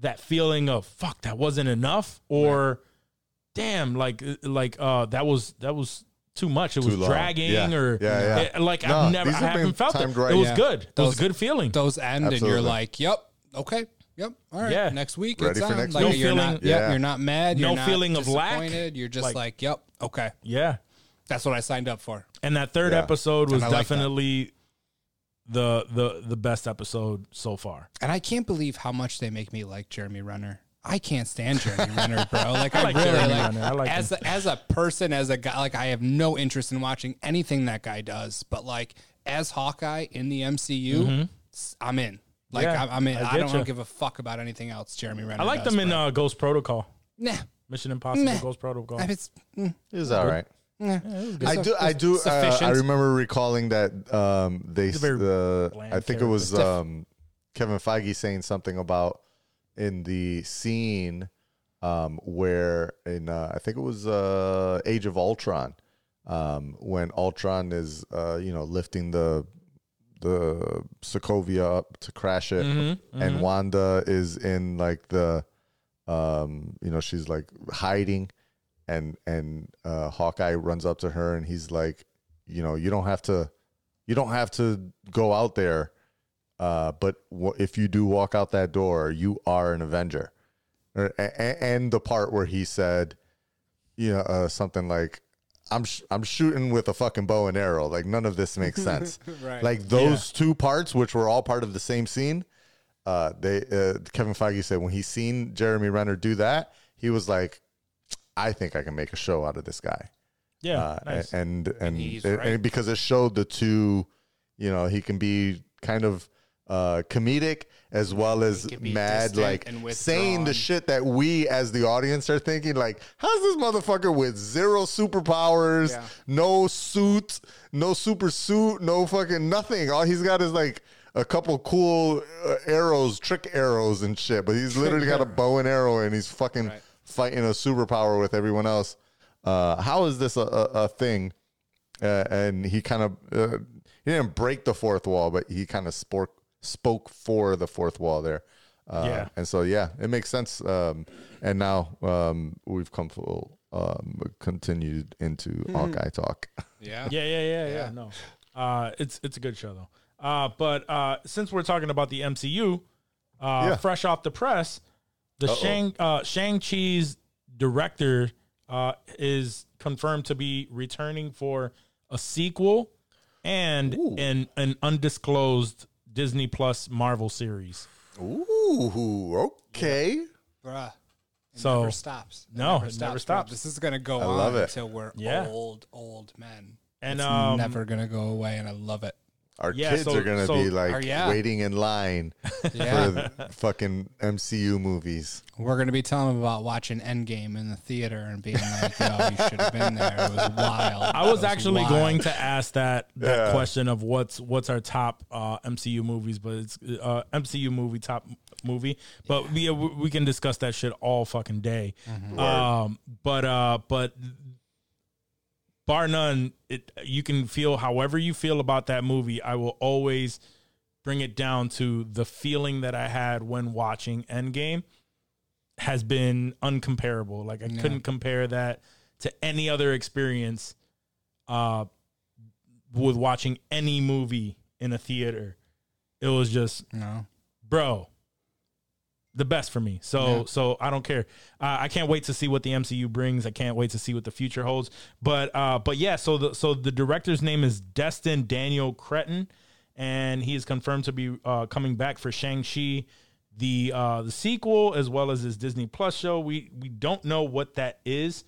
that feeling of fuck that wasn't enough or damn like like uh that was that was too much. It was long. dragging Yeah. or Yeah, yeah. eh, like No, I've never I have haven't felt it. right. It was Yeah. good. It was a good feeling. those end and you're like, yep, okay, yep, all right. Yeah. Next week, Ready it's for on. next like, week. You're No not, feeling- yep, Yeah. you're not mad. No you're not feeling of lack. You're just Like- like, yep, okay. yeah. That's what I signed up for. And that third Yeah. episode was And I like definitely the the the best episode so far. And I can't believe how much they make me like Jeremy Renner. I can't stand Jeremy Renner, bro. Like I, like really Jeremy like, Renner. I like as him. a, as a person, as a guy. Like I have no interest in watching anything that guy does. But like as Hawkeye in the MCU, I'm in. Like Mm-hmm. Yeah, I'm, I'm in. I I, get don't ya. give a fuck about anything else. Jeremy Renner. I like does, them in uh, Ghost Protocol, Nah, Mission Impossible, Meh. Ghost Protocol. I mean, it's, mm, It's all right. nah. I do. I do. Uh. I remember recalling that um, they. very Uh, I think it was um, Kevin Feige saying something about in the scene um, where in uh, I think it was uh, Age of Ultron um, when Ultron is uh, you know lifting the the Sokovia up to crash it, Mm-hmm, and Wanda is in like the um, you know she's like hiding. And and uh, Hawkeye runs up to her and he's like, you know, you don't have to, you don't have to go out there, uh, but w- if you do walk out that door, you are an Avenger. Or- a- a- And the part where he said, you know, uh, something like, "I'm sh- I'm shooting with a fucking bow and arrow." Like none of this makes sense. Right. Like those two parts, which were all part of the same scene. Uh, they uh, Kevin Feige said when he seen Jeremy Renner do that, he was like, I think I can make a show out of this guy. yeah, Uh, nice. and and, and, right. because it showed the two, you know, he can be kind of uh, comedic as well as mad, like saying the shit that we as the audience are thinking, like, how's this motherfucker with zero superpowers, Yeah. no suit, no super suit, no fucking nothing. All he's got is like a couple cool uh, arrows, trick arrows and shit, but he's literally got a bow and arrow and he's fucking Right. fighting a superpower with everyone else. Uh, how is this a, a, a thing? Uh, and he kind of uh, he didn't break the fourth wall, but he kind of spoke spoke for the fourth wall there. Uh, Yeah. and so yeah, it makes sense. Um, and now um, we've come full um, continued into Hawkeye talk. yeah. yeah, yeah, yeah, yeah. No, uh, it's it's a good show though. Uh, but uh, since we're talking about the MCU, uh, Yeah. fresh off the press, the Shang uh, Shang Chi's director uh, is confirmed to be returning for a sequel and an an undisclosed Disney Plus Marvel series. Ooh, okay. Bruh. It So- never stops. It No, never it stops, never bro. This is gonna go I on love it. until we're Yeah. old, old men. And it's um, never gonna go away, and I love it. Our Yeah, kids so- are gonna so- be like Or, yeah. waiting in line Yeah. for fucking MCU movies. We're gonna be telling them about watching Endgame in the theater and being like, "Yo, you should have been there. It was wild." I was It actually wild." going to ask that that Yeah. question of what's what's our top uh, MCU movies, but it's uh, MCU movie top movie. But we we we can discuss that shit all fucking day. Um, but uh, but bar none, it you can feel however you feel about that movie. I will always bring it down to the feeling that I had when watching Endgame has been uncomparable. Like I couldn't compare that to any other experience uh with watching any movie in a theater. It was just No. bro the best for me. So Yeah. so i don't care. Uh, i can't wait to see what the mcu brings. I can't wait to see what the future holds. But uh but yeah so the so the director's name is destin daniel cretton and he is confirmed to be uh coming back for shang-chi the uh the sequel as well as his disney plus show. We we don't know what that is.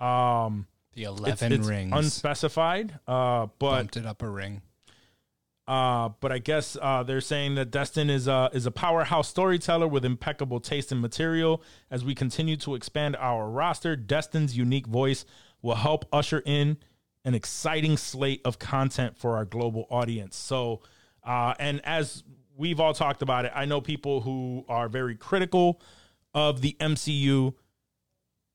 Um The it's, eleven it's rings. unspecified uh but bumped it up a ring. Uh, but I guess uh, they're saying that Destin is a is a powerhouse storyteller with impeccable taste in material. As we continue to expand our roster, Destin's unique voice will help usher in an exciting slate of content for our global audience. So, uh, and as we've all talked about it, I know people who are very critical of the MCU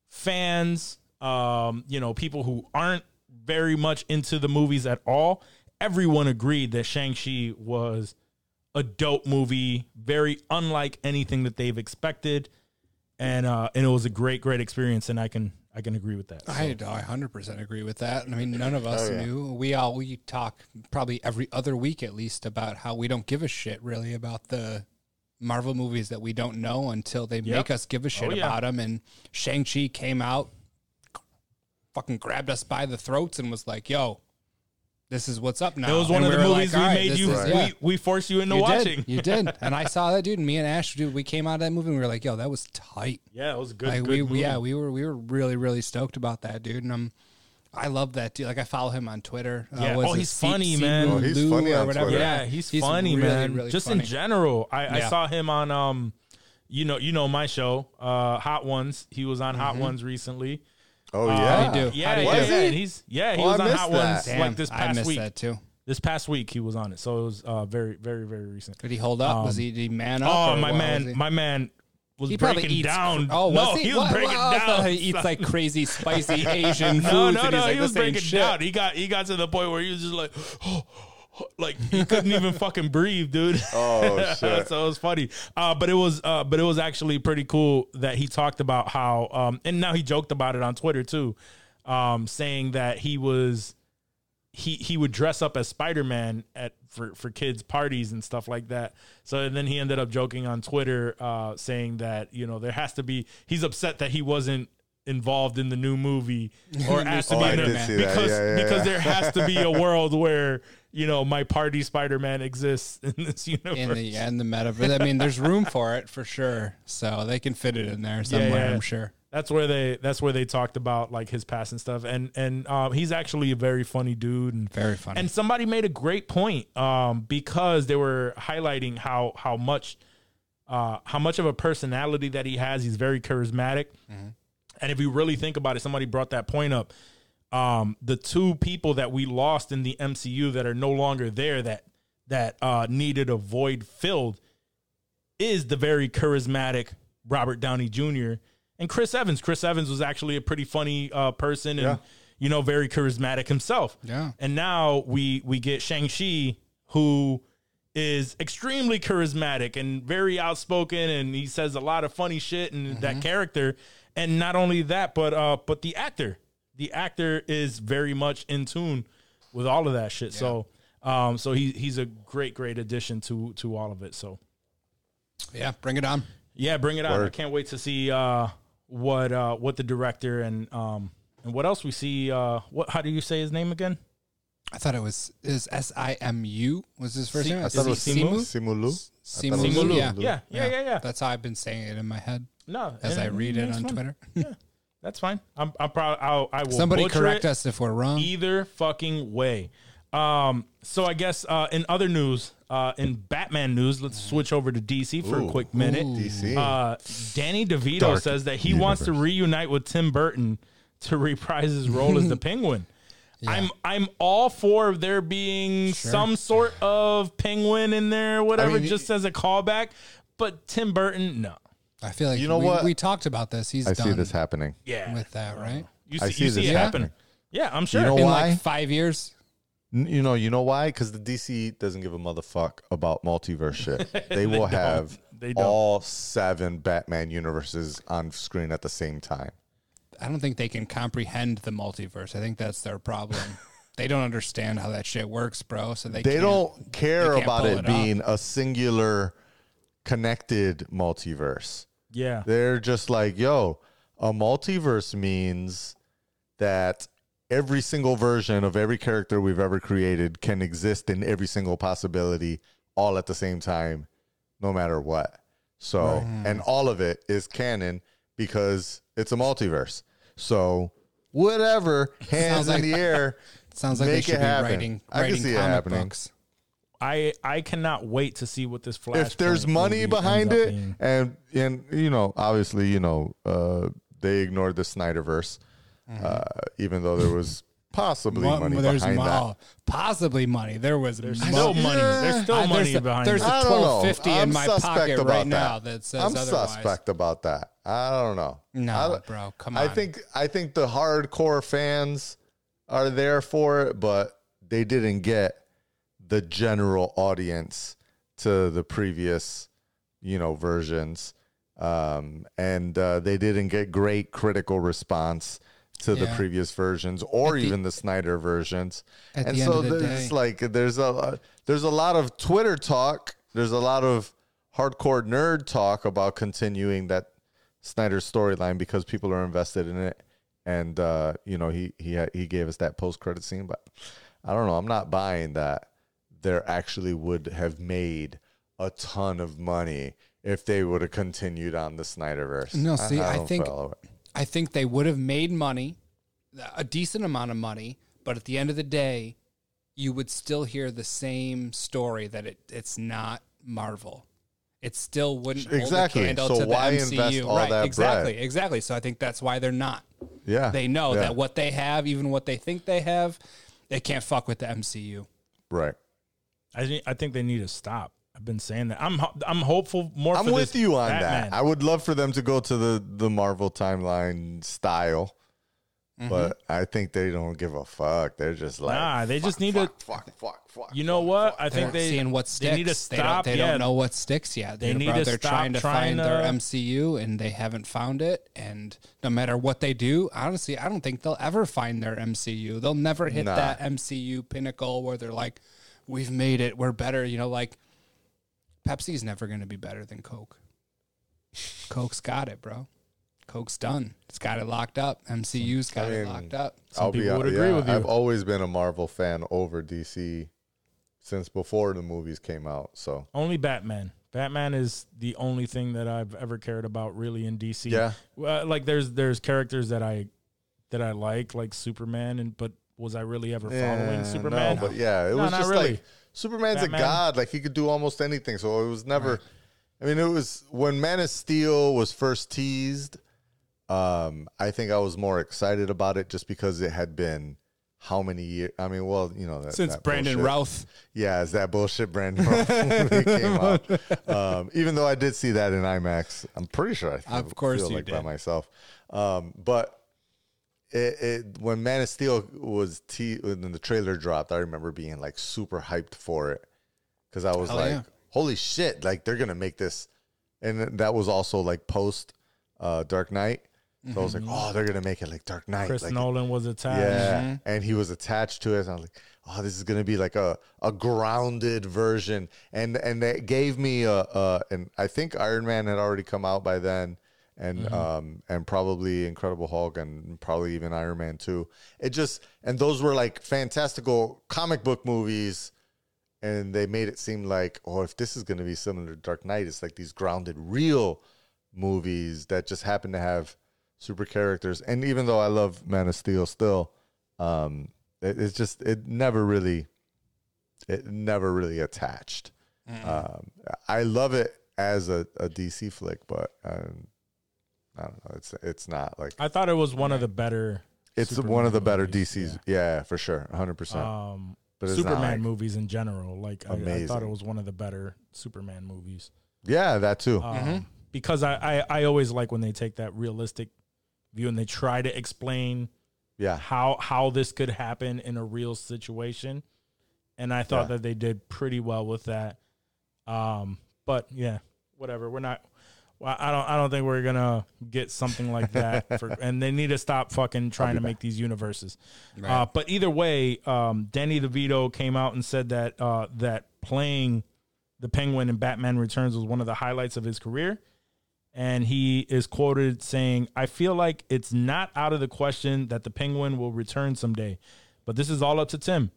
fans, um, you know, people who aren't very much into the movies at all, everyone agreed that Shang-Chi was a dope movie, very unlike anything that they've expected. And uh and it was a great, great experience, and I can I can agree with that. So, I I hundred percent agree with that. I mean, none of us Oh, yeah. knew. We all we talk probably every other week at least about how we don't give a shit really about the Marvel movies that we don't know until they make us give a shit Oh, yeah. about them. And Shang Chi came out, fucking grabbed us by the throats and was like, "Yo, this is what's up now." it was one And of the we were movies like, we "All right, made this you is- yeah." we, we forced you into You watching. did, you did, and I saw that dude. And me and Ash, dude, we came out of that movie and we were like, "Yo, that was tight." Yeah, it was a good. like good we, movie. yeah, we were we were really really stoked about that dude, and I'm I love that dude. Like I follow him on Twitter. Uh, Yeah. was Oh, he's C- funny, C- man. Oh, he's Lou funny or on whatever. Twitter. Yeah, he's, He's funny, really, man. really Just funny. in general, I, I saw him on um, you know, you know my show, uh, Hot Ones. He was on Mm-hmm. Hot Ones recently. Oh Uh, yeah, How do do? Yeah, How do you yeah, do? yeah. he? And he's yeah, he Oh, was I on Hot that. Ones Damn, like this past I missed week. that too. This past week he was on it, so it was uh, very, very, very recent. Did he hold up? was he, did he man up? Oh, my man, my man was He probably breaking eats. down. Oh, no, was he? he was What- breaking what- down. He eats like crazy spicy Asian foods. no, no, no. he's like, he was breaking shit. down. He got he got to the point where he was just like, like he couldn't even fucking breathe, dude. Oh shit. so it was funny. Uh, but it was uh, but it was actually pretty cool that he talked about how um, and now he joked about it on Twitter too, um, saying that he was he he would dress up as Spider Man at for for kids parties and stuff like that. So then he ended up joking on Twitter, uh, saying that you know there has to be he's upset that he wasn't involved in the new movie or asked to Oh, be in did it see that. because Yeah, yeah, because yeah. there has to be a world where you know my party Spider Man exists in this universe. in the in the metaverse. I mean, there's room for it for sure, so they can fit it in there somewhere. I'm sure. that's where they that's where they talked about like his past and stuff and and um, he's actually a very funny dude and Very funny. and somebody made a great point um, because they were highlighting how how much uh, how much of a personality that he has he's very charismatic and if you really think about it somebody brought that point up um, the two people that we lost in the MCU that are no longer there that that uh, needed a void filled is the very charismatic Robert Downey Jr. and Chris Evans. Chris Evans was actually a pretty funny uh, person and Yeah. you know very charismatic himself. Yeah. And now we we get Shang Chi who is extremely charismatic and very outspoken and he says a lot of funny shit and that character and not only that but uh but the actor the actor is very much in tune with all of that shit so um so he he's a great great addition to to all of it so Yeah, bring it on. yeah, bring it on. I can't wait to see uh, what uh, what the director and um, and what else we see. Uh, what how do you say his name again? I thought it was is S I M U was his first Si- name. I thought it it was Simu? Simulu. Simu. thought it was Simu Yeah. Yeah, yeah, yeah, yeah. That's how I've been saying it in my head No, as I read it it's on fine. Twitter. That's fine. I'm I'm proud. I'll, I will Somebody correct it us if we're wrong. either fucking way. Um, so I guess uh, in other news, uh, in Batman news, let's switch over to DC for a quick minute. DC. Uh, Danny DeVito Dark says that he wants to reunite with Tim Burton to reprise his role as the Penguin. I'm I'm all for there being some sort of penguin in there, whatever, I mean, just as a callback. But Tim Burton, no. I feel like You know we, what? we talked about this. He's I done see this happening. Yeah, with that, uh-huh. right? you I see, see you see this it happening. happening. Yeah, I'm sure. You know In why? like five years. N- You know, you know why? Because the DC doesn't give a motherfuck about multiverse shit. They will have They don't. all seven Batman universes on screen at the same time. I don't think they can comprehend the multiverse. I think that's their problem. they don't understand how that shit works, bro. So they They don't care they about it, it being a singular, connected multiverse. Yeah, They're just like, yo, a multiverse means that every single version of every character we've ever created can exist in every single possibility all at the same time, no matter what. So, and all of it is canon because it's a multiverse. So, whatever, hands Sounds like- in the air. Sounds like they make should it be happen. writing I can writing see it comic happening. books. I I cannot wait to see what this flash. if there's money behind it and and you know obviously you know uh they ignored the snyderverse uh even though there was possibly Well, money there's behind mo- that possibly money. There was there's mo- still money. There's still I- money there's, behind there's it. a I don't know. twelve fifty in my pocket about right that. now that says I'm otherwise. suspect about that. I don't know. No, I, bro, come on. I think I think the hardcore fans are there for it, but they didn't get the general audience to the previous, you know, versions. Um, and uh, they didn't get great critical response to the previous versions or the- even the Snyder versions. And so the there's day- like there's a there's a lot of Twitter talk. There's a lot of hardcore nerd talk about continuing that Snyder storyline because people are invested in it. And uh, you know he he he gave us that post credit scene, but I don't know. I'm not buying that there actually would have made a ton of money if they would have continued on the Snyderverse. No, see, I don't think- I think they would have made money, a decent amount of money, but at the end of the day, you would still hear the same story that it, it's not Marvel. It still wouldn't hold Exactly. a candle So to the MCU. invest all right, that exactly, bread? exactly. So I think that's why they're not. yeah, They know yeah, that what they have, even what they think they have, they can't fuck with the MCU. right. I think I think they need to stop. I've been saying that. I'm I'm hopeful more. I'm for with this you on Batman. that. I would love for them to go to the the Marvel timeline style, Mm-hmm. but I think they don't give a fuck. They're just like, Nah, they just need fuck, to- fuck, fuck, fuck. You know what? I They're think they seeing what sticks. They need to They don't, they yeah. don't know what sticks yet. They They're, need to they're stop trying to trying find their MCU and they haven't found it. And no matter what they do, honestly, I don't think they'll ever find their MCU. They'll never hit Nah. that MCU pinnacle where they're like, "We've made it. We're better." You know, like Pepsi's never going to be better than Coke. Coke's got it, bro. Coke's done. It's got it locked up. MCU's got I it locked up. I'll be people would hon- agree yeah, with you. I've always been a Marvel fan over DC since before the movies came out. So Only Batman. Batman is the only thing that I've ever cared about really in DC. Yeah. Well, like there's there's characters that I that I like, like Superman, and but was I really ever following Yeah, Superman? No, but yeah, it No, was not just really. like Superman's Batman. a god. Like he could do almost anything. So it was never. I mean, it was when Man of Steel was first teased. Um, I think I was more excited about it just because it had been how many years? I mean, well, you know, that, Since that Brandon bullshit. Routh. Yeah, is that bullshit Brandon Routh came out? Um, even though I did see that in IMAX, I'm pretty sure I Of course feel you like by myself. Um, but it, it when Man of Steel was te- when the trailer dropped, I remember being like super hyped for it because I was Hell like, yeah. "Holy shit!" Like they're gonna make this, and that was also like post uh, Dark Knight. So I was like, "Oh, they're gonna make it like Dark Knight." Chris like, Nolan was attached. yeah, and he was attached to it. And I was like, "Oh, this is gonna be like a, a grounded version." And and it gave me a, a and I think Iron Man had already come out by then, and um and probably Incredible Hulk and probably even Iron Man two. It just and those were like fantastical comic book movies. And they made it seem like, oh, if this is going to be similar to Dark Knight, it's like these grounded, real movies that just happen to have super characters. And even though I love Man of Steel still, um, it, it's just it never really it never really attached. Um, I love it as a, a DC flick, but um, I don't know. It's it's not like I thought it was one of the better. it's Superman one of the better movies, DCs. Yeah, for sure, hundred percent. Um, But it's not Superman like- movies in general. Like I, I thought Amazing. it was one of the better Superman movies. Yeah, that too. Um, Because I, I I always like when they take that realistic view and they try to explain yeah, how how this could happen in a real situation. And I thought Yeah. that they did pretty well with that. Um, but yeah, whatever. We're not. Well, I don't. I don't think we're gonna get something like that. For, and they need to stop fucking trying to make these universes. Uh, but either way, um, Danny DeVito came out and said that uh, that playing the Penguin in Batman Returns was one of the highlights of his career. And he is quoted saying, I feel like it's not out of the question that the Penguin will return someday, but this is all up to Tim.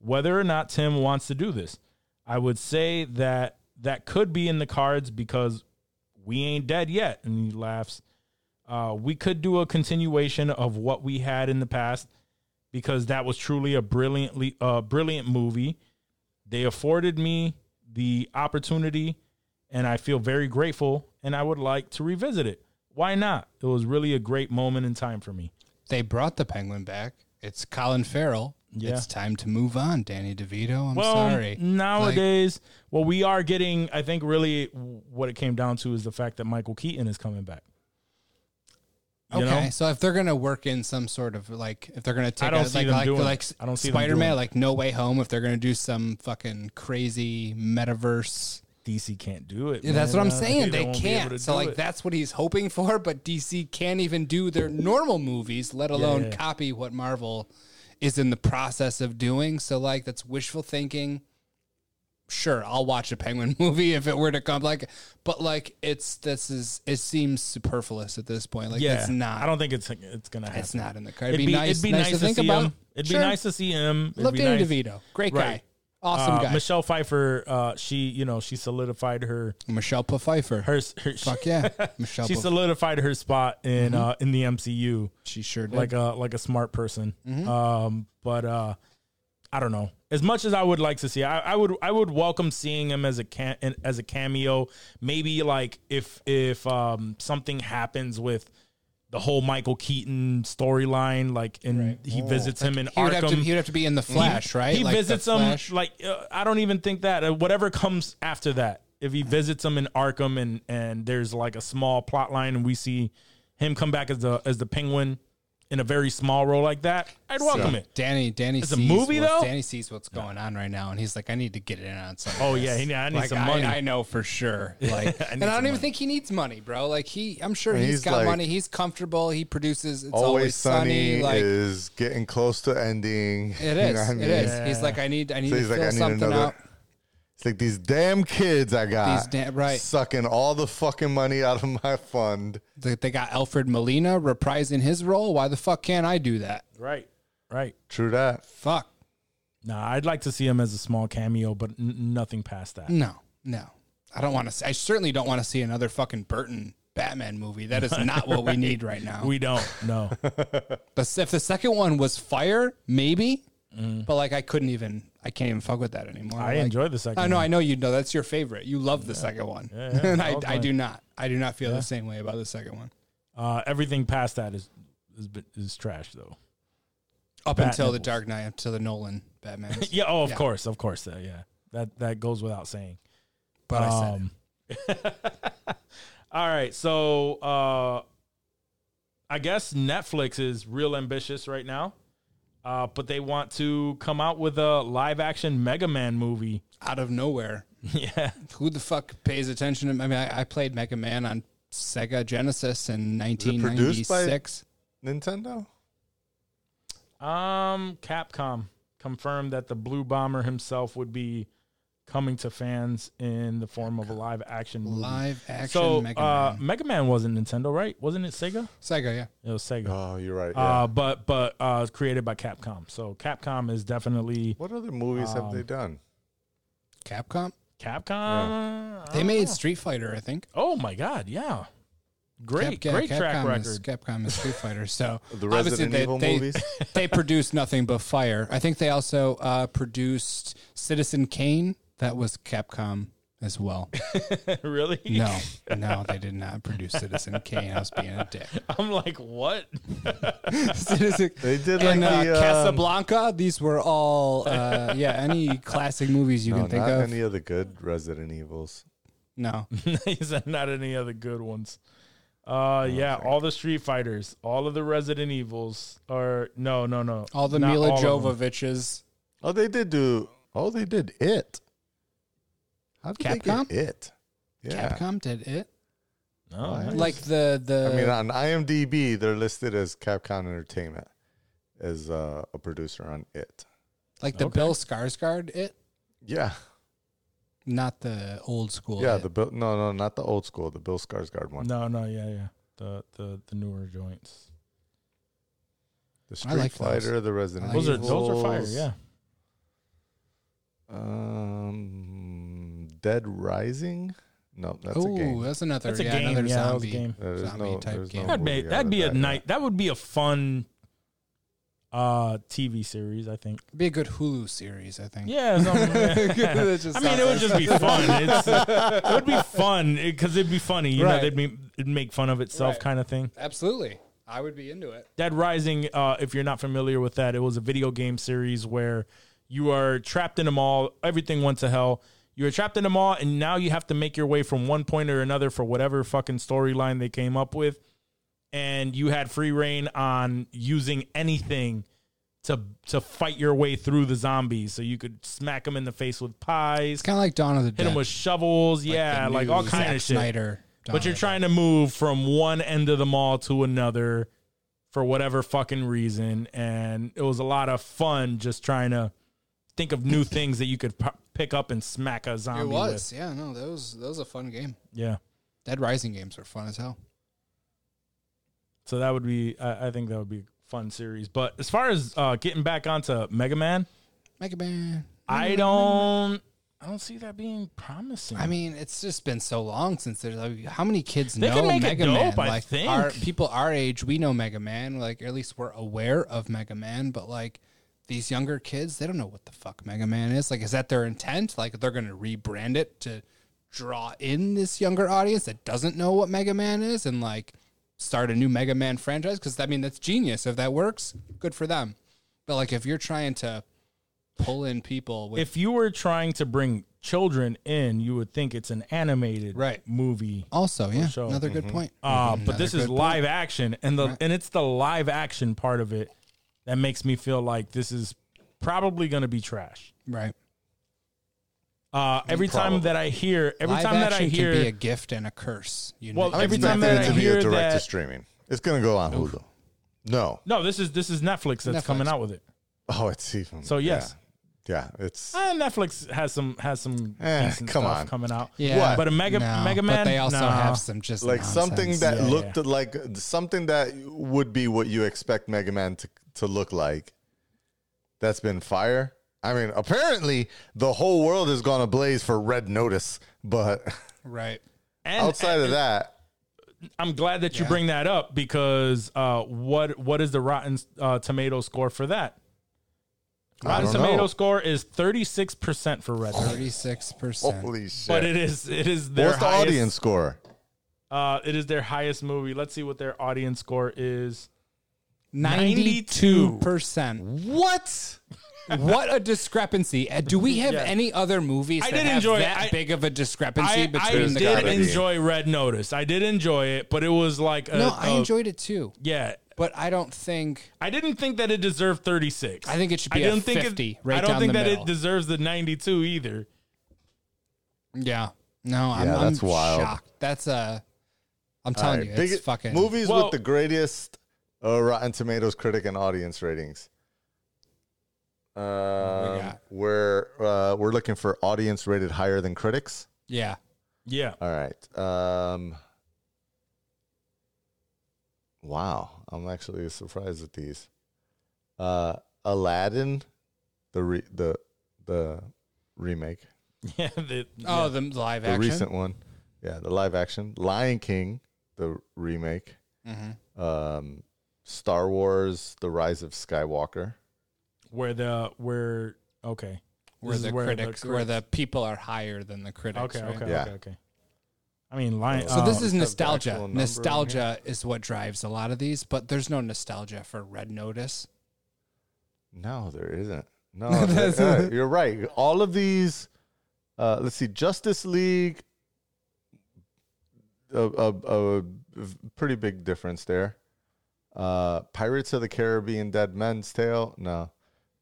Whether or not Tim wants to do this, I would say that that could be in the cards because we ain't dead yet. And he laughs. Uh, we could do a continuation of what we had in the past because that was truly a brilliantly uh, brilliant movie. They afforded me the opportunity, and I feel very grateful. And I would like to revisit it. Why not? It was really a great moment in time for me. They brought the penguin back. It's Colin Farrell. Yeah. It's time to move on, Danny DeVito. I'm well, sorry. nowadays, well, we are getting. I think really what it came down to is the fact that Michael Keaton is coming back. You okay, know? so if they're gonna work in some sort of like, if they're gonna take, don't a, see like, them like, doing like I don't see Spider Man, like No Way Home, if they're gonna do some fucking crazy metaverse, DC can't do it. Yeah, that's what I'm saying. They, able can't. So like it. that's what he's hoping for, but DC can't even do their normal movies, let alone yeah. copy what Marvel is in the process of doing. So like that's wishful thinking. Sure, I'll watch a Penguin movie if it were to come like but like it's this is it seems superfluous at this point. Like yeah, it's not I don't think it's it's gonna happen. it's not in the card. It'd be, it'd be nice, to, think see about. him. It'd Sure. be nice to see him. It'd Love Danny nice. DeVito. Great guy. Awesome Uh, guy. Michelle Pfeiffer, uh, she you know she solidified her Michelle Pfeiffer. her, her Fuck yeah. Michelle she solidified her spot in Mm-hmm. uh, in the MCU she sure did. like a like a smart person. Mm-hmm. Um, but uh, I don't know. As much as I would like to see, I, I would I would welcome seeing him as a cam- as a cameo. Maybe like if if um, something happens with the whole Michael Keaton storyline, like and he visits him in he would, Arkham. have to, he would have to be in the Flash, right? He Like visits him Flash. like uh, I don't even think that uh, whatever comes after that. If he visits him in Arkham and and there's like a small plot line and we see him come back as the as the Penguin in a very small role like that, I'd welcome it. Danny, Danny It's a movie, though? Danny sees what's going on right now, and he's like, "I need to get in on something." Oh yeah, he, I need like some money. I know for sure. Like, and I don't even think he needs money, bro. Like he, I'm sure he's he's got like- money. He's comfortable. He produces. It's Always, always, sunny, Like is getting close to ending. It is. You know I mean? It is. He's like, I need. I need So to he's fill like, I need something another. out. It's like these damn kids I got. These da- right. Sucking all the fucking money out of my fund. They, they got Alfred Molina reprising his role. Why the fuck can't I do that? right, right. True that. Fuck. Nah, I'd like to see him as a small cameo, but n- nothing past that. No, no. I don't want to. I certainly don't want to see another fucking Burton Batman movie. That is not what we need right now. We don't. No. But if the second one was fire, maybe. Mm. But like, I couldn't even. I can't even fuck with that anymore. I Like, enjoyed the second. I know. one. I know you know that's your favorite. You love the second one, Yeah, yeah, and I, I do not. I do not feel the same way about the second one. Uh, everything past that is is is trash though. Up Bat until the. Dark Knight, until the Nolan Batman. Yeah. Oh, of Yeah. course, of course. Uh, yeah. That that goes without saying. But I said. Um, all right, so uh, I guess Netflix is real ambitious right now, uh, but they want to come out with a live action Mega Man movie. out of nowhere, yeah, who the fuck pays attention? to I mean, I, I played Mega Man on Sega Genesis in it produced by- 1996. Nintendo? um, Capcom confirmed that the Blue Bomber himself would be coming to fans in the form of a live action movie. Live action so Mega uh, Man. Mega Man wasn't Nintendo, right? Wasn't it Sega? Sega, yeah. It was Sega. Oh, you're right. Yeah. Uh, but but uh, it's created by Capcom. So Capcom is definitely what other movies have um, they done? Capcom. Capcom. I They made know. Street Fighter, I think. Oh my god, yeah. Great, Cap- great Capcom track is, record. Capcom is Street Fighter. So The obviously Resident they, Evil they, movies? they produced nothing but fire. I think they also uh, produced Citizen Kane. That was Capcom as well. really? No, no, they did not produce Citizen Kane. I was being a dick. I'm like, what? Citizen, They did like and uh, the um, Casablanca. These were all, uh, yeah, any classic movies you no, can think not of. any of the good Resident Evils. no, he said not any other good ones. Uh, yeah, all the Street Fighters, all of the Resident Evils, or no, no, no, all the Mila all of them. Jovoviches. Oh, they did do. Oh, they did it. How did Capcom? it? Yeah. Capcom did it. No, Why? nice. Like the the. I mean, on IMDb, they're listed as Capcom Entertainment as uh, a producer on it. like the Okay. Bill Skarsgård it, Yeah, not the old school. yeah. it. The Bill, no, no, not the old school, the Bill Skarsgård one. no, no, yeah, yeah, the the the newer joints. The I Street like those. Fighter, the Resident Those are Evil. those are fire. Yeah, Um, Dead Rising. No, that's a Ooh, game. that's another. That's a yeah, game, another yeah, zombie, game. There's zombie no, type game. No that'd be that'd of be a that, night. That would be a fun uh TV series. I think. It'd Be a good Hulu series, I think. Yeah, something- That just I mean, it would just be fun. It's, it would be fun because it'd be funny. You know, they'd be, it'd make fun of itself, Right. kind of thing. Absolutely, I would be into it. Dead Rising, uh, if you're not familiar with that, it was a video game series where you are trapped in a mall. Everything went to hell. You were trapped in a mall, and now you have to make your way from one point or another for whatever fucking storyline they came up with. And you had free reign on using anything to to fight your way through the zombies. So you could smack them in the face with pies, It's kind of like Dawn of the hit Dead. them with shovels, Like yeah, like all kind Zack of shit. Snyder. But you're trying to move from one end of the mall to another for whatever fucking reason. And it was a lot of fun just trying to think of new things that you could pick up and smack a zombie It was, with. yeah. No, that was that was a fun game. Yeah. Dead Rising games were fun as hell. So that would be, I, I think that would be a fun series. But as far as uh, getting back onto Mega Man, Mega Man. I don't. I don't see that being promising. I mean, it's just been so long since there's like, how many kids They know can make it Mega dope, Man? I like think. our people our age, we know Mega Man. Like at least we're aware of Mega Man, but like these younger kids, they don't know what the fuck Mega Man is. Like, is that their intent? Like they're gonna rebrand it to draw in this younger audience that doesn't know what Mega Man is and like start a new Mega Man franchise? Because I mean, that's genius. If that works, good for them. But like, if you're trying to pull in people with if you were trying to bring children in, you would think it's an animated Right. movie. also, yeah, show. another good point. Uh, but Another this is good point. live action, and the and it's the live action part of it that makes me feel like this is probably going to be trash. right? Uh, every time that I hear, every Live time that I action hear, can be a gift and a curse. You Well, know, every it's time not that gonna I to be- be hear a direct to streaming. It's gonna go on Hulu. No. no, this is this is Netflix that's Netflix. coming out with it. Oh, it's even. So, yes. Yeah, yeah it's. Uh, Netflix has some has some Eh, decent come stuff on. coming out. yeah, but a Mega no, Mega Man, But they also nah. have some just like something nonsense. that Yeah, looked yeah. like something that would be what you expect Mega Man to, to look like. That's been fire. I mean, apparently the whole world has gone ablaze for Red Notice, but right. And, outside of that, I'm glad that you Yeah. bring that up because uh, what what is the Rotten uh, Tomato score for that? Rotten Tomato know. score is 36 percent for Red Dead, Thirty-six percent. holy shit! but it is it is their What's the audience score? Uh, it is their highest movie. Let's see what their audience score is. Ninety-two percent. What? What a discrepancy! Uh, Do we have Yeah. any other movies I that did have enjoy that I- big of a discrepancy I, I between the did gotta enjoy Red Notice. I did enjoy it, but it was like a, No, I a- enjoyed it too, Yeah, but I don't think. I didn't think that it deserved 36. I think it should be I a didn't think 50 It, right I don't down think the that middle. it deserves the 92 either. Yeah. No, I'm, Yeah, I'm that's wild. shocked. That's a. I'm telling All you, it's big- fucking movies Well- with the greatest uh, Rotten Tomatoes critic and audience ratings. Um, got? we're uh, we're looking for audience rated higher than critics. Yeah. Yeah. All right. Um, wow, I'm actually surprised at these. Uh, Aladdin, the re- the the remake, Yeah. the- Oh, yeah. the live the action. The recent one. Yeah, the live action. Lion King, the remake. Mm-hmm. Um, Star Wars: The Rise of Skywalker. Where the where okay. Where This the is where the critics, where the people are higher than the critics. Okay, right? okay, Yeah. okay, okay. I mean, lion. So uh, this is have the nostalgia. number in Nostalgia is what drives a lot of these, but there's no nostalgia for Red Notice. No, there isn't. No, th- uh, you're right. All of these. Uh, let's see, Justice League. A, a, a pretty big difference there. Uh, Pirates of the Caribbean, Dead Men's Tale. No,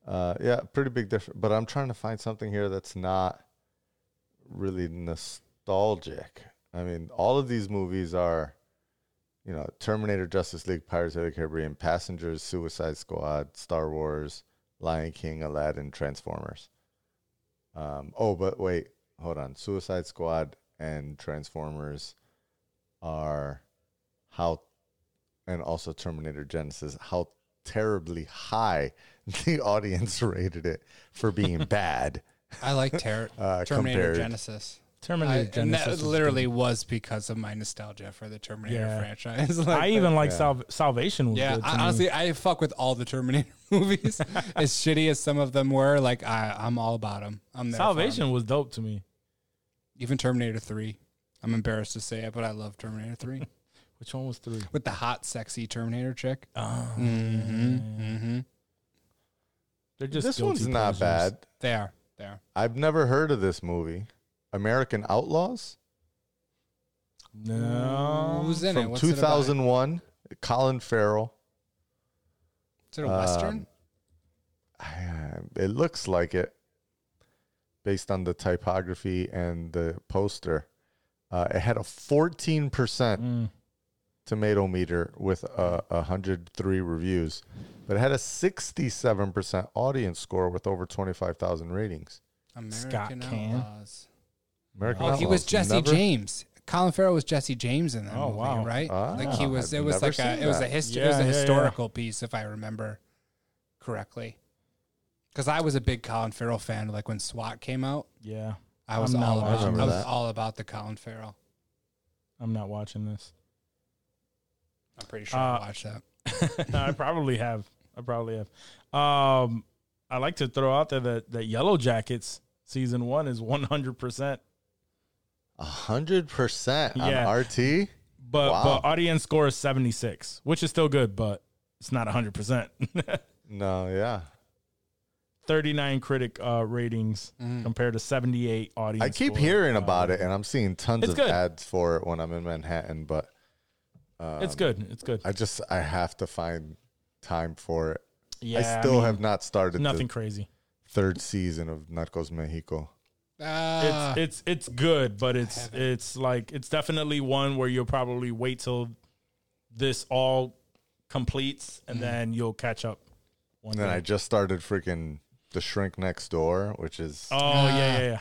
uh, yeah, pretty big difference. But I'm trying to find something here that's not really nostalgic. I mean, all of these movies are, you know, Terminator, Justice League, Pirates of the Caribbean, Passengers, Suicide Squad, Star Wars, Lion King, Aladdin, Transformers. Um, oh, but wait, hold on. Suicide Squad and Transformers are how, and also Terminator Genisys, how terribly high the audience rated it for being bad. I like Ter- Uh, Terminator compared- Genisys. Terminator I, and Genisys that literally was because of my nostalgia for the Terminator Yeah. franchise. Like, I even like Yeah. Sal- Salvation. Was yeah, good I, honestly, I fuck with all the Terminator movies. as shitty as some of them were, like I, I'm all about them. I'm there. Salvation was dope to me. even Terminator Three. I'm embarrassed to say it, but I love Terminator Three Which one was three? with the hot, sexy Terminator chick. Oh, Mm-hmm. Mm-hmm. they're just this one's not pleasures. bad. They are. They are. I've never heard of this movie. American Outlaws No, Who's in it? from it about? 2001. Colin Farrell. Is it a western? Uh, it looks like it based on the typography and the poster. Uh, it had a 14% Mm. Tomato meter with uh, 103 reviews, but it had a 67% audience score with over 25,000 ratings. American Can. Outlaws. American Oh, he was Jesse never- James. Colin Farrell was Jesse James in that Oh, movie, wow. right? Ah, like he was. I've It was like a. seen It was a that. history. it was a yeah, yeah. historical piece, if I remember correctly. Because I was a big Colin Farrell fan. Like when SWAT came out, Yeah, I was I'm not all about. watching I was that. all about the Colin Farrell. I'm not watching this. I'm pretty sure Uh, I watched that. I probably have. I probably have. Um, I like to throw out there that that Yellowjackets season one is 100, percent A 100% on Yeah. RT? but Wow. but audience score is 76, which is still good, but it's not 100. percent No, yeah. 39 critic uh, ratings compared to 78 audience. I keep score. hearing Uh, about it, and I'm seeing tons It's of good. ads for it when I'm in Manhattan. But um, It's good. It's good. I just I have to find time for it. yeah, I still mean, have not started nothing the crazy. third season of Narcos Mexico. Ah, it's it's it's good, but it's it's like it's definitely one where you'll probably wait till this all completes and then you'll catch up. One And then day. I just started freaking The Shrink Next Door, which is oh yeah yeah yeah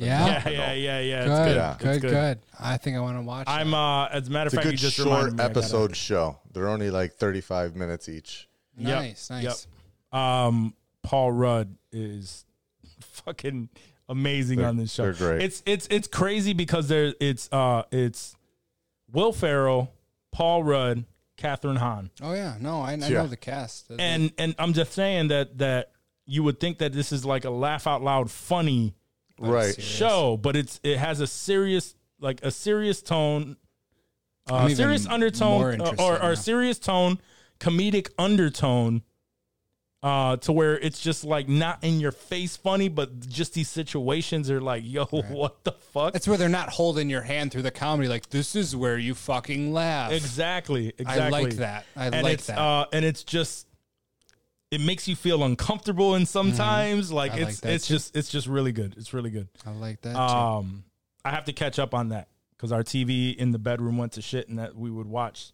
yeah. yeah yeah yeah yeah. It's Good, good. It's good, good. good, I think I want to watch. I'm that. uh as a matter it's of a fact, you good just short me I gotta- episode show. They're only like 35 minutes each. Yep, nice, nice. yep. Um, Paul Rudd is fucking amazing They're- on this show. they're great. It's it's it's crazy because there it's uh it's Will Ferrell, Paul Rudd, Kathryn Hahn. Oh yeah, no, I, I Yeah. know the cast. and and I'm just saying that that you would think that this is like a laugh out loud funny Right. show, but it's it has a serious like a serious tone, I'm uh, serious undertone, uh, or, or now. serious tone, comedic undertone. Uh, to where it's just like not in your face funny, but just these situations are like, yo, what the fuck? That's where they're not holding your hand through the comedy. Like this is where you fucking laugh. Exactly. Exactly. I like that. I and like that. Uh, and it's just it makes you feel uncomfortable and sometimes like Mm-hmm. I it's that it's too. just it's just really good. It's really good. I like that. too. Um I have to catch up on that cuz our TV in the bedroom went to shit and that we would watch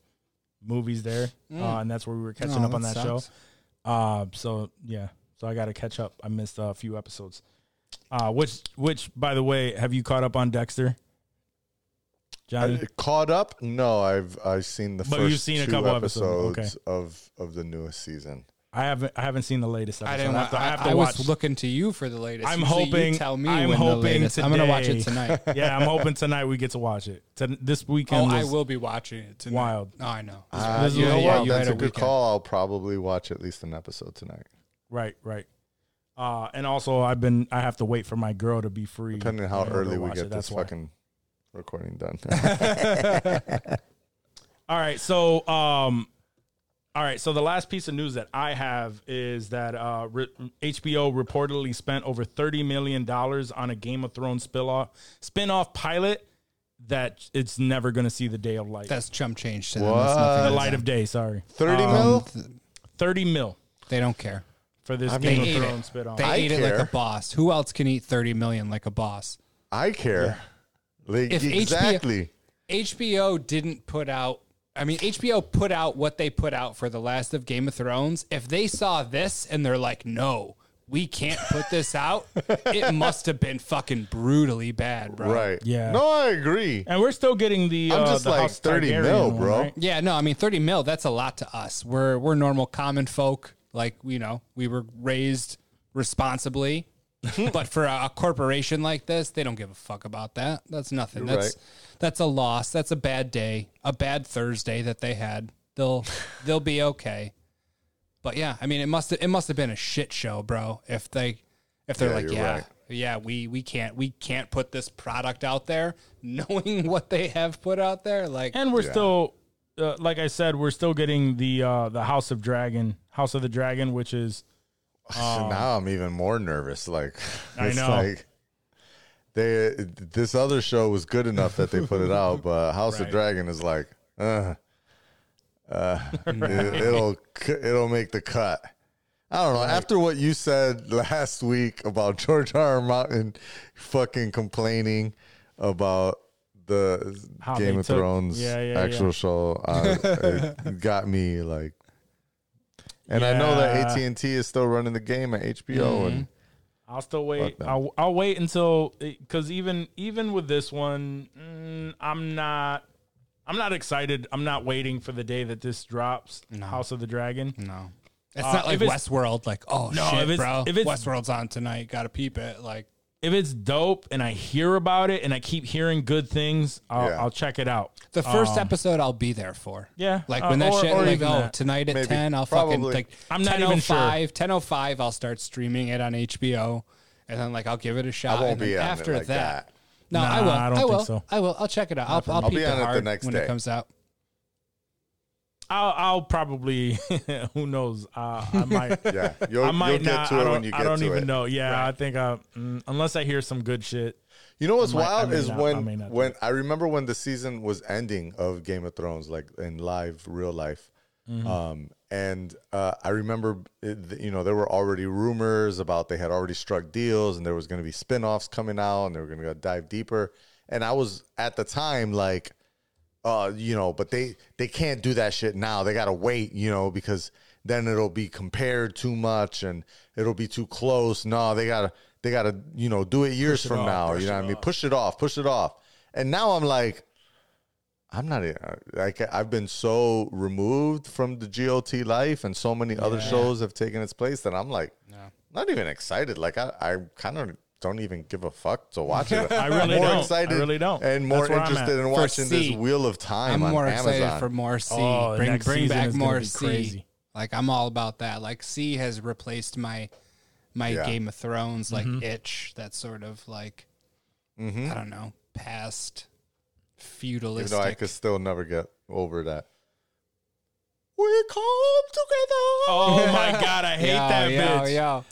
movies there. Uh, and that's where we were catching Oh, up on that that show. Uh so yeah. So I got to catch up. I missed a few episodes. Uh which which by the way, have you caught up on Dexter? Johnny? I- caught up? No, I've I've seen the But first you've seen a two couple episodes episodes, of of the newest season. I haven't I haven't seen the latest episode. I didn't. I Want, have to, I have to I, watch. was looking to you for the latest. I'm Usually you hoping. tell me I'm when hoping latest. today. I'm gonna watch it tonight. yeah, I'm hoping tonight we get to watch it. To, this Oh, weekend. I will be watching it tonight. wild. Oh, I know. Uh, This is you know what- what? yeah, That's a a good weekend. call. I'll probably watch at least an episode tonight, Right, right. Uh, and also, I've been. I have to wait for my girl to be free. depending on how in order to early we get it, this that's why. fucking recording done. All right, so um, all right, so the last piece of news that I have is that uh, re- HBO reportedly spent over thirty million dollars on a Game of Thrones spin-off spin-off pilot that it's never going to see the day of light. That's chump change to them. That's nothing the to light them. of day. Sorry, Thirty Um, mil. thirty mil They don't care. for this I Game mean- of Ate Thrones it. spin-off. They I ate it like care. a boss. Who else can eat thirty million like a boss? I care. Like, If HBO exactly. HBO didn't put out. I mean, HBO put out what they put out for the last of Game of Thrones. If they saw this and they're like, "No, we can't put this out," it must have been fucking brutally bad, bro. Right. Yeah. No, I agree. and we're still getting the. I'm uh, just the like House 30 Targaryen mil, one, bro. right? Yeah, no, I mean, thirty mil. That's a lot to us. We're we're normal common folk. Like you know, we were raised responsibly. but for a, a corporation like this, they don't give a fuck about that. That's nothing. You're that's right. that's a loss. That's a bad day, a bad Thursday that they had. They'll they'll be okay. But yeah, I mean, it must it must have been a shit show, bro. If they if they're Yeah, like, yeah, right. yeah, we we can't we can't put this product out there, knowing what they have put out there, like And we're Yeah. still, uh, like I said, we're still getting the uh, the House of Dragon, House of the Dragon, which is So now I'm even more nervous. Like I know. like they this other show was good enough that they put it out, but House Right. of Dragon is like, uh, uh, it, will it'll make the cut. I don't know. After what you said last week about George R. R. Martin fucking complaining about the How Game of took- Thrones Yeah, yeah, actual yeah. show, uh, it got me like. And I know that AT and T is still running the game at HBO, and I'll still wait. I'll, I'll wait until because even even with this one, mm, I'm not. I'm not excited. I'm not waiting for the day that this drops. House of the Dragon. No. It's Uh, not like Westworld, like, oh No, shit, if it's- bro. if it's- Westworld's on tonight, gotta peep it. Like If it's dope and I hear about it and I keep hearing good things, I'll, Yeah. I'll check it out. the first Um, episode I'll be there for. Yeah, Like uh, when that or- shit or like, even oh, that. tonight at Maybe. ten, I'll fucking Probably. like I'm not even sure. 10:05, 10:05, I'll start streaming it on HBO. And then like I'll give it a shot. I won't and then be on it after like that. that. No, Nah, I will. I don't I think will. so. I will. I'll check it out. I'll, I'll, I'll be it on it the hard next when day. it comes out. I'll, I'll probably. who knows? Uh, I might. yeah, you'll, I might you'll get not. to I it don't, when you get to it. I don't even it. know. Yeah, I think I, mm, unless I hear some good shit. You know what's I might- wild is not- when do when. I remember when the season was ending of Game of Thrones, like in live real life, Mm-hmm. um, and uh, I remember it, you know there were already rumors about they had already struck deals and there was going to be spin-offs coming out and they were going to dive deeper, and I was at the time like, uh, you know, but they they can't do that shit now. They got to wait, you know, because then it'll be compared too much and it'll be too close. No, they gotta they gotta you know do it years it from off, now. You know what I mean? off. Push it off, push it off. And now I'm like, I'm not like I've been so removed from the GOT life, and so many other shows have taken its place that I'm like, not even excited. Like I, I kind of don't even give a fuck to watch it. I I'm really more don't. I excited, really don't. and more That's where I'm interested in watching See. this Wheel of Time. I'm on more Amazon. excited for more See. Oh, bring bring back is more See. crazy. Like I'm all about that. Like See has replaced my my Yeah. Game of Thrones like Mm-hmm. itch. That sort of like Mhm. I don't know past Even feudalistic. though I could still never get over that. We come together. Oh my god, I hate Yo, that yo, bitch. yo.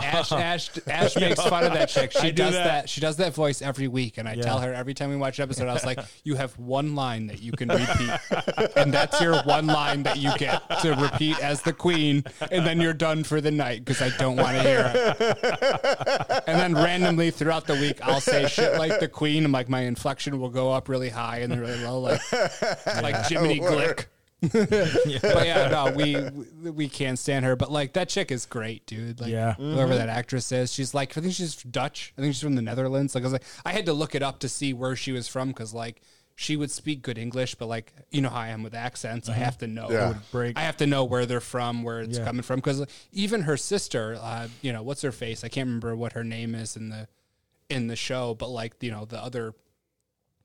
Ash, Ash, Ash makes fun of that chick. She does that. that. She does that voice every week, and I Yeah. tell her every time we watch an episode, I was like, "You have one line that you can repeat, and that's your one line that you get to repeat as the queen, and then you're done for the night because I don't want to hear it." And then randomly throughout the week, I'll say shit like the queen, and like my inflection will go up really high and then really low, like like Jiminy Glick. But yeah, no, we we- we can't stand her. But like that chick is great, dude. Like Yeah. whoever that actress is, she's like I think she's Dutch. I think she's from the Netherlands. Like I was like, I had to look it up to see where she was from because like she would speak good English, but like you know how I am with accents, I have to know. Yeah. break. I have to know where they're from, where it's Yeah. coming from, because even her sister, uh, you know, what's her face? I can't remember what her name is in the in the show, but like you know the other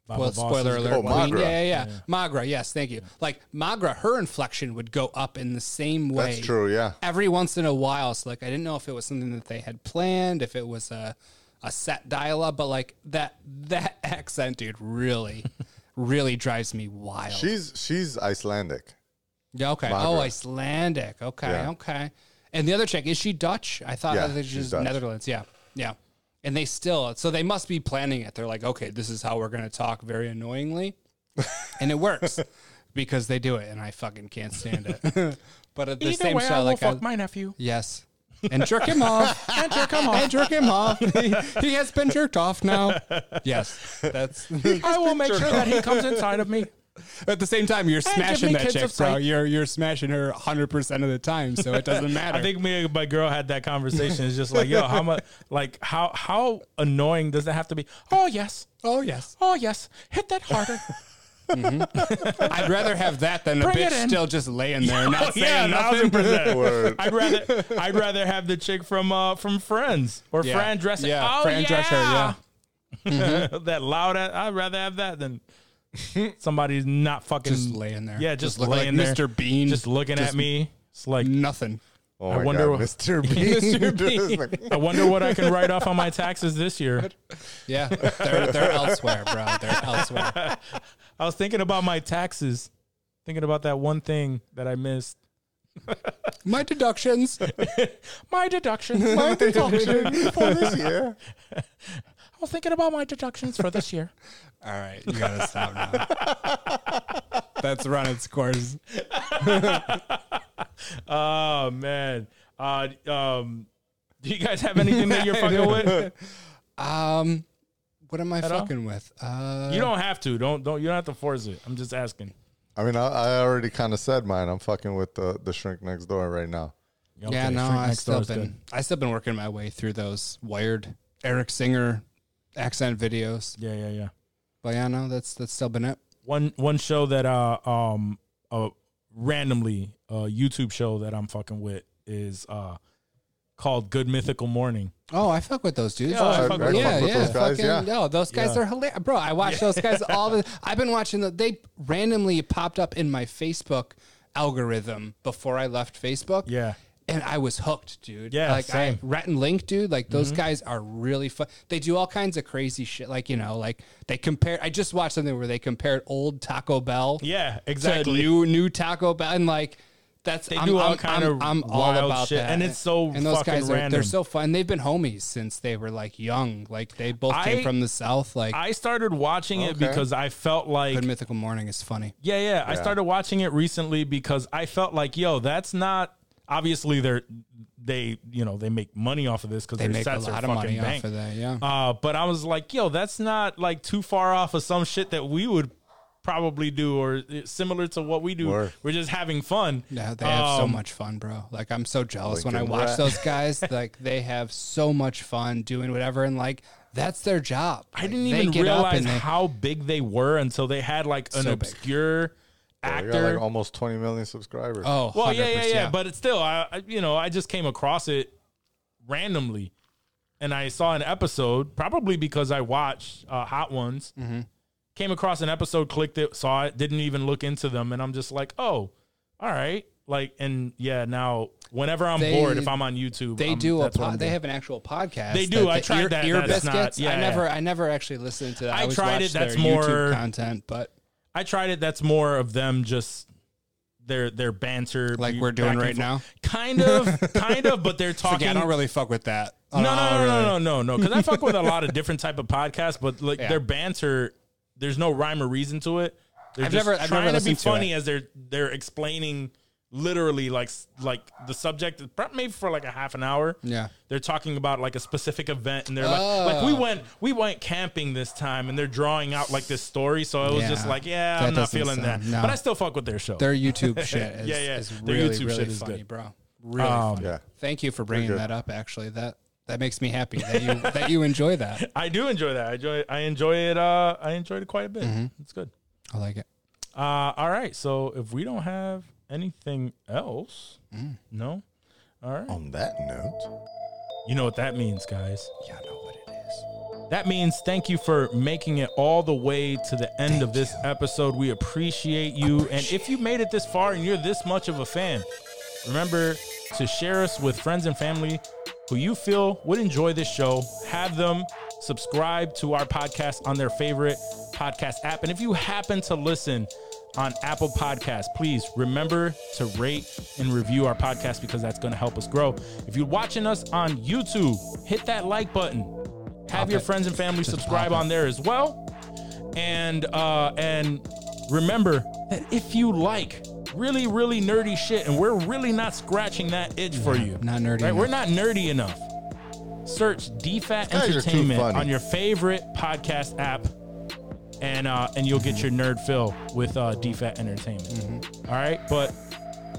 Baba well, spoiler alert. Oh, Maghra. Yeah, yeah, yeah. Maghra, yes, thank you. Like Maghra, her inflection would go up in the same way. That's true. Yeah. Every once in a while. So like I didn't know if it was something that they had planned, if it was a a set dialogue, but like that that accent, dude, really, really drives me wild. She's she's Icelandic. yeah, okay. Maghra. Oh, Icelandic. Okay, Yeah. okay. And the other chick, is she Dutch? I thought Yeah, that she's she's Dutch. Netherlands. Yeah. Yeah. And they still, so they must be planning it. They're like, okay, this is how we're going to talk very annoyingly. and it works because they do it. And I fucking can't stand it. but at the Either same way, I will like, fuck I- my nephew. yes. And jerk him off. and jerk him off. And jerk him off. he, he has been jerked off now. Yes. That's. I will make sure that he comes inside of me. At the same time, you're give smashing that kids chick, bro. sight. You're you're smashing her 100 percent of the time, so it doesn't matter. I think me and my girl had that conversation. It's just like, yo, how much, like, how how annoying does that have to be? Oh yes, oh yes, oh yes, hit that harder. I'd rather have that than a Bring it bitch still just laying there, not saying yeah, nothing. Word. I'd rather I'd rather have the chick from uh from Friends or Yeah. Fran Drescher. Yeah, oh, Fran yeah. Drescher, yeah. that loud. ass- I'd rather have that than somebody's not fucking Just laying there. Yeah, just, Just looking laying like there, Mr. Bean. just looking Just- at me. It's like Nothing. Oh I my wonder God, what- Mr. Bean. Mr. It's Bean. like, I wonder what I can write off on my taxes this year. Yeah, they're they're elsewhere, bro. They're elsewhere. I was thinking about my taxes, thinking about that one thing that I missed. My deductions. My deductions. My deductions. for this year. I was thinking about my deductions for this year. All right, you gotta stop now. That's run its course. Oh man. Uh, um, do you guys have anything that you're fucking with? Um, what am I all? fucking with? Uh, You don't have to. Don't don't. You don't have to force it. I'm just asking. I mean, I, I already kind of said mine. I'm fucking with the the shrink next door right now. yeah, no, I still Door been good. I still been working my way through those wired Erik Singer accent videos. Yeah, yeah, yeah. But yeah, no, that's that's still been it. One one show that uh um uh randomly a YouTube show that I'm fucking with is uh called Good Mythical Morning. Oh, I fuck with those dudes. Yeah, I fuck with yeah, those yeah, guys, fucking- yeah. No, those guys Yeah. are hilarious, bro. I watch those guys all the. I've been watching the. They randomly popped up in my Facebook algorithm before I left Facebook. Yeah. And I was hooked, dude. Yeah, like same. I Rhett and Link, dude. Like those mm-hmm. guys are really fun. They do all kinds of crazy shit. Like you know, like they compare. I just watched something where they compared old Taco Bell, Yeah, to exactly. new new Taco Bell, and like that's They I'm, do all I'm, kind I'm, of I'm all wild about shit, that, and it's so and those fucking guys are random. they're so fun. They've been homies since they were like young. Like they both I- came from the south. Like I started watching it because I felt like Good Mythical Morning is funny. Yeah, yeah. I started watching it recently because I felt like, yo, that's not obviously they're they you know they make money off of this because They their make a lot of money bank. off of that. Yeah. Uh, but I was like, yo, that's not like too far off of some shit that we would probably do or uh, similar to what we do. Word. We're just having fun. Yeah, they have so Um, much fun, bro. Like I'm so jealous when I watch Rat. those guys. like they have so much fun doing whatever, and like that's their job. I didn't even realize they- how big they were until they had like an So obscure They actor. got like almost 20 million subscribers. Oh, Well, yeah, yeah, yeah, But it's still, I, I- you know, I just came across it randomly, and I saw an episode, probably because I watched uh, Hot Ones. Mm-hmm. Came across an episode, clicked it, saw it, didn't even look into them, and I'm just like, oh, all right. Like, and yeah, now whenever I'm They- bored, if I'm on YouTube, They I'm- do a that's pod, they have an actual podcast. They do. that I the tried ear, that. Ear That's not- yeah, I never, yeah. I never actually listened to that. I I, always tried it. That's more- YouTube content, but I tried it. That's more of them just their their banter, like we're doing right now. Kind of, kind of, but they're talking. I don't really fuck with that. No, no, no, no, no, no, no. Because I fuck with a lot of different type of podcasts, but like their banter, there's no rhyme or reason to it. They're I've just never- I've trying never to be funny as they're they're explaining literally like like the subject prob- maybe for like a half an hour. Yeah. they're talking about like a specific event, and they're like like we Oh. went we went camping this time, and they're drawing out like this story. So it was just like yeah, That I'm not doesn't feeling that, no. but I still fuck with their show. Their YouTube shit is, Yeah, yeah. is Their really, YouTube really shit is funny, good. bro. Really Um. Yeah. Thank you for bringing that up. Actually, that that makes me happy that you that you enjoy that. I do enjoy that. I enjoy I enjoy it. Uh, I enjoyed it quite a bit. Mm-hmm. It's good. I like it. Uh, all right. So if we don't have anything else, Mm. no. All right. On that note, You know what that means, guys. Yeah, I know what it is. That means thank you for making it all the way to the end of this episode. We appreciate you. and if you made it this far and you're this much of a fan, remember to share us with friends and family who you feel would enjoy this show. Have them subscribe to our podcast on their favorite podcast app. And if you happen to listen on Apple Podcasts, please remember to rate and review our podcast because that's going to help us grow. If you're watching us on YouTube, hit that like button. Have Pop your it. friends and family Just subscribe on there as well. And uh and remember that if you like really really nerdy shit and we're really not scratching that itch for you. not nerdy Right? We're not nerdy enough. Search DFAT guys are too Entertainment funny. on your favorite podcast app and uh and you'll get your nerd fill with uh DFAT Entertainment. Mm-hmm. All right? But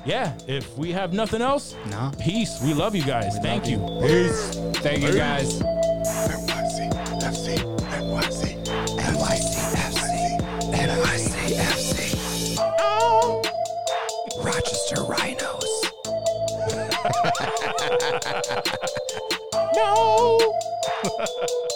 yeah, if we have nothing else, No. peace. We love you guys. Thank you. Peace. Thank you guys. NYC, FC, NYC, NYC, FC, NYCFC. Rochester Rhinos. No.